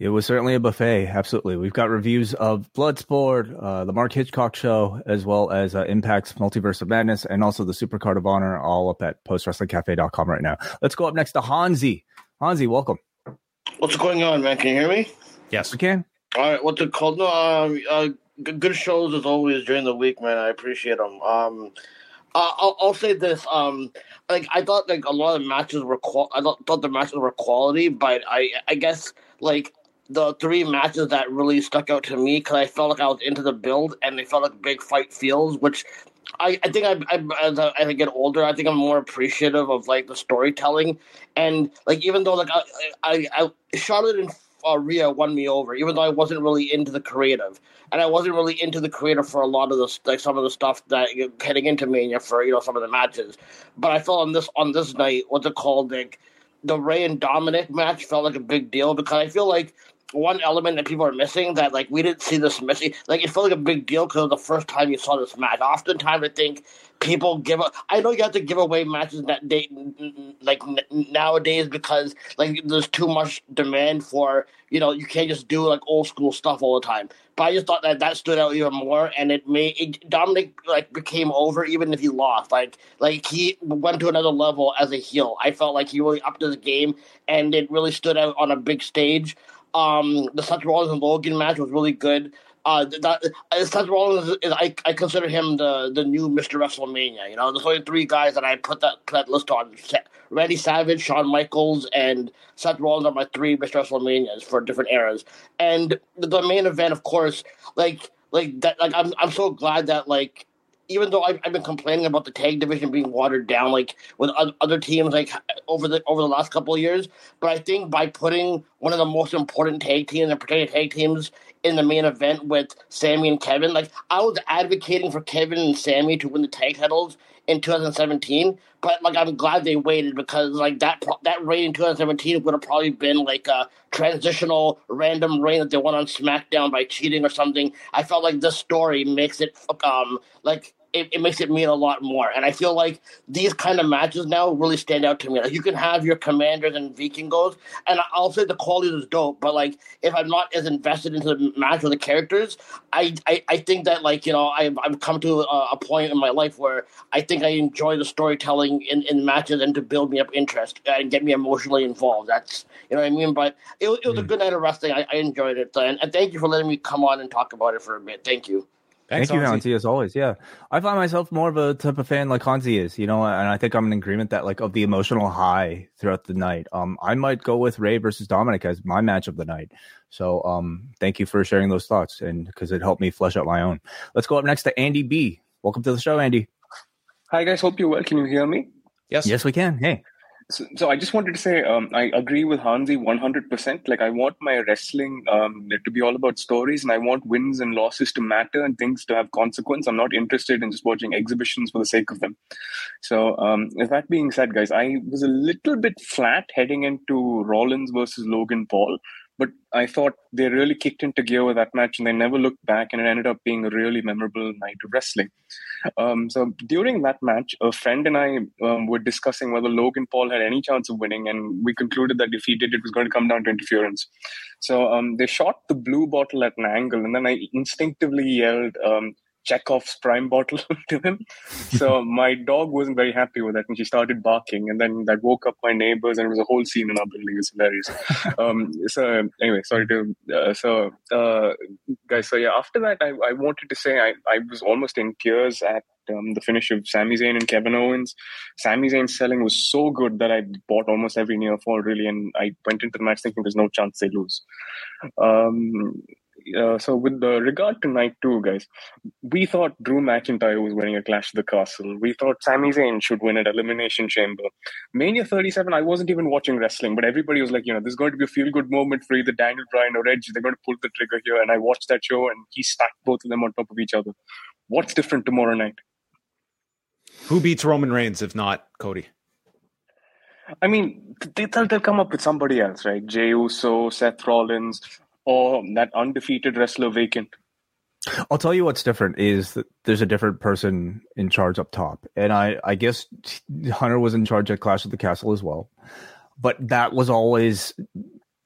Speaker 1: It was certainly a buffet. Absolutely. We've got reviews of Bloodsport, uh, the Mark Hitchcock show, as well as uh, Impact's Multiverse of Madness, and also the Supercard of Honor, all up at postwrestlingcafe.com right now. Let's go up next to Hansi. Hansi, welcome.
Speaker 5: What's going on, man? Can you hear me?
Speaker 2: Yes,
Speaker 1: we can.
Speaker 5: All right. What's it called? No, uh, uh, good shows as always during the week, man. I appreciate them. Um, uh, I'll, I'll, say this. Um, like I thought, like a lot of matches were. Qual- I thought, thought the matches were quality, but I, I guess like the three matches that really stuck out to me because I felt like I was into the build and they felt like big fight feels, which I, I think I, I as, I, as I get older, I think I'm more appreciative of like the storytelling and like even though like I, I, I Charlotte and uh, Rhea won me over, even though I wasn't really into the creative, and I wasn't really into the creative for a lot of the like some of the stuff that you know, heading into Mania for you know some of the matches. But I felt on this on this night, what's it called, like the Rey and Dominik match felt like a big deal because I feel like one element that people are missing that like we didn't see this missing. Like it felt like a big deal because the first time you saw this match. Oftentimes, I think people give up. I know you have to give away matches that day, like nowadays, because like there's too much demand for you know you can't just do like old school stuff all the time. But I just thought that that stood out even more, and it made it, Dominik like became over even if he lost. Like like he went to another level as a heel. I felt like he really upped his game, and it really stood out on a big stage. Um, the Seth Rollins and Logan match was really good. uh, that uh, Seth Rollins is, I, I consider him the the new Mr. WrestleMania. You know, there's only three guys that I put that that list on: Randy Savage, Shawn Michaels, and Seth Rollins are my three Mr. WrestleManias for different eras. And the main event, of course, like like that, like I'm I'm so glad that like even though I've, I've, been complaining about the tag division being watered down, like with other teams, like over the over the last couple of years, but I think by putting one of the most important tag teams and protected tag teams in the main event with Sami and Kevin, like I was advocating for Kevin and Sami to win the tag titles in 2017, but like I'm glad they waited because like that that reign in 2017 would have probably been like a transitional random reign that they won on SmackDown by cheating or something. I felt like this story makes it um like it, it, makes it mean a lot more. And I feel like these kind of matches now really stand out to me. Like you can have your Komanders and Vikingos, and I'll say the quality is dope. But like if I'm not as invested into the match or the characters, I I, I think that like you know I've I've come to a, a, point in my life where I think I enjoy the storytelling in, in matches and to build me up interest and get me emotionally involved. That's you know what I mean. But it, it was mm. a good night of wrestling. I, I enjoyed it, and, and thank you for letting me come on and talk about it for a bit. Thank you.
Speaker 1: Thanks, Thank you, Hansi, as always. Yeah, I find myself more of a type of fan like Hansi is, you know, and I think I'm in agreement that like of the emotional high throughout the night. Um, I might go with Rey versus Dominik as my match of the night. So, um, thank you for sharing those thoughts and because it helped me flesh out my own. Let's go up next to Andy B. Welcome to the show, Andy.
Speaker 6: Hi guys, hope you're well. Can you hear me?
Speaker 1: Yes. Yes, we can. Hey.
Speaker 6: So, I just wanted to say um, I agree with Hansi 100%. Like, I want my wrestling um, to be all about stories, and I want wins and losses to matter and things to have consequence. I'm not interested in just watching exhibitions for the sake of them. So, um, with that being said, guys, I was a little bit flat heading into Rollins versus Logan Paul. But I thought they really kicked into gear with that match and they never looked back, and it ended up being a really memorable night of wrestling. Um, so during that match, a friend and I um, were discussing whether Logan Paul had any chance of winning, and we concluded that if he did, it was going to come down to interference. So um, they shot the blue bottle at an angle, and then I instinctively yelled, um, Chekhov's prime bottle [LAUGHS] to him. So my dog wasn't very happy with that, and she started barking. And then that woke up my neighbors, and it was a whole scene in our building. It's hilarious. [LAUGHS] um, so anyway, sorry to uh, so uh, guys. So yeah, after that, I, I wanted to say I, I was almost in tears at um, the finish of Sami Zayn and Kevin Owens. Sami Zayn's selling was so good that I bought almost every near fall really, and I went into the match thinking there's no chance they lose. Um, uh, so with the regard to night two, guys, we thought Drew McIntyre was winning a Clash of the Castle. We thought Sami Zayn should win at Elimination Chamber. Mania 37, I wasn't even watching wrestling, but everybody was like, you know, there's going to be a feel good moment for either Daniel Bryan or Edge. They're going to pull the trigger here. And I watched that show and he stacked both of them on top of each other. What's different tomorrow night?
Speaker 2: Who beats Roman Reigns if not Cody?
Speaker 6: I mean, they, they'll, they'll come up with somebody else, right? Jey Uso, Seth Rollins, or that undefeated wrestler vacant?
Speaker 1: I'll tell you what's different is that there's a different person in charge up top. And I, I guess Hunter was in charge at Clash of the Castle as well. But that was always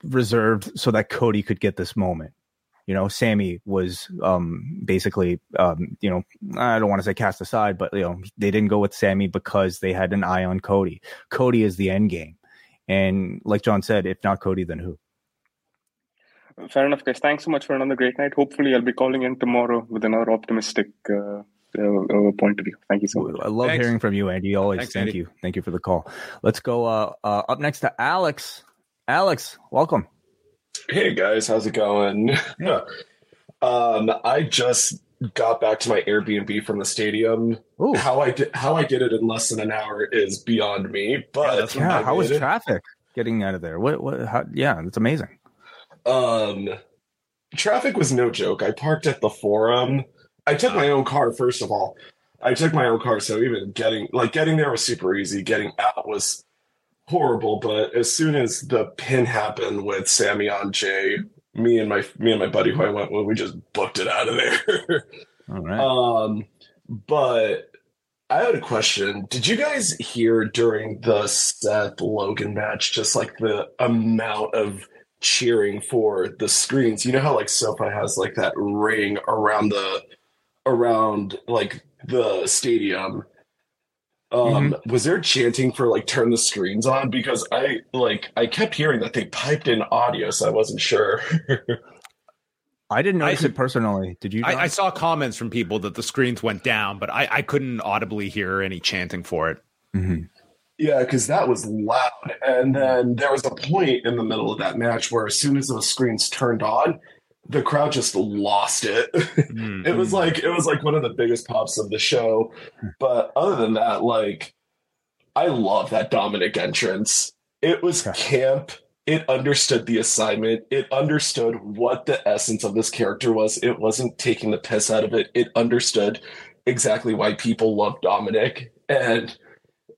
Speaker 1: reserved so that Cody could get this moment. You know, Sami was um, basically, um, you know, I don't want to say cast aside, but, you know, they didn't go with Sami because they had an eye on Cody. Cody is the end game. And like John said, if not Cody, then who?
Speaker 6: Fair enough, guys. Thanks so much for another great night. Hopefully, I'll be calling in tomorrow with another optimistic uh, uh, point of view. Thank you so much.
Speaker 1: I love
Speaker 6: Thanks.
Speaker 1: hearing from you, Andy. Always. Thanks, thank Andy. you. Thank you for the call. Let's go uh, uh, up next to Alex. Alex, welcome.
Speaker 7: Hey guys, how's it going? [LAUGHS] um, I just got back to my Airbnb from the stadium. Ooh. How I did how I did it in less than an hour is beyond me. But
Speaker 1: yeah, how was traffic getting out of there? What? What? How, yeah, it's amazing.
Speaker 7: Um, traffic was no joke. I parked at the Forum. I took my own car first of all. I took my own car, so even getting like getting there was super easy. Getting out was horrible. But as soon as the pin happened with Sami on Jey, me and my me and my buddy who I went with, we just booked it out of there. [LAUGHS]
Speaker 1: all right.
Speaker 7: Um, but I had a question. Did you guys hear during the Seth Logan match just like the amount of cheering for the screens. You know how like SoFi has like that ring around the around like the stadium. Um, mm-hmm. was there chanting for like turn the screens on? Because I like I kept hearing that they piped in audio, so I wasn't sure.
Speaker 1: I didn't notice I, it personally. Did you?
Speaker 2: I, I, saw comments from people that the screens went down, but I, I couldn't audibly hear any chanting for it.
Speaker 7: Mm-hmm. Yeah, because that was loud. And then there was a point in the middle of that match where as soon as those screens turned on, the crowd just lost it. Mm-hmm. [LAUGHS] it was like it was like one of the biggest pops of the show. But other than that, like I love that Dominik entrance. It was camp. It understood the assignment. It understood what the essence of this character was. It wasn't taking the piss out of it. It understood exactly why people love Dominik. And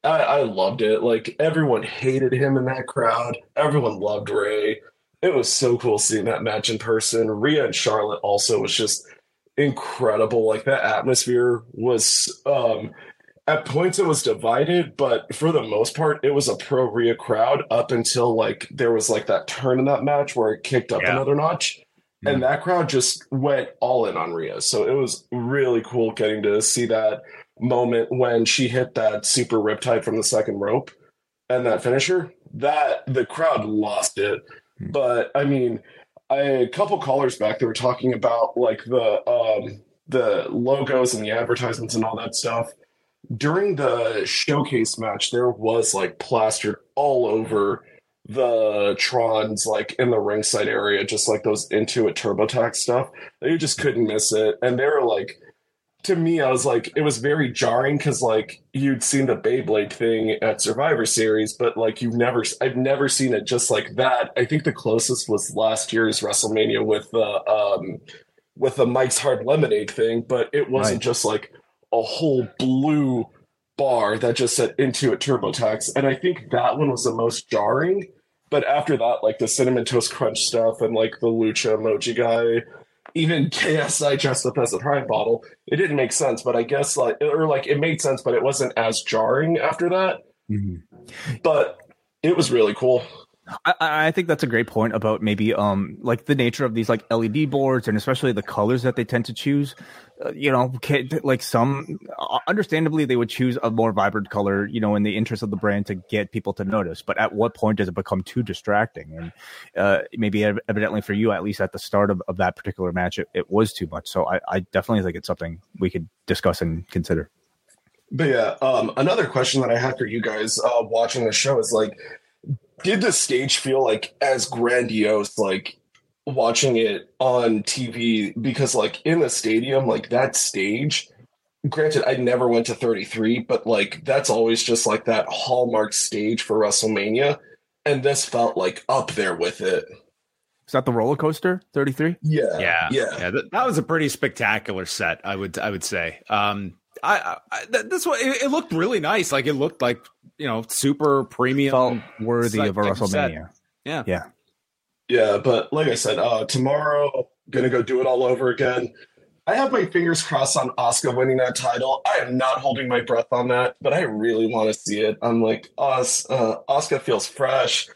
Speaker 7: I, I loved it. Like everyone hated him in that crowd. Everyone loved Rey. It was so cool seeing that match in person. Rhea and Charlotte also was just incredible. Like that atmosphere was um at points it was divided, but for the most part, it was a pro Rhea crowd up until like there was like that turn in that match where it kicked up yeah. another notch. Mm-hmm. And that crowd just went all in on Rhea. So it was really cool getting to see that moment when she hit that super riptide from the second rope and that finisher. That the crowd lost it. Mm-hmm. But I mean, I, a couple callers back they were talking about like the um the logos and the advertisements and all that stuff during the showcase match, there was like plastered all over the Trons, like in the ringside area, just like those Intuit TurboTax stuff. You just couldn't miss it. And they were like, to me, I was like, it was very jarring because like you'd seen the Beyblade thing at Survivor Series, but like you've never, I've never seen it just like that. I think the closest was last year's WrestleMania with the, um, with the Mike's Hard Lemonade thing, but it wasn't right. just like a whole blue bar that just said Intuit TurboTax. And I think that one was the most jarring. But after that, like the cinnamon toast crunch stuff and like the lucha emoji guy, even KSI dressed up as a prime bottle, it didn't make sense. But I guess like or like it made sense, but it wasn't as jarring after that. Mm-hmm. But it was really cool.
Speaker 1: I, I, think that's a great point about maybe um like the nature of these like LED boards and especially the colors that they tend to choose. Uh, you know, [LAUGHS] like some uh, understandably they would choose a more vibrant color, you know, in the interest of the brand to get people to notice. But at what point does it become too distracting? And uh, maybe evidently for you, at least at the start of, of that particular match, it, it was too much. So I, I definitely think it's something we could discuss and consider.
Speaker 7: But yeah, um, another question that I have for you guys uh, watching the show is like did the stage feel like as grandiose like watching it on TV because like in the stadium like that stage granted I never went to 33 but like that's always just like that hallmark stage for WrestleMania and this felt like up there with it.
Speaker 1: Is that the roller coaster 33
Speaker 7: yeah
Speaker 2: yeah. yeah, yeah that, that was a pretty spectacular set I would I would say. Um I, I that's what it, it, looked really nice. Like it looked like you know super premium,
Speaker 1: felt worthy of a WrestleMania.
Speaker 2: Yeah,
Speaker 1: yeah,
Speaker 7: yeah. But like I said, uh, tomorrow gonna go do it all over again. I have my fingers crossed on Asuka winning that title. I am not holding my breath on that, but I really want to see it. I'm like, uh, Asuka feels fresh.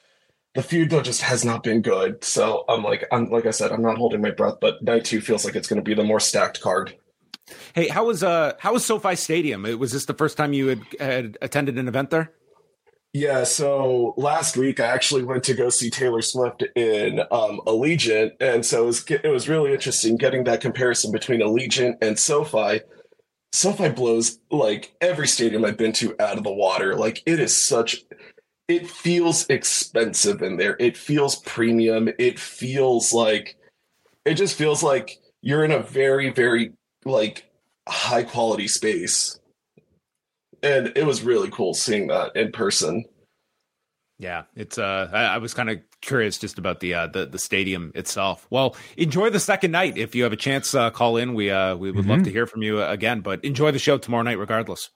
Speaker 7: The feud though just has not been good, so I'm like, I'm like I said, I'm not holding my breath. But night two feels like it's going to be the more stacked card.
Speaker 2: Hey, how was uh how was SoFi Stadium? Was this the first time you had, had attended an event there?
Speaker 7: Yeah, so last week I actually went to go see Taylor Swift in um, Allegiant, and so it was, it was really interesting getting that comparison between Allegiant and SoFi. SoFi blows like every stadium I've been to out of the water. Like it is such, it feels expensive in there. It feels premium. It feels like, it just feels like you're in a very very like high quality space. And it was really cool seeing that in person.
Speaker 2: Yeah, it's uh I, I was kind of curious just about the uh the, the stadium itself. Well, enjoy the second night. If you have a chance uh call in, we uh we would mm-hmm. love to hear from you again, but enjoy the show tomorrow night regardless.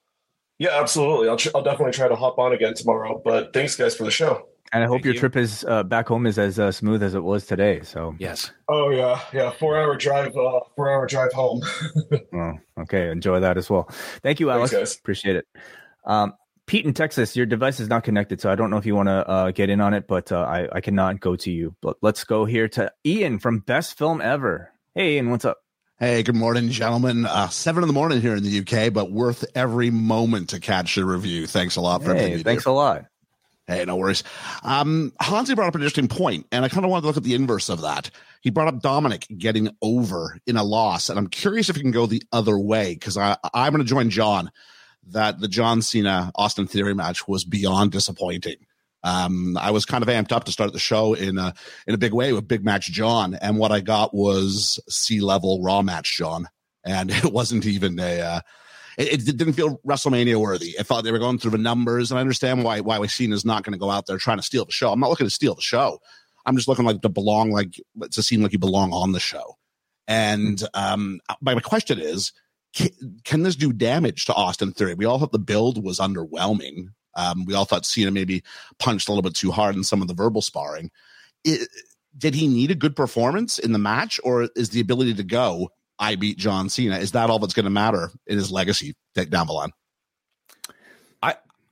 Speaker 7: Yeah, absolutely. I'll tr- I'll definitely try to hop on again tomorrow, but thanks guys for the show.
Speaker 1: And I hope Thank your you. trip is uh, back home is as uh, smooth as it was today. So
Speaker 2: yes.
Speaker 7: Oh yeah, yeah. Four hour drive. Uh, four hour drive home. [LAUGHS]
Speaker 1: oh, okay. Enjoy that as well. Thank you, Alex. Thanks, Appreciate it. Um, Pete in Texas, your device is not connected, so I don't know if you want to uh, get in on it, but uh, I, I cannot go to you. But let's go here to Ian from Best Film Ever. Hey, Ian, what's up?
Speaker 8: Hey, good morning, gentlemen. Uh, seven in the morning here in the UK, but worth every moment to catch the review. Thanks a lot for
Speaker 1: hey, Thanks
Speaker 8: do.
Speaker 1: a lot.
Speaker 8: Hey, no worries. Um, Hansi brought up an interesting point, and I kind of wanted to look at the inverse of that. He brought up Dominik getting over in a loss, and I'm curious if he can go the other way because I'm going to join John that the John Cena Austin Theory match was beyond disappointing. Um, I was kind of amped up to start the show in a in a big way with Big Match John, and what I got was C level Raw match John, and [LAUGHS] it wasn't even a. Uh, it, it, didn't feel WrestleMania worthy. It felt they were going through the numbers, and I understand why why Cena's not going to go out there trying to steal the show. I'm not looking to steal the show. I'm just looking like to belong, like to seem like you belong on the show. And um, my question is, can, can this do damage to Austin Theory? We all thought the build was underwhelming. Um, we all thought Cena maybe punched a little bit too hard in some of the verbal sparring. It, did he need a good performance in the match, or is the ability to go, I beat John Cena, is that all that's going to matter in his legacy down the line?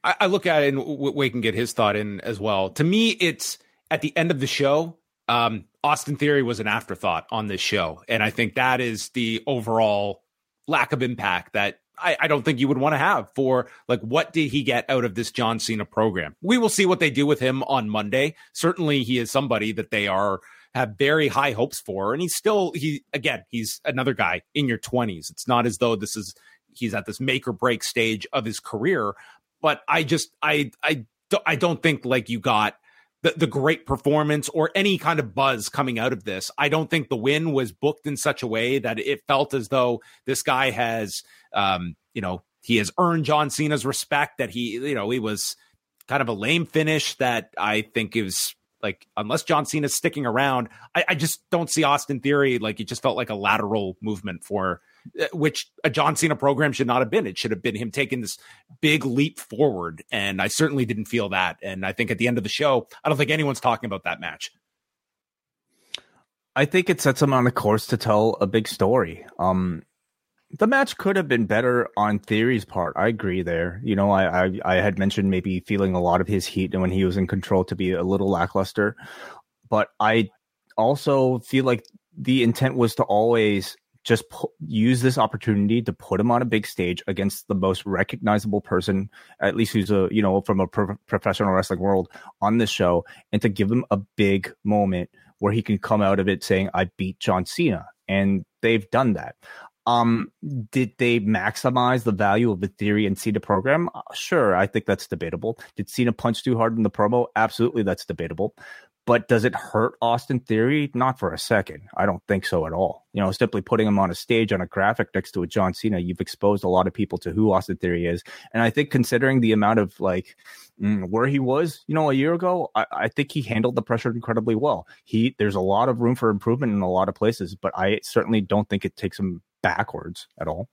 Speaker 2: I, I look at it and we can get his thought in as well. To me, it's at the end of the show, um, Austin Theory was an afterthought on this show. And I think that is the overall lack of impact that I, I don't think you would want to have for like what did he get out of this John Cena program? We will see what they do with him on Monday. Certainly, he is somebody that they are have very high hopes for, and he's still he again he's another guy in your twenties. It's not as though this is he's at this make or break stage of his career, but I just I I I don't think like you got the, the great performance or any kind of buzz coming out of this. I don't think the win was booked in such a way that it felt as though this guy has, um, you know, he has earned John Cena's respect. That he, you know, he was kind of a lame finish that I think is like unless John Cena's sticking around, I, I just don't see Austin Theory like it just felt like a lateral movement for uh, which a John Cena program should not have been. It should have been him taking this big leap forward. And I certainly didn't feel that. And I think at the end of the show, I don't think anyone's talking about that match.
Speaker 1: I think it sets him on the course to tell a big story. Um, the match could have been better on Theory's part. I agree there. You know, I, I, I had mentioned maybe feeling a lot of his heat and when he was in control to be a little lackluster, but I also feel like the intent was to always just pu- use this opportunity to put him on a big stage against the most recognizable person, at least who's a you know from a pro- professional wrestling world on this show, and to give him a big moment where he can come out of it saying, "I beat John Cena," and they've done that. Um, did they maximize the value of the theory and Cena program? Uh, sure, I think that's debatable. Did Cena punch too hard in the promo? Absolutely, that's debatable. But does it hurt Austin Theory? Not for a second. I don't think so at all. You know, simply putting him on a stage on a graphic next to a John Cena, you've exposed a lot of people to who Austin Theory is. And I think considering the amount of like mm, where he was, you know, a year ago, I, I, think he handled the pressure incredibly well. He there's a lot of room for improvement in a lot of places, but I certainly don't think it takes him backwards at all.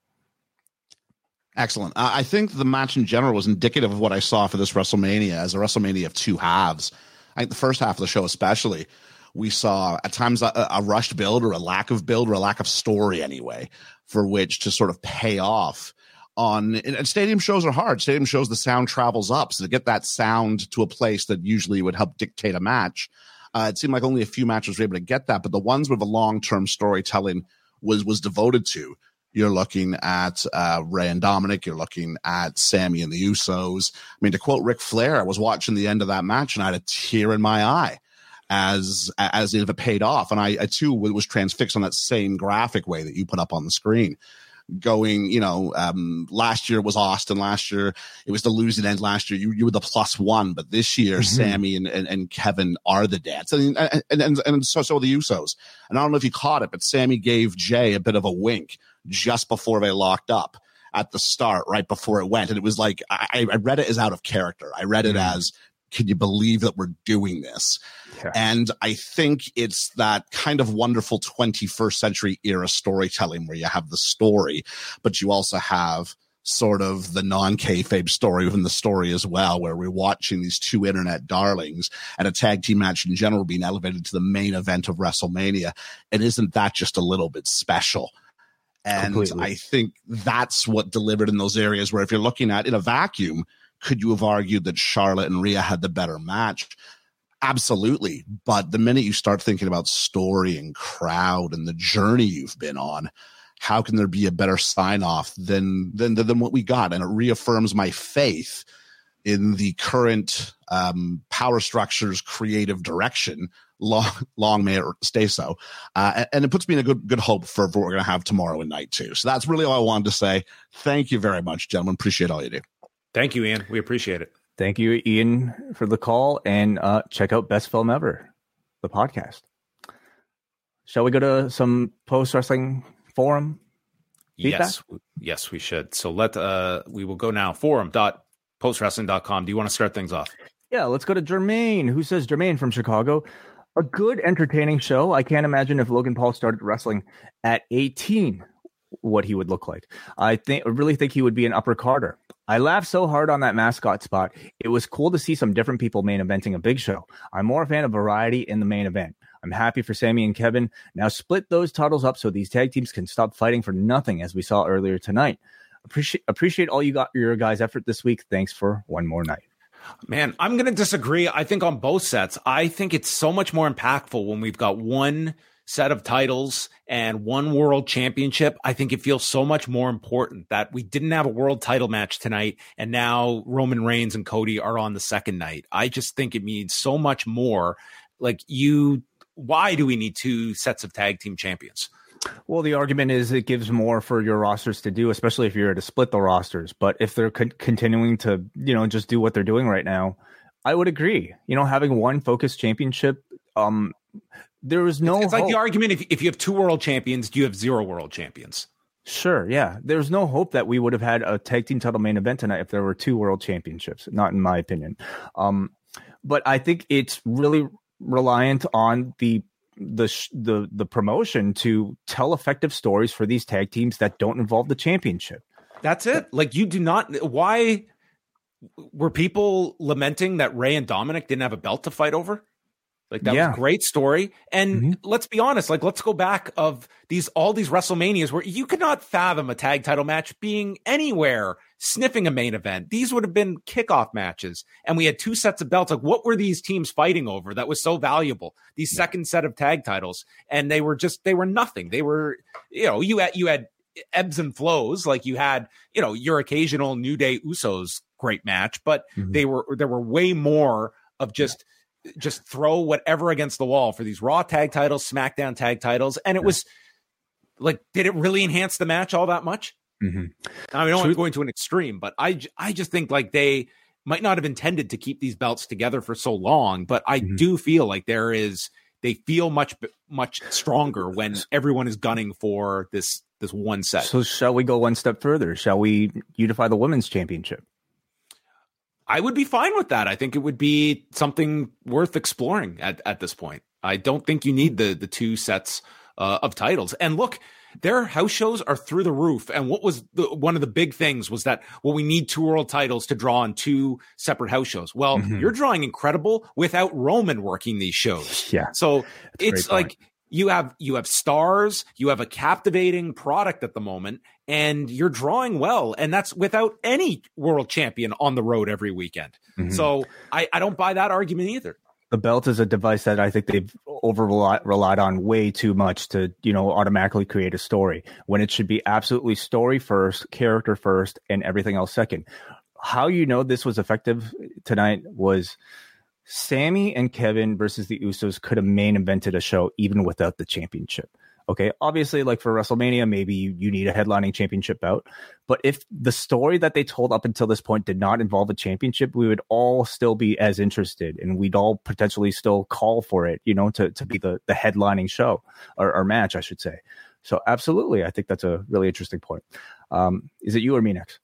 Speaker 8: Excellent. I think the match in general was indicative of what I saw for this WrestleMania as a WrestleMania of two halves. Think the first half of the show, especially, we saw at times a, a, rushed build or a lack of build or a lack of story anyway, for which to sort of pay off on. And stadium shows are hard. Stadium shows the sound travels up, so to get that sound to a place that usually would help dictate a match. Uh, it seemed like only a few matches were able to get that, but the ones with a long term storytelling was was devoted to you're looking at uh, Rey and Dominik. You're looking at Sami and the Usos. I mean, to quote Ric Flair, I was watching the end of that match and I had a tear in my eye as as if it paid off. And I, I too was transfixed on that same graphic way that you put up on the screen. Going, you know, um, last year was Austin. Last year it was the losing end. Last year you you were the plus one, but this year mm-hmm. Sami and, and, and Kevin are the dads, and and and, and so so the Usos. And I don't know if you caught it, but Sami gave Jey a bit of a wink just before they locked up at the start, right before it went. And it was like, I, I read it as out of character. I read it mm. as, can you believe that we're doing this? Yeah. And I think it's that kind of wonderful 21st century era storytelling where you have the story, but you also have sort of the non kayfabe story within the story as well, where we're watching these two internet darlings and a tag team match in general being elevated to the main event of WrestleMania. And isn't that just a little bit special? And Completely. I think that's what delivered in those areas where if you're looking at in a vacuum, could you have argued that Charlotte and Rhea had the better match? Absolutely. But the minute you start thinking about story and crowd and the journey you've been on, how can there be a better sign off than, than, than what we got? And it reaffirms my faith in the current um, power structures creative direction. Long, [LAUGHS] long may it stay so, uh, and, and, it puts me in a good good hope for, for what we're going to have tomorrow and night too. So that's really all I wanted to say. Thank you very much, gentlemen. Appreciate all you do.
Speaker 2: Thank you, Ian. We appreciate it.
Speaker 1: Thank you, Ian, for the call, and uh, check out Best Film Ever, the podcast. Shall we go to some post wrestling forum?
Speaker 2: Feedback? Yes, yes, we should. So let uh, we will go now. Forum dot postwrestling.com. Do you want to start things off?
Speaker 1: Yeah, let's go to Jermaine, who says Jermaine from Chicago. A good, entertaining show. I can't imagine if Logan Paul started wrestling at 18, what he would look like. I think, really think he would be an upper Carter. I laughed so hard on that mascot spot. It was cool to see some different people main eventing a big show. I'm more a fan of variety in the main event. I'm happy for Sami and Kevin. Now split those titles up so these tag teams can stop fighting for nothing, as we saw earlier tonight. Appreciate appreciate all you got your guys' effort this week. Thanks for one more night.
Speaker 2: Man, I'm going to disagree. I think on both sets, I think it's so much more impactful when we've got one set of titles and one world championship. I think it feels so much more important that we didn't have a world title match tonight and now Roman Reigns and Cody are on the second night. I just think it means so much more. Like you, why do we need two sets of tag team champions?
Speaker 1: Well, the argument is it gives more for your rosters to do, especially if you're to split the rosters. But if they're con- continuing to, you know, just do what they're doing right now, I would agree. You know, having one focused championship, um, there was no.
Speaker 2: It's, it's like the argument: if if you have two world champions, do you have zero world champions?
Speaker 1: Sure, yeah. There's no hope that we would have had a tag team title main event tonight if there were two world championships. Not in my opinion. Um, but I think it's really reliant on the the the the promotion to tell effective stories for these tag teams that don't involve the championship.
Speaker 2: That's it. Like you do not why were people lamenting that Rey and Dominik didn't have a belt to fight over? Like that yeah. was a great story. And mm-hmm. let's be honest, like let's go back of these all these WrestleManias where you could not fathom a tag title match being anywhere sniffing a main event. These would have been kickoff matches. And we had two sets of belts. Like what were these teams fighting over that was so valuable? These second set of tag titles. And they were just they were nothing. They were, you know, you had you had ebbs and flows. Like you had, you know, your occasional New Day Usos great match, but mm-hmm. they were there were way more of just yeah just throw whatever against the wall for these Raw tag titles, SmackDown tag titles, and it yeah. was like, did it really enhance the match all that much? Mm-hmm. I mean, I don't going to an extreme, but I I just think like they might not have intended to keep these belts together for so long, but I mm-hmm. do feel like there is they feel much much stronger when everyone is gunning for this this one set.
Speaker 1: So shall we go one step further? Shall we unify the women's championship?
Speaker 2: I would be fine with that. I think it would be something worth exploring at, at this point. I don't think you need the the two sets uh, of titles. And look, their house shows are through the roof. And what was the, one of the big things was that well, we need two world titles to draw on two separate house shows. Well, mm-hmm. you're drawing incredible without Roman working these shows.
Speaker 1: Yeah.
Speaker 2: So That's it's like you have you have stars, you have a captivating product at the moment, and you're drawing well, and that's without any world champion on the road every weekend. Mm-hmm. So I, I don't buy that argument either.
Speaker 1: The belt is a device that I think they've over relied on way too much to, you know, automatically create a story when it should be absolutely story first, character first, and everything else second. How you know this was effective tonight was Sami and Kevin versus the Usos could have main invented a show even without the championship. Okay, obviously, like for WrestleMania, maybe you, you need a headlining championship bout. But if the story that they told up until this point did not involve a championship, we would all still be as interested, and we'd all potentially still call for it, you know, to to be the the headlining show or, or match, I should say. So, absolutely, I think that's a really interesting point. Um, is it you or me next?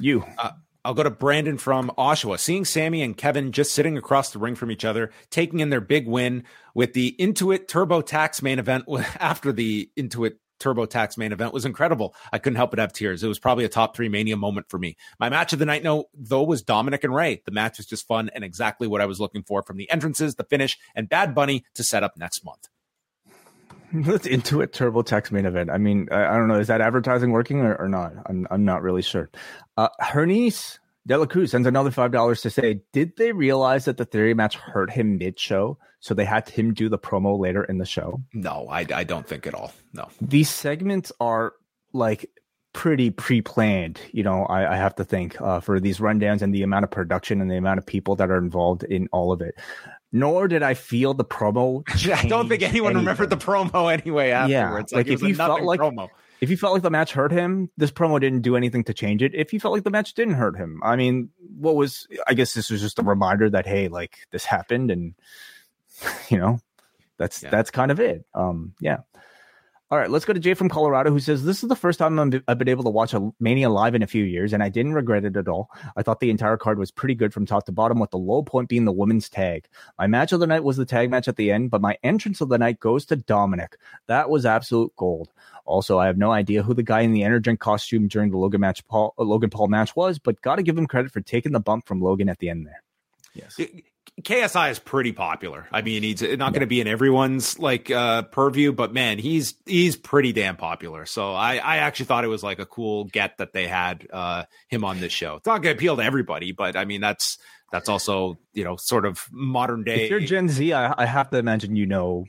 Speaker 1: You.
Speaker 2: Uh, I'll go to Brandon from Oshawa. Seeing Sami and Kevin just sitting across the ring from each other, taking in their big win with the Intuit TurboTax main event [LAUGHS] after the Intuit TurboTax main event was incredible. I couldn't help but have tears. It was probably a top three Mania moment for me. My match of the night, though, was Dominik and Rey. The match was just fun and exactly what I was looking for from the entrances, the finish, and Bad Bunny to set up next month.
Speaker 1: Let's Intuit TurboTax main event. I mean, I, I, don't know. Is that advertising working or, or not? I'm I'm not really sure. Uh, Hernice Dela Cruz sends another five dollars to say, did they realize that the Theory match hurt him mid show, so they had him do the promo later in the show?
Speaker 2: No, I I don't think at all. No,
Speaker 1: these segments are like pretty pre-planned. You know, I, I have to think uh, for these rundowns and the amount of production and the amount of people that are involved in all of it. Nor did I feel the promo. [LAUGHS]
Speaker 2: I don't think anyone
Speaker 1: anything.
Speaker 2: remembered the promo anyway afterwards.
Speaker 1: Yeah, like,
Speaker 2: it
Speaker 1: if you felt like
Speaker 2: promo.
Speaker 1: if you felt like the match hurt him, this promo didn't do anything to change it. If you felt like the match didn't hurt him, I mean, what was? I guess this was just a reminder that hey, like this happened, and [LAUGHS] you know, that's
Speaker 2: Yeah.
Speaker 1: that's kind of it. Um, yeah. All right, let's go to Jay from Colorado who says, This is the first time I'm, I've been able to watch a Mania live in a few years, and I didn't regret it at all. I thought the entire card was pretty good from top to bottom, with the low point being the women's tag. My match of the night was the tag match at the end, but my entrance of the night goes to Dominik. That was absolute gold. Also, I have no idea who the guy in the Energent costume during the Logan match, Paul, uh, Logan Paul match was, but got to give him credit for taking the bump from Logan at the end there. Yes.
Speaker 2: KSI is pretty popular. I mean, he's not going to be in everyone's like uh purview, but man, he's he's pretty damn popular. So I I actually thought it was like a cool get that they had uh him on this show. It's not going to appeal to everybody, but I mean that's that's also you know sort of modern day.
Speaker 1: If you're Gen Z, I, I have to imagine you know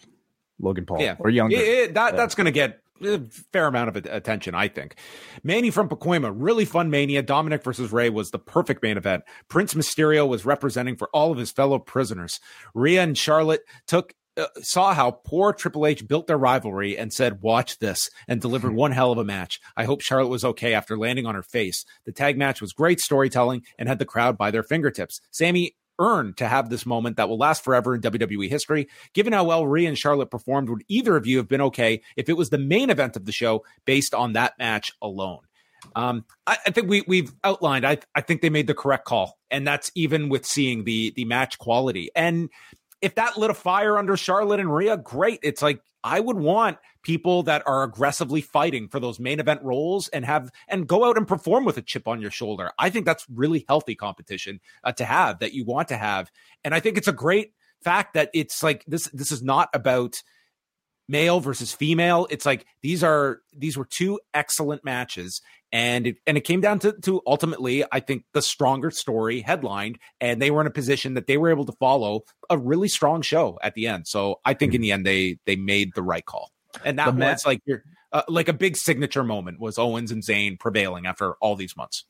Speaker 1: Logan Paul
Speaker 2: yeah,
Speaker 1: or younger.
Speaker 2: It- it- that that's going to get a fair amount of attention, I think. Manny from Pacoima, really fun mania. Dominik versus Rey was the perfect main event. Prince Mysterio was representing for all of his fellow prisoners. Rhea and Charlotte took. Uh, saw how poor Triple H built their rivalry and said, "Watch this," and delivered one hell of a match. I hope Charlotte was okay after landing on her face. The tag match was great storytelling and had the crowd by their fingertips. Sami earned to have this moment that will last forever in WWE history. Given how well Rhea and Charlotte performed, would either of you have been okay if it was the main event of the show based on that match alone? Um, I, I think we we've outlined. I I think they made the correct call, and that's even with seeing the the match quality. And if that lit a fire under Charlotte and Rhea, great. It's like I would want people that are aggressively fighting for those main event roles and have and go out and perform with a chip on your shoulder. I think that's really healthy competition uh, to have that you want to have, and I think it's a great fact that it's like this. This is not about male versus female. It's like these are these were two excellent matches, and it and it came down to to ultimately, I think the stronger story headlined, and they were in a position that they were able to follow a really strong show at the end. So I think in the end they they made the right call, and that
Speaker 1: The ma-
Speaker 2: was like your uh, like a big signature moment was Owens and Zayn prevailing after all these months.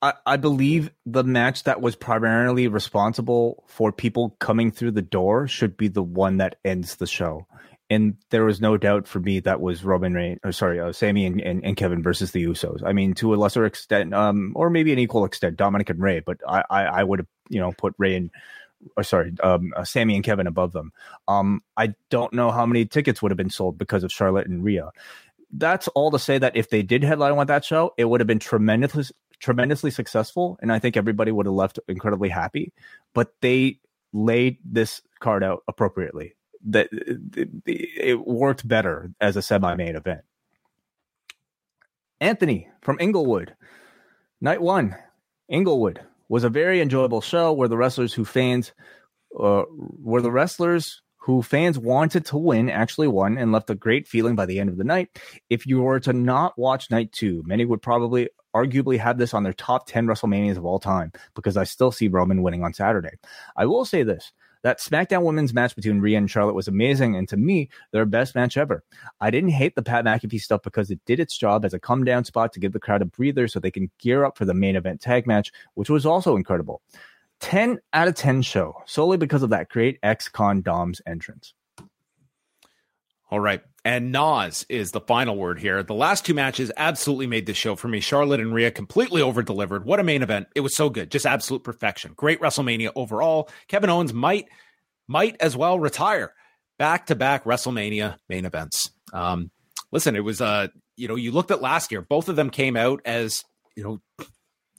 Speaker 1: I, I believe the match that was primarily responsible for people coming through the door should be the one that ends the show. And there was no doubt for me that was Roman Reigns, or sorry, uh, Sami and, and, and Kevin versus the Usos. I mean, to a lesser extent, um, or maybe an equal extent, Dominik and Rey. But I, I, I would have, you know, put Rey and, or sorry, um, uh, Sami and Kevin above them. Um, I don't know how many tickets would have been sold because of Charlotte and Rhea. That's all to say that if they did headline with that show, it would have been tremendously tremendously successful, and I think everybody would have left incredibly happy. But they laid this card out appropriately. That it worked better as a semi-main event. Anthony from Inglewood, night one, Inglewood was a very enjoyable show where the wrestlers who fans, uh, where the wrestlers who fans wanted to win actually won and left a great feeling by the end of the night. If you were to not watch night two, many would probably arguably have this on their top 10 WrestleManias of all time because I still see Roman winning on Saturday. I will say this that SmackDown women's match between Rhea and Charlotte was amazing, and to me, their best match ever. I didn't hate the Pat McAfee stuff because it did its job as a come down spot to give the crowd a breather so they can gear up for the main event tag match, which was also incredible. 10 out of 10 show, solely because of that great ex con Dom's entrance.
Speaker 2: All right. And Nas is the final word here. The last two matches absolutely made this show for me. Charlotte and Rhea completely over delivered. What a main event. It was so good. Just absolute perfection. Great WrestleMania overall. Kevin Owens might might as well retire. Back to back WrestleMania main events. Um, listen, it was uh, you know, you looked at last year, both of them came out as, you know,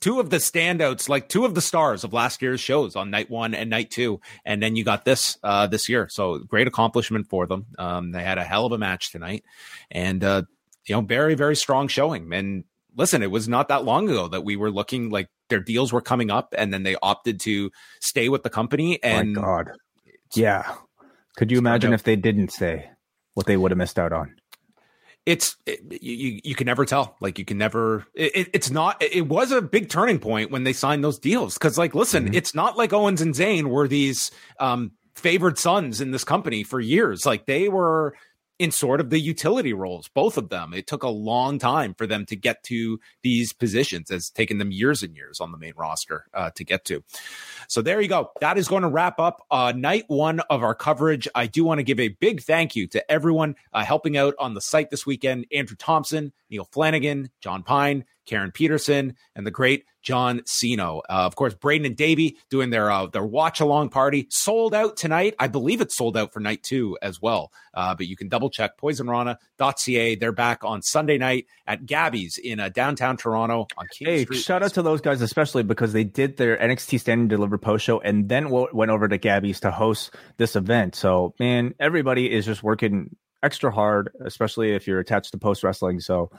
Speaker 2: two of the standouts, like two of the stars of last year's shows on night one and night two. And then you got this uh, this year. So great accomplishment for them. Um, they had a hell of a match tonight, and uh, you know, very very strong showing. And listen, it was not that long ago that we were looking like their deals were coming up, and then they opted to stay with the company. And
Speaker 1: My God. Yeah. Could you imagine if they didn't stay, what they would have missed out on?
Speaker 2: It's it, you you can never tell. Like you can never it, it's not it was a big turning point when they signed those deals. Because like listen
Speaker 1: Mm-hmm.
Speaker 2: it's not like owens and Zayn were these um favored sons in this company for years. Like they were in sort of the utility roles, both of them. It took a long time for them to get to these positions. It's taken them years and years on the main roster uh, to get to. So there you go. That is going to wrap up uh, night one of our coverage. I do want to give a big thank you to everyone uh, helping out on the site this weekend Andrew Thompson, Neil Flanagan, John Pine, Karen Peterson, and the great John Sino. Uh, of course, Braden and Davey doing their uh, their watch along party sold out tonight. I believe it's sold out for night two as well. Uh, but you can double check poisonrana.ca. They're back on Sunday night at Gabby's in uh, downtown Toronto on King
Speaker 1: Hey,
Speaker 2: Street.
Speaker 1: shout out to those guys, especially because they did their NXT Stand & Deliver post show and then w- went over to Gabby's to host this event. So, man, everybody is just working extra hard, especially if you're attached to post wrestling. So,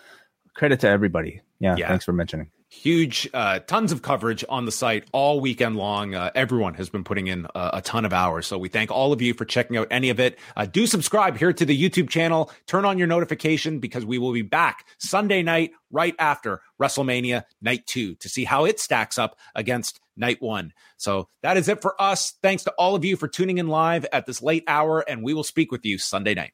Speaker 1: credit to everybody. Yeah,
Speaker 2: Yeah.
Speaker 1: thanks for mentioning.
Speaker 2: huge uh, tons of coverage on the site all weekend long uh, everyone has been putting in a, a ton of hours so we thank all of you for checking out any of it uh, do subscribe here to the youtube channel turn on your notification because we will be back sunday night right after wrestlemania night two to see how it stacks up against night one so that is it for us thanks to all of you for tuning in live at this late hour and we will speak with you sunday night